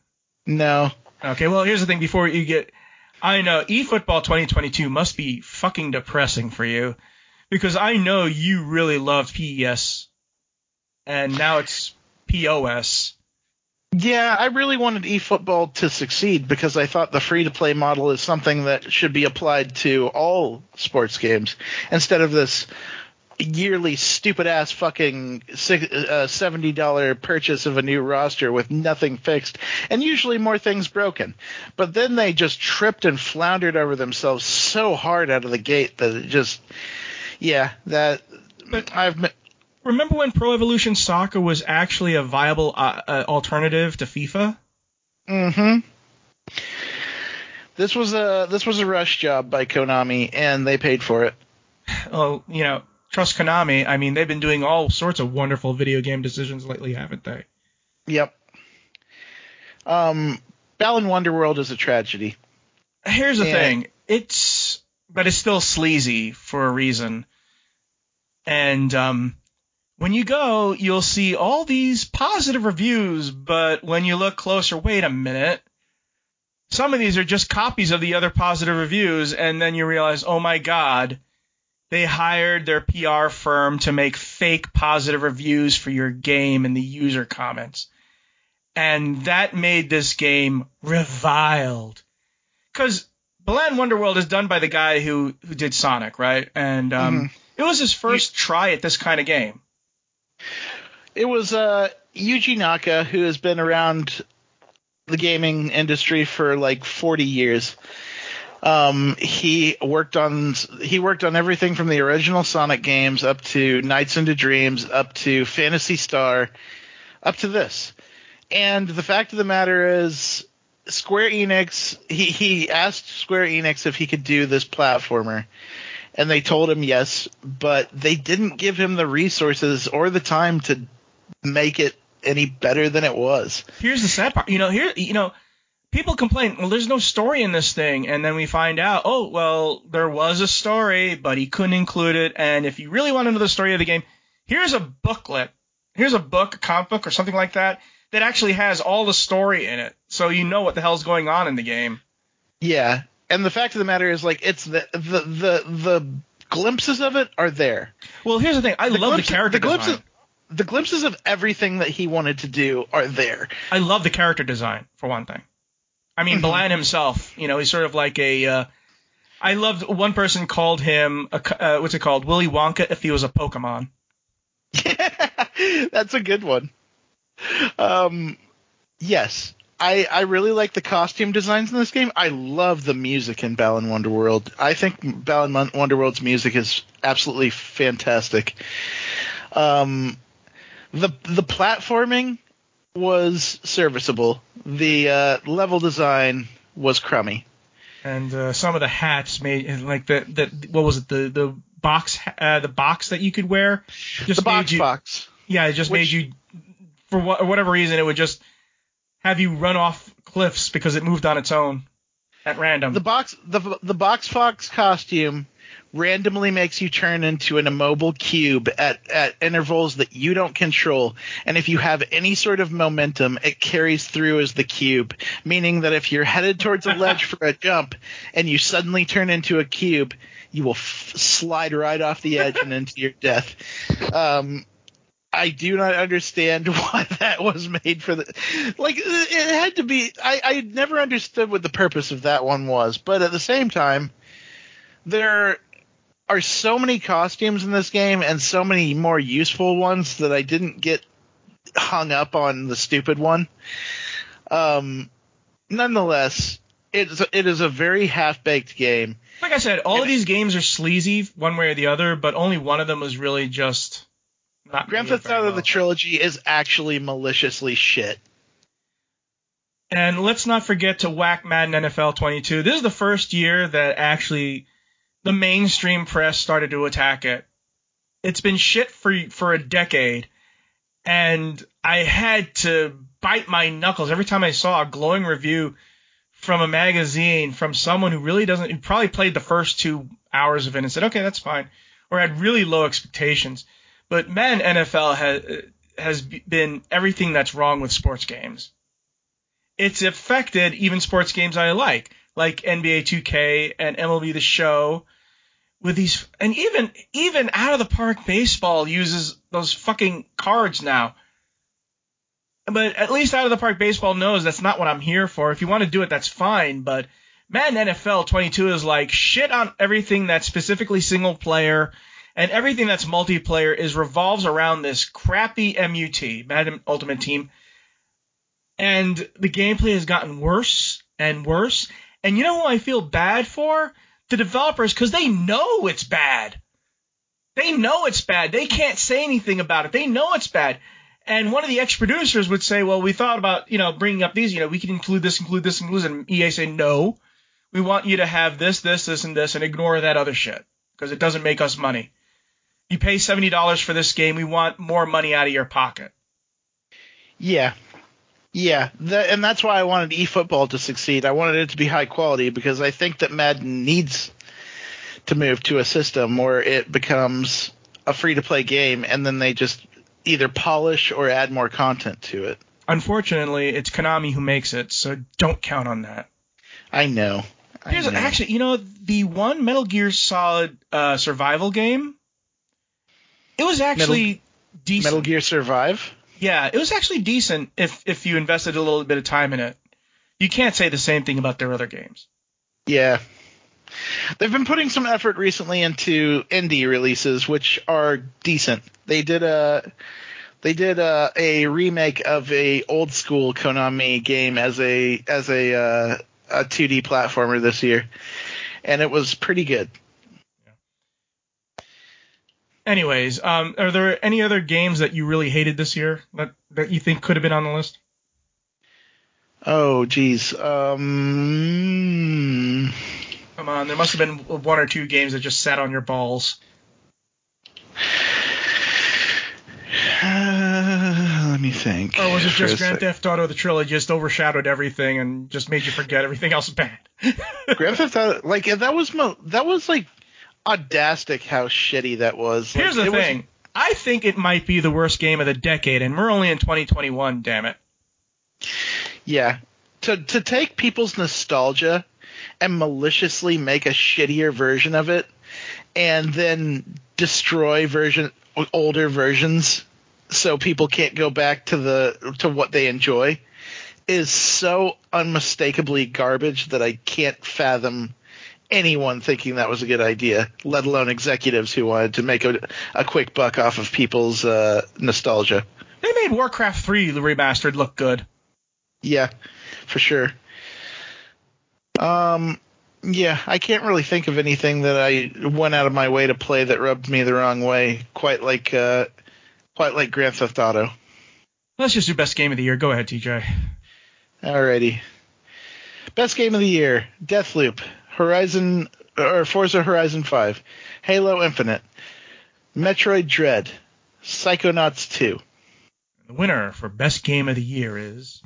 No. Okay, well here's the thing. Before you get, I know eFootball 2022 must be fucking depressing for you, because I know you really loved PES, and now it's POS. Yeah, I really wanted eFootball to succeed because I thought the free to play model is something that should be applied to all sports games instead of this yearly stupid ass fucking uh, seventy dollar purchase of a new roster with nothing fixed and usually more things broken. But then they just tripped and floundered over themselves so hard out of the gate that it just yeah that but I've remember when Pro Evolution Soccer was actually a viable uh, uh, alternative to FIFA? Mm-hmm. This was a this was a rush job by Konami, and they paid for it. Oh, you know, trust Konami. I mean, they've been doing all sorts of wonderful video game decisions lately, haven't they? Yep. Um, Balan Wonderworld is a tragedy. Here's the and, thing. It's but it's still sleazy for a reason. And um, when you go, you'll see all these positive reviews, but when you look closer, wait a minute. Some of these are just copies of the other positive reviews, and then you realize, oh my god, they hired their PR firm to make fake positive reviews for your game in the user comments. And that made this game reviled. Because Balan Wonderworld is done by the guy who, who did Sonic, right? And um, mm-hmm. it was his first try at this kind of game. It was uh, Yuji Naka, who has been around the gaming industry for like 40 years. Um, he worked on he worked on everything from the original Sonic games up to Nights into Dreams, up to Phantasy Star, up to this. And the fact of the matter is, Square Enix he he asked Square Enix if he could do this platformer, and they told him yes, but they didn't give him the resources or the time to make it any better than it was. Here's the sad part. You know, here you know, people complain, well, there's no story in this thing, and then we find out, oh, well, there was a story, but he couldn't include it. And if you really want to know the story of the game, here's a booklet, here's a book, a comic book, or something like that that actually has all the story in it, so you know what the hell's going on in the game. Yeah, and the fact of the matter is, like, it's the the the, the glimpses of it are there. Well, here's the thing, I the love glimpses, the character the glimpses, design. The glimpses of everything that he wanted to do are there. I love the character design for one thing. I mean, Balan himself, you know, he's sort of like a. Uh, I loved one person called him a, uh, what's it called Willy Wonka if he was a Pokemon. That's a good one. Um, yes, I I really like the costume designs in this game. I love the music in Balan Wonderworld. I think Balan Wonderworld's music is absolutely fantastic. Um, the the platforming was serviceable. The uh, level design was crummy. And uh, some of the hats made like the the what was it the the box uh, the box that you could wear just the box you, box. Yeah, it just Which, made you for wh- whatever reason it would just have you run off cliffs because it moved on its own at random. The box the the box fox costume randomly makes you turn into an immobile cube at, at intervals that you don't control. And if you have any sort of momentum, it carries through as the cube, meaning that if you're headed towards a ledge for a jump and you suddenly turn into a cube, you will f- slide right off the edge and into your death. Um, I do not understand why that was made for the like it had to be I I never understood what the purpose of that one was but at the same time there are so many costumes in this game and so many more useful ones that I didn't get hung up on the stupid one. Um, nonetheless, it's it is a very half baked game. Like I said, all of these games are sleazy one way or the other, but only one of them was really just not Grand Theft Auto well. the trilogy is actually maliciously shit. And let's not forget to whack Madden NFL 22. This is the first year that actually the mainstream press started to attack it. It's been shit for for a decade, and I had to bite my knuckles every time I saw a glowing review from a magazine from someone who really doesn't who probably played the first two hours of it and said, okay, that's fine, or had really low expectations. But Madden NFL has has been everything that's wrong with sports games it's affected even sports games I like, like NBA 2K and MLB The Show, with these, and even even out of the park baseball uses those fucking cards now. But at least out of the park baseball knows that's not what I'm here for. If you want to do it, that's fine. But Madden NFL 22 is like shit on everything that's specifically single player, and everything that's multiplayer is revolves around this crappy MUT, Madden Ultimate Team and the gameplay has gotten worse and worse. And you know who I feel bad for? The developers, because they know it's bad. They know it's bad. They can't say anything about it. They know it's bad. And one of the ex-producers would say, well, we thought about, you know, bringing up these, you know, we can include this, include this, include this. And EA say, no, we want you to have this, this, this, and this, and ignore that other shit because it doesn't make us money. You pay $70 for this game. We want more money out of your pocket. Yeah. Yeah, that, and that's why I wanted eFootball to succeed. I wanted it to be high quality because I think that Madden needs to move to a system where it becomes a free to play game and then they just either polish or add more content to it. Unfortunately, it's Konami who makes it, so don't count on that. I know. I Here's know. actually, you know, the one Metal Gear Solid uh, survival game. It was actually decent. Metal Gear Survive. Yeah, it was actually decent if if you invested a little bit of time in it. You can't say the same thing about their other games. Yeah. They've been putting some effort recently into indie releases, which are decent. They did a they did a, a remake of a old school Konami game as a as a uh, a 2D platformer this year, and it was pretty good. Anyways, um, are there any other games that you really hated this year that that you think could have been on the list? Oh, geez. Um, Come on, there must have been one or two games that just sat on your balls. uh, let me think. Or was it just Grand. Theft Auto the trilogy just overshadowed everything and just made you forget everything else bad? Grand Theft Auto? Like that was mo- that was like audastic how shitty that was. Like, Here's the it was- thing. I think it might be the worst game of the decade, and we're only in 2021. Damn it! Yeah. To to take people's nostalgia and maliciously make a shittier version of it and then destroy version older versions so people can't go back to the to what they enjoy is so unmistakably garbage that I can't fathom anyone thinking that was a good idea, let alone executives who wanted to make a, a quick buck off of people's uh, nostalgia. They made Warcraft 3 remastered look good. Yeah, for sure. Um, yeah, I can't really think of anything that I went out of my way to play that rubbed me the wrong way, quite like uh, quite like Grand Theft Auto. Let's just do best game of the year. Go ahead, TJ. Alrighty. Best game of the year: Deathloop, Horizon or Forza Horizon 5, Halo Infinite, Metroid Dread, Psychonauts 2. The winner for best game of the year is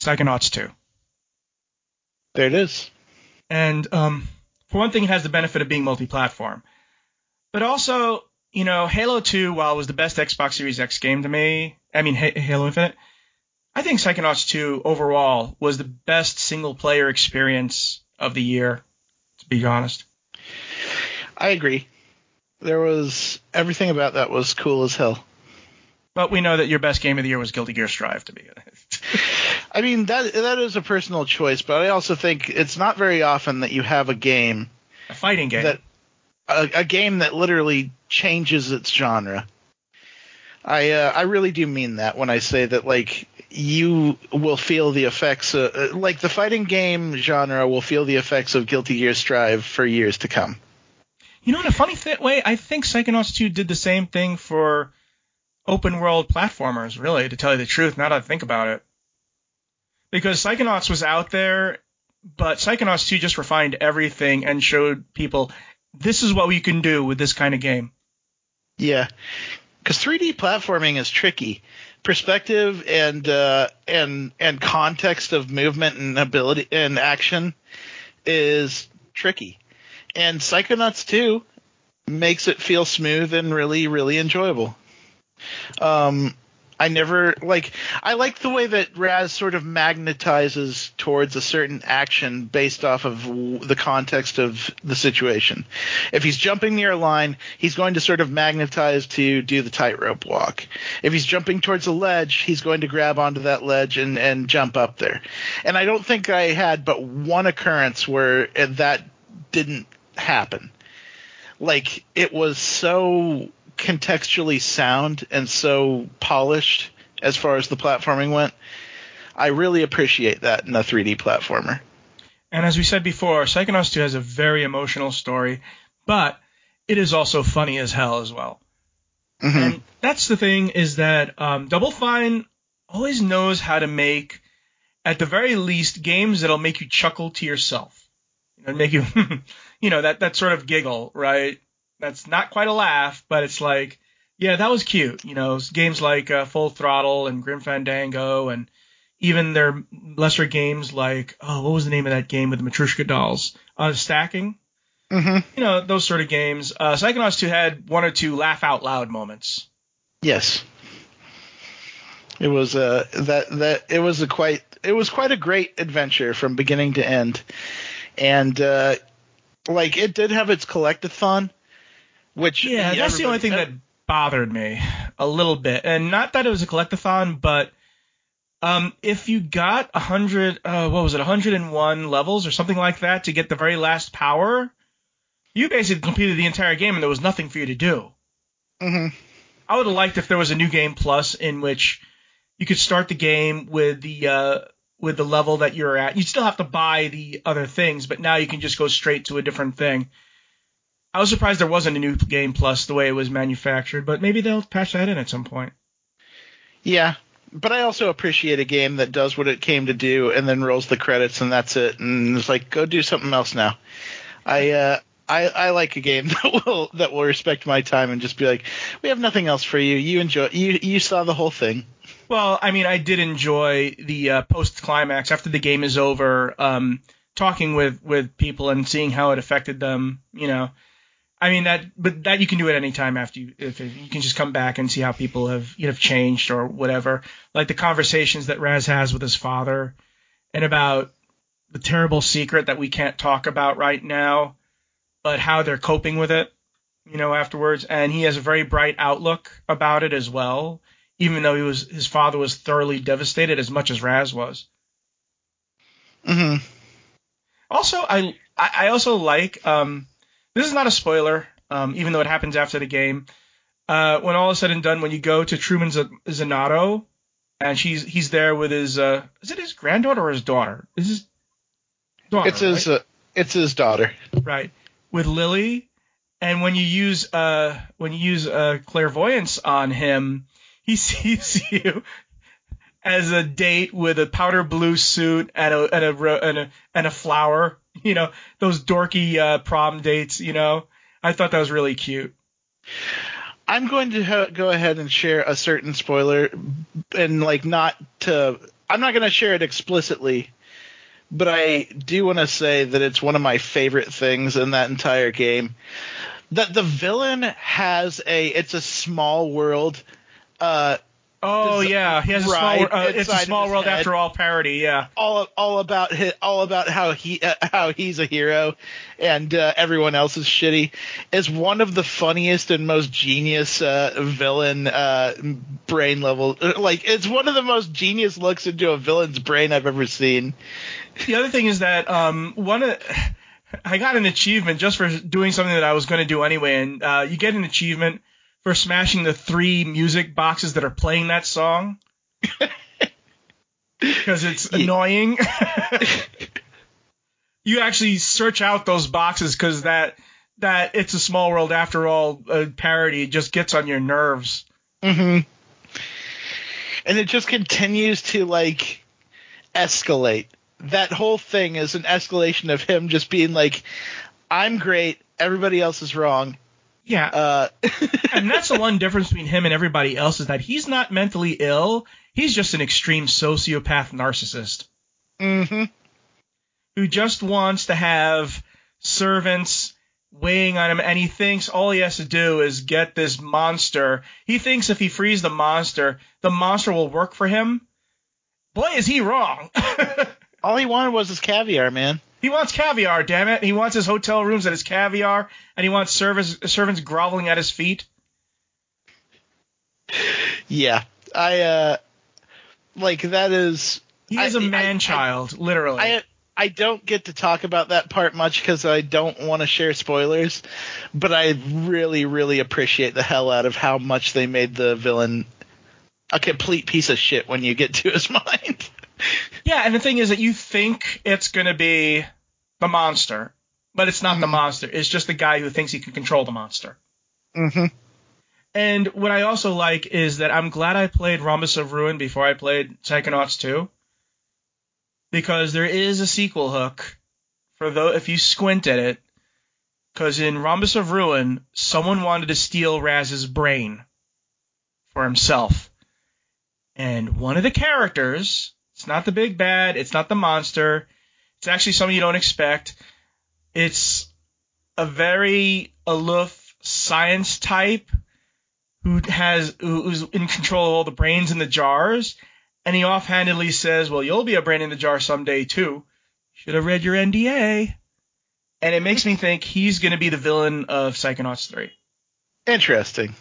Psychonauts 2. There it is. And um, for one thing, it has the benefit of being multi-platform, but also, you know, Halo 2, while it was the best Xbox Series X game to me, I mean H- Halo Infinite, I think Psychonauts 2 overall was the best single-player experience of the year. To be honest, I agree. There was everything about that was cool as hell. but we know that your best game of the year was Guilty Gear Strive. To be honest, I mean that that is a personal choice, but I also think it's not very often that you have a game A fighting game. that a, a game that literally changes its genre. I uh, I really do mean that when I say that like you will feel the effects of, uh, like the fighting game genre will feel the effects of Guilty Gear Strive for years to come. You know, in a funny th- way, I think Psychonauts 2 did the same thing for open world platformers, really, to tell you the truth, now that I think about it. Because Psychonauts was out there, but Psychonauts 2 just refined everything and showed people this is what we can do with this kind of game. Yeah, because 3D platforming is tricky. Perspective and uh, and and context of movement and ability and action is tricky, and Psychonauts 2 makes it feel smooth and really really enjoyable. Um, I never like I like the way that Raz sort of magnetizes towards a certain action based off of w- the context of the situation. If he's jumping near a line, he's going to sort of magnetize to do the tightrope walk. If he's jumping towards a ledge, he's going to grab onto that ledge and and jump up there. And I don't think I had but one occurrence where uh, that didn't happen. Like it was so contextually sound and so polished as far as the platforming went. I really appreciate that in a 3D platformer. And as we said before, Psychonauts 2 has a very emotional story, but it is also funny as hell as well. Mhm. And that's the thing is that um, Double Fine always knows how to make, at the very least, games that'll make you chuckle to yourself. You know, make you, you know, that, that sort of giggle, right? That's not quite a laugh, but it's like, yeah, that was cute. You know, games like uh, Full Throttle and Grim Fandango and even their lesser games like, oh, what was the name of that game with the Matrushka dolls? Uh, stacking Mhm. you know, those sort of games. Uh, Psychonauts 2 had one or two laugh out loud moments. Yes. It was uh that that it was a quite it was quite a great adventure from beginning to end. And uh like it did have its collectathon which Yeah, that's the only thing that bothered me a little bit. And not that it was a collectathon, but um, if you got a 100, uh, what was it, 101 levels or something like that to get the very last power, you basically completed the entire game and there was nothing for you to do. Mm-hmm. I would have liked if there was a new game plus in which you could start the game with the uh, with the level that you're at. You still have to buy the other things, but now you can just go straight to a different thing. I was surprised there wasn't a new game plus the way it was manufactured, but maybe they'll patch that in at some point. Yeah, but I also appreciate a game that does what it came to do and then rolls the credits and that's it and it's like go do something else now. I uh I, I like a game that will that will respect my time and just be like, we have nothing else for you. You enjoy you you saw the whole thing. Well, I mean, I did enjoy the uh, post climax after the game is over, um, talking with with people and seeing how it affected them. You know, I mean that, but that you can do at any time after you if it, you can just come back and see how people have you know changed or whatever. Like the conversations that Raz has with his father, and about the terrible secret that we can't talk about right now, but how they're coping with it. You know, afterwards, and he has a very bright outlook about it as well even though he was his father was thoroughly devastated as much as Raz was. Mm Mhm. Also, I I also like um this is not a spoiler, um, even though it happens after the game. Uh, when all is said and done, when you go to Truman Z- Zanotto, and she's he's there with his uh is it his granddaughter or his daughter? Is his daughter? It's his uh, it's his daughter. right? right with Lili, and when you use uh when you use uh clairvoyance on him, he sees you as a date with a powder blue suit and a and a and a, and a flower. You know those dorky uh, prom dates. You know, I thought that was really cute. I'm going to ha- go ahead and share a certain spoiler, and like not to. I'm not going to share it explicitly, but I do want to say that it's one of my favorite things in that entire game. That the villain has a. It's a small world. Uh, Oh yeah, he has a small. right Uh, it's a small world head. after all parody. Yeah. all all about all about how he uh, how he's a hero and uh, everyone else is shitty is one of the funniest and most genius uh, villain uh, brain level uh, like it's one of the most genius looks into a villain's brain I've ever seen. The other thing is that um one of I got an achievement just for doing something that I was going to do anyway, and uh, you get an achievement for smashing the three music boxes that are playing that song because it's Yeah. annoying. you actually search out those boxes because that that it's a small world after all uh, parody just gets on your nerves. Mm-hmm. And it just continues to like escalate. That whole thing is an escalation of him just being like, "I'm great, everybody else is wrong." Yeah, Uh, and that's the one difference between him and everybody else is that he's not mentally ill. He's just an extreme sociopath narcissist hmm who just wants to have servants weighing on him, and he thinks all he has to do is get this monster. He thinks if he frees the monster, the monster will work for him. Boy, is he wrong. All he wanted was his caviar, man. He wants caviar, damn it. He wants his hotel rooms at his caviar, and he wants servants, servants groveling at his feet. Yeah, I uh, like that is. He is I- a I- man child, literally. I I don't get to talk about that part much because I don't want to share spoilers, but I really really appreciate the hell out of how much they made the villain a complete piece of shit when you get to his mind. Yeah, and the thing is that you think it's going to be the monster, but it's not the Mhm. monster. It's just the guy who thinks he can control the monster. mm-hmm. And what I also like is that I'm glad I played Rhombus of Ruin before I played Psychonauts 2. Because there is a sequel hook for though if you squint at it. Because in Rhombus of Ruin, someone wanted to steal Raz's brain for himself. And one of the characters, it's not the big bad, it's not the monster, it's actually something you don't expect. It's a very aloof science type who has who's in control of all the brains in the jars, and he offhandedly says, "Well, you'll be a brain in the jar someday too." Should have read your NDA. And it makes me think he's going to be the villain of Psychonauts 3. Interesting.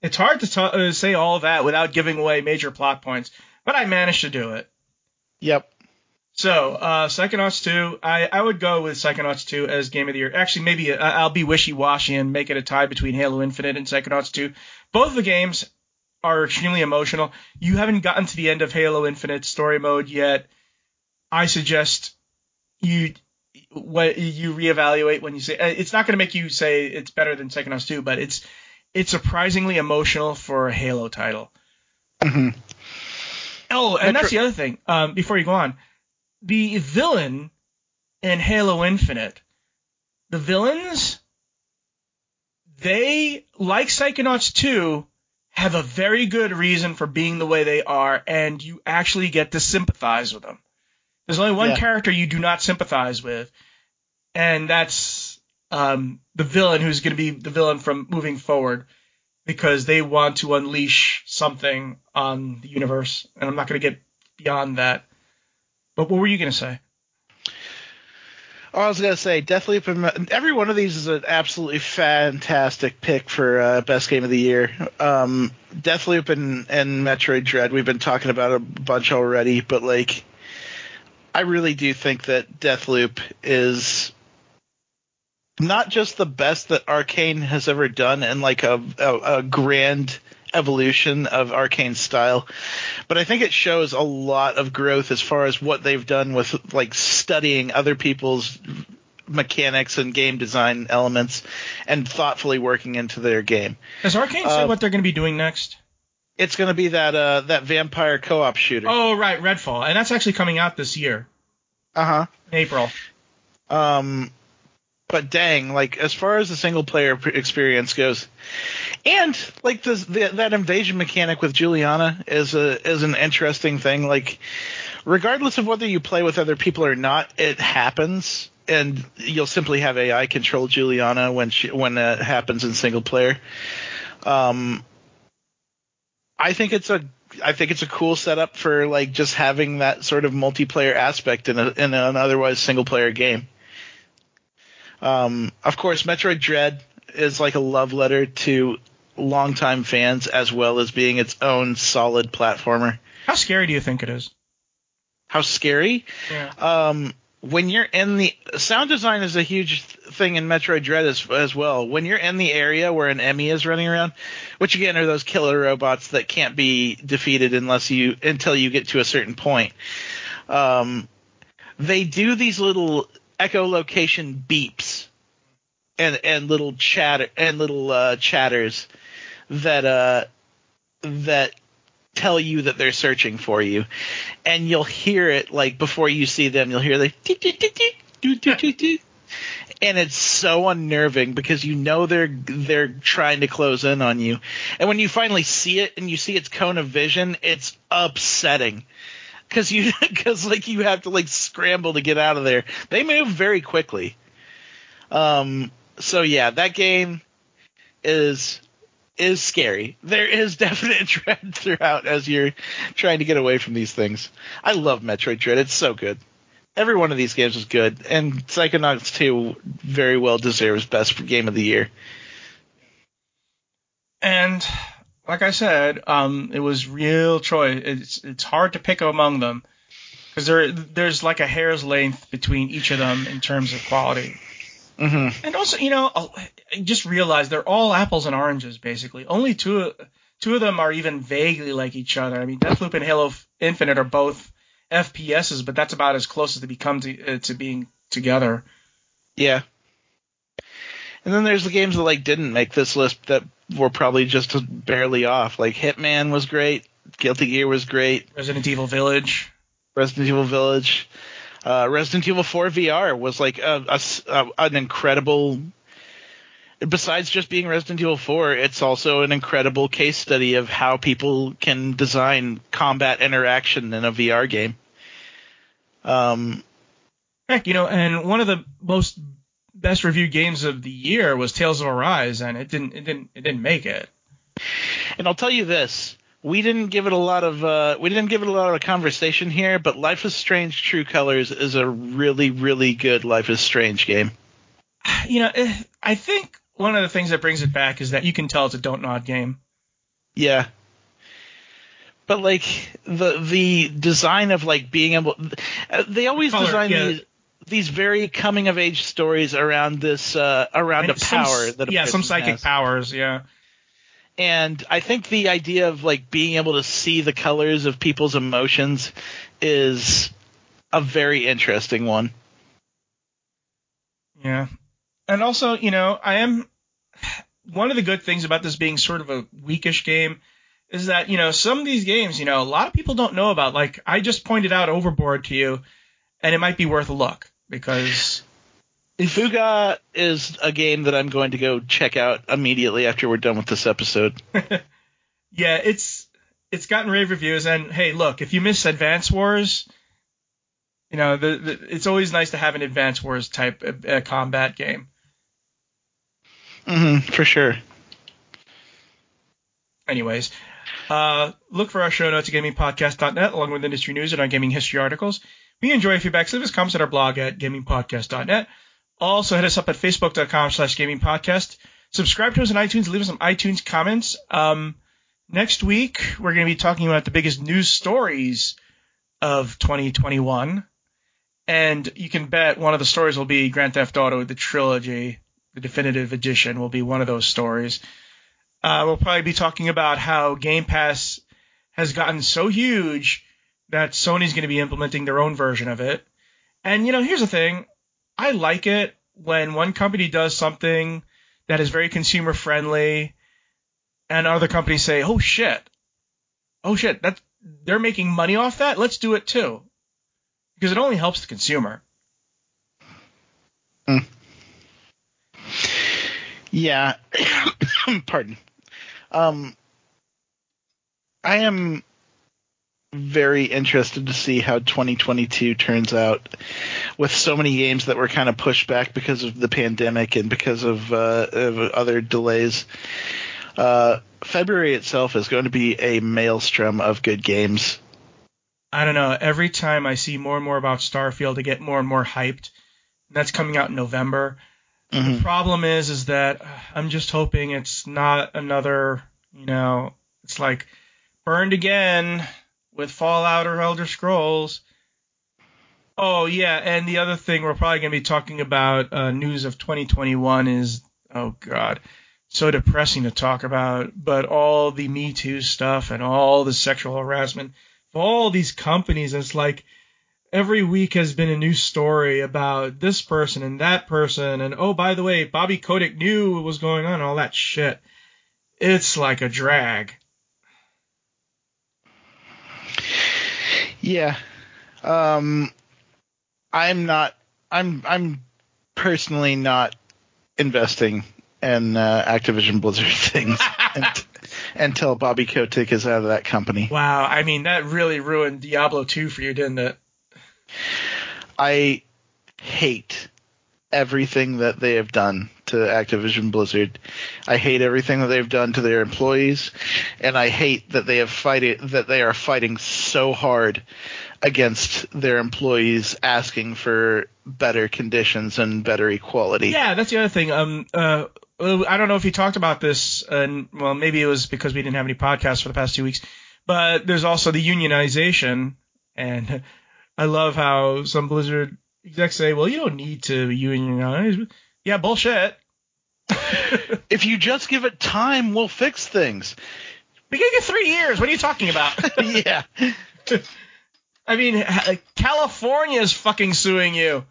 It's hard to ta- uh, say all that without giving away major plot points, but I managed to do it. Yep. So, uh, Psychonauts 2, I, I would go with Psychonauts 2 as game of the year. Actually, maybe uh, I'll be wishy-washy and make it a tie between Halo Infinite and Psychonauts 2. Both the games are extremely emotional. You haven't gotten to the end of Halo Infinite story mode yet. I suggest you what you reevaluate when you say uh, it's not going to make you say it's better than Psychonauts 2, but it's it's surprisingly emotional for a Halo title. hmm Oh, and Metro- that's the other thing. Um, before you go on, the villain in Halo Infinite, the villains, they like Psychonauts 2 have a very good reason for being the way they are, and you actually get to sympathize with them. There's only one Yeah. character you do not sympathize with, and that's um, the villain who's going to be the villain from moving forward because they want to unleash something on the universe, and I'm not going to get beyond that. But what were you going to say? Oh, I was gonna say Deathloop. Every one of these is an absolutely fantastic pick for uh, best game of the year. Um, Deathloop and and Metroid Dread. We've been talking about a bunch already, but like, I really do think that Deathloop is not just the best that Arkane has ever done, and like a a, a grand evolution of Arkane style, but I think it shows a lot of growth as far as what they've done with like studying other people's mechanics and game design elements and thoughtfully working into their game. Has Arkane said Uh, what they're going to be doing next? It's going to be that uh that vampire co-op shooter. Oh, right, Redfall, and that's actually coming out this year, Uh-huh. April. Um but dang, like as far as the single player experience goes, and like this, the, that invasion mechanic with Julianna is a is an interesting thing. Like, regardless of whether you play with other people or not, it happens, and you'll simply have AI control Julianna when she when it happens in single player. Um, I think it's a I think it's a cool setup for like just having that sort of multiplayer aspect in a in an otherwise single player game. Um, of course, Metroid Dread is like a love letter to longtime fans as well as being its own solid platformer. How scary do you think it is? How scary? Yeah. Um, when you're in the sound design is a huge thing in Metroid Dread as, as well. When you're in the area where an E.M.M.I. is running around, which again are those killer robots that can't be defeated unless you until you get to a certain point. Um, they do these little echolocation beeps and and little chatter and little uh, chatters that uh that tell you that they're searching for you, and you'll hear it like before you see them. You'll hear like "Tick, tick, tick, tick, doo, doo, doo, doo." and it's so unnerving because you know they're they're trying to close in on you, and when you finally see it and you see its cone of vision, it's upsetting because you because like you have to like scramble to get out of there. They move very quickly. Um. So yeah, that game is is scary. There is definite dread throughout as you're trying to get away from these things. I love Metroid Dread. It's so good. Every one of these games is good, and Psychonauts 2 very well deserves best game of the year. And like I said, um, it was real choice. It's it's hard to pick among them because there there's like a hair's length between each of them in terms of quality. Mm-hmm. And also, you know, I just realized they're all apples and oranges basically. Only two two of them are even vaguely like each other. I mean, Deathloop and Halo Infinite are both FPSs, but that's about as close as they become to uh, to being together. Yeah. And then there's the games that like didn't make this list that were probably just barely off. Like Hitman was great, Guilty Gear was great, Resident Evil Village. Resident Evil Village. Uh, Resident Evil 4 VR was like a, a, a, an incredible. Besides just being Resident Evil 4, it's also an incredible case study of how people can design combat interaction in a VR game. Um, Heck, you know, and one of the most best reviewed games of the year was Tales of Arise, and it didn't, it didn't, it didn't make it. and I'll tell you this: we didn't give it a lot of uh, we didn't give it a lot of conversation here, but Life is Strange: True Colors is a really, really good Life is Strange game. You know, eh, I think one of the things that brings it back is that you can tell it's a don't nod game. Yeah. But like the the design of like being able, they always Color, design yeah. these these very coming of age stories around this uh, around And a some- power that a yeah, some psychic has. powers, yeah. And I think the idea of like being able to see the colors of people's emotions is a very interesting one. Yeah. And also, you know, I am one of the good things about this being sort of a weakish game is that, you know, some of these games, you know, a lot of people don't know about. Like I just pointed out Overboard to you, and it might be worth a look because Fuga is a game that I'm going to go check out immediately after we're done with this episode. yeah, it's it's gotten rave reviews and hey, look, if you miss Advance Wars, you know, the, the it's always nice to have an Advance Wars type uh, uh, combat game. Mm-hmm, for sure. Anyways, uh, look for our show notes at gamingpodcast.net along with industry news and our gaming history articles. We enjoy feedback. Send us comments at our blog at gamingpodcast.net. Also, hit us up at facebook.com slash gamingpodcast. Subscribe to us on iTunes. Leave us some iTunes comments. Um, next week, we're going to be talking about the biggest news stories of 2021. And you can bet one of the stories will be Grand Theft Auto, the trilogy, the definitive edition will be one of those stories. Uh, we'll probably be talking about how Game Pass has gotten so huge that Sony's going to be implementing their own version of it. And you know, here's the thing: I like it when one company does something that is very consumer friendly, and other companies say, "Oh shit, oh shit, that they're making money off that. Let's do it too," because it only helps the consumer. Yeah. Pardon. Um, I am very interested to see how 2022 turns out with so many games that were kind of pushed back because of the pandemic and because of, uh, of other delays. Uh, February itself is going to be a maelstrom of good games. I don't know. Every time I see more and more about Starfield, I get more and more hyped. That's coming out in November. Mhm. The problem is, is that uh, I'm just hoping it's not another, you know, it's like burned again with Fallout or Elder Scrolls. Oh yeah, and the other thing we're probably going to be talking about uh, news of 2021 is oh god, so depressing to talk about, but all the Me Too stuff and all the sexual harassment all these companies. It's like every week has been a new story about this person and that person, and oh by the way, Bobby Kotick knew what was going on, all that shit. It's like a drag. Yeah. Um, I'm not. I'm. I'm personally not investing in uh, Activision Blizzard things unt- until Bobby Kotick is out of that company. Wow, I mean that really ruined Diablo 2 for you, didn't it? I hate everything that they have done to Activision Blizzard. I hate everything that they've done to their employees, and I hate that they have fighting that they are fighting so hard against their employees asking for better conditions and better equality. Yeah, that's the other thing. Um, uh, I don't know if you talked about this, and well, maybe it was because we didn't have any podcasts for the past two weeks. But there's also the unionization, and I love how some Blizzard execs say, "Well, you don't need to you and unionize." Yeah, bullshit. If you just give it time, we'll fix things. We gave you three years. What are you talking about? yeah. I mean, California is fucking suing you.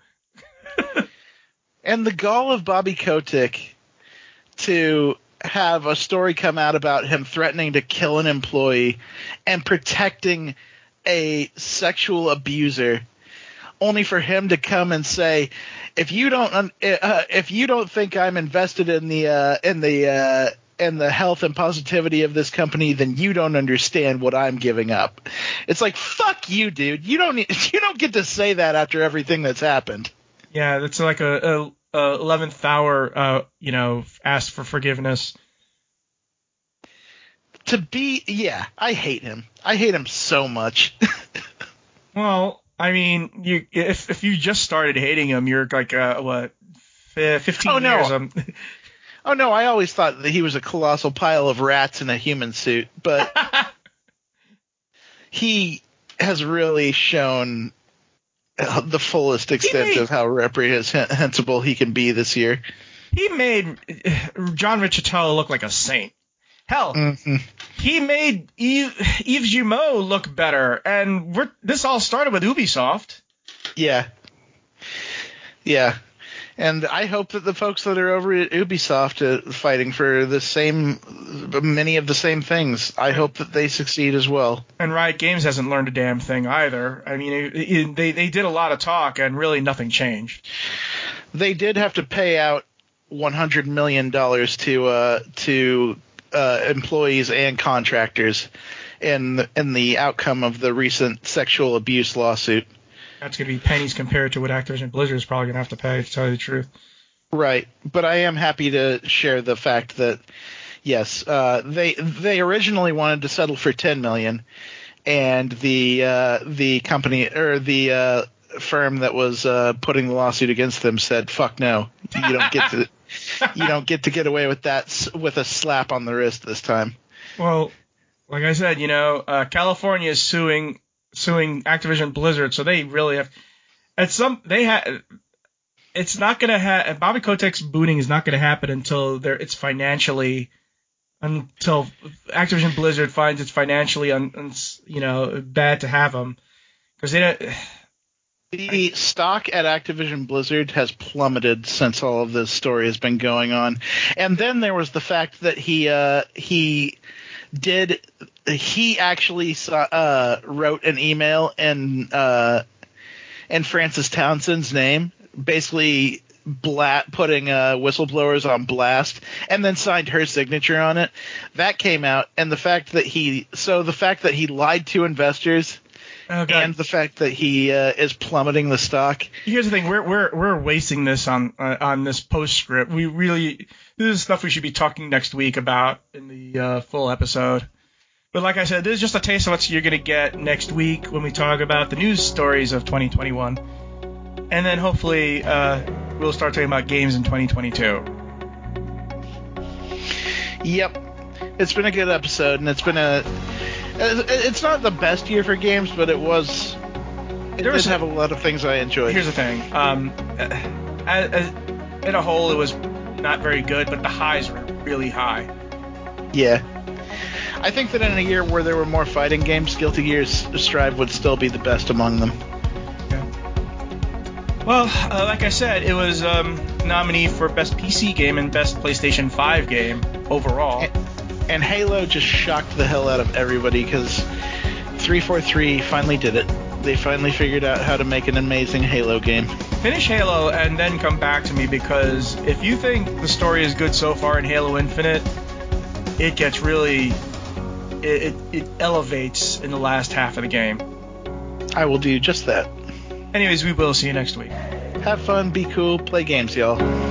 And the gall of Bobby Kotick to have a story come out about him threatening to kill an employee and protecting a sexual abuser only for him to come and say if you don't uh, if you don't think I'm invested in the uh, in the uh, in the health and positivity of this company then you don't understand what I'm giving up. It's like fuck you dude. You don't need- you don't get to say that after everything that's happened. Yeah, that's like a eleventh hour. Uh, you know, ask for forgiveness. to be yeah i hate him i hate him so much Well, I mean, you if if you just started hating him, you're like uh, what, fifteen Oh, no. years. Um, oh no i always thought that he was a colossal pile of rats in a human suit but he has really shown uh, the fullest extent made- of how reprehensible he can be this year he made John Riccitiello look like a saint. Hell, hmm he made Eve, Yves Guillemot look better, and we're, this all started with Ubisoft. yeah yeah and I hope that the folks that are over at Ubisoft uh, fighting for the same, many of the same things, I hope that they succeed as well. And Riot Games hasn't learned a damn thing either. I mean, it, it, they they did a lot of talk, and really nothing changed. they did have to pay out 100 million dollars to uh, to uh, employees and contractors in the, in the outcome of the recent sexual abuse lawsuit. That's gonna be pennies compared to what Activision Blizzard is probably gonna have to pay. To tell you the truth. Right, but I am happy to share the fact that yes, uh, they they originally wanted to settle for 10 million, and the uh, the company or the uh, firm that was uh, putting the lawsuit against them said, "Fuck no, you don't get to you don't get to get away with that with a slap on the wrist this time." Well, like I said, you know, uh, California is suing suing Activision Blizzard, so they really have. At some, they had. It's not gonna have. Bobby Kotick's booting is not gonna happen until there it's financially. Until Activision Blizzard finds it's financially, un, un, you know, bad to have him, because they don't. The stock at Activision Blizzard has plummeted since all of this story has been going on. And then there was the fact that he uh, he did he actually saw, uh, wrote an email in uh, in Frances Townsend's name, basically bla- putting uh, whistleblowers on blast, and then signed her signature on it. That came out, and the fact that he so the fact that he lied to investors Oh, and the fact that he uh, is plummeting the stock. Here's the thing: we're we're we're wasting this on uh, on this postscript. We really this is stuff we should be talking next week about in the uh, full episode. But like I said, this is just a taste of what you're gonna get next week when we talk about the news stories of 2021, and then hopefully uh, we'll start talking about games in 2022. Yep, it's been a good episode, and it's been a. It's not the best year for games, but it was. It There was did have a lot of things I enjoyed. Here's the thing: um, as, as, in a whole, it was not very good, but the highs were really high. Yeah. I think that in a year where there were more fighting games, Guilty Gear's Strive would still be the best among them. Well, uh, like I said, it was um, nominee for best PC game and best PlayStation 5 game overall. And Halo just shocked the hell out of everybody because 343 finally did it. They finally figured out how to make an amazing Halo game. Finish Halo and then come back to me because if you think the story is good so far in Halo Infinite, it gets really it, it, it elevates in the last half of the game. I will do just that. Anyways, we will see you next week. Have fun, be cool, play games, y'all.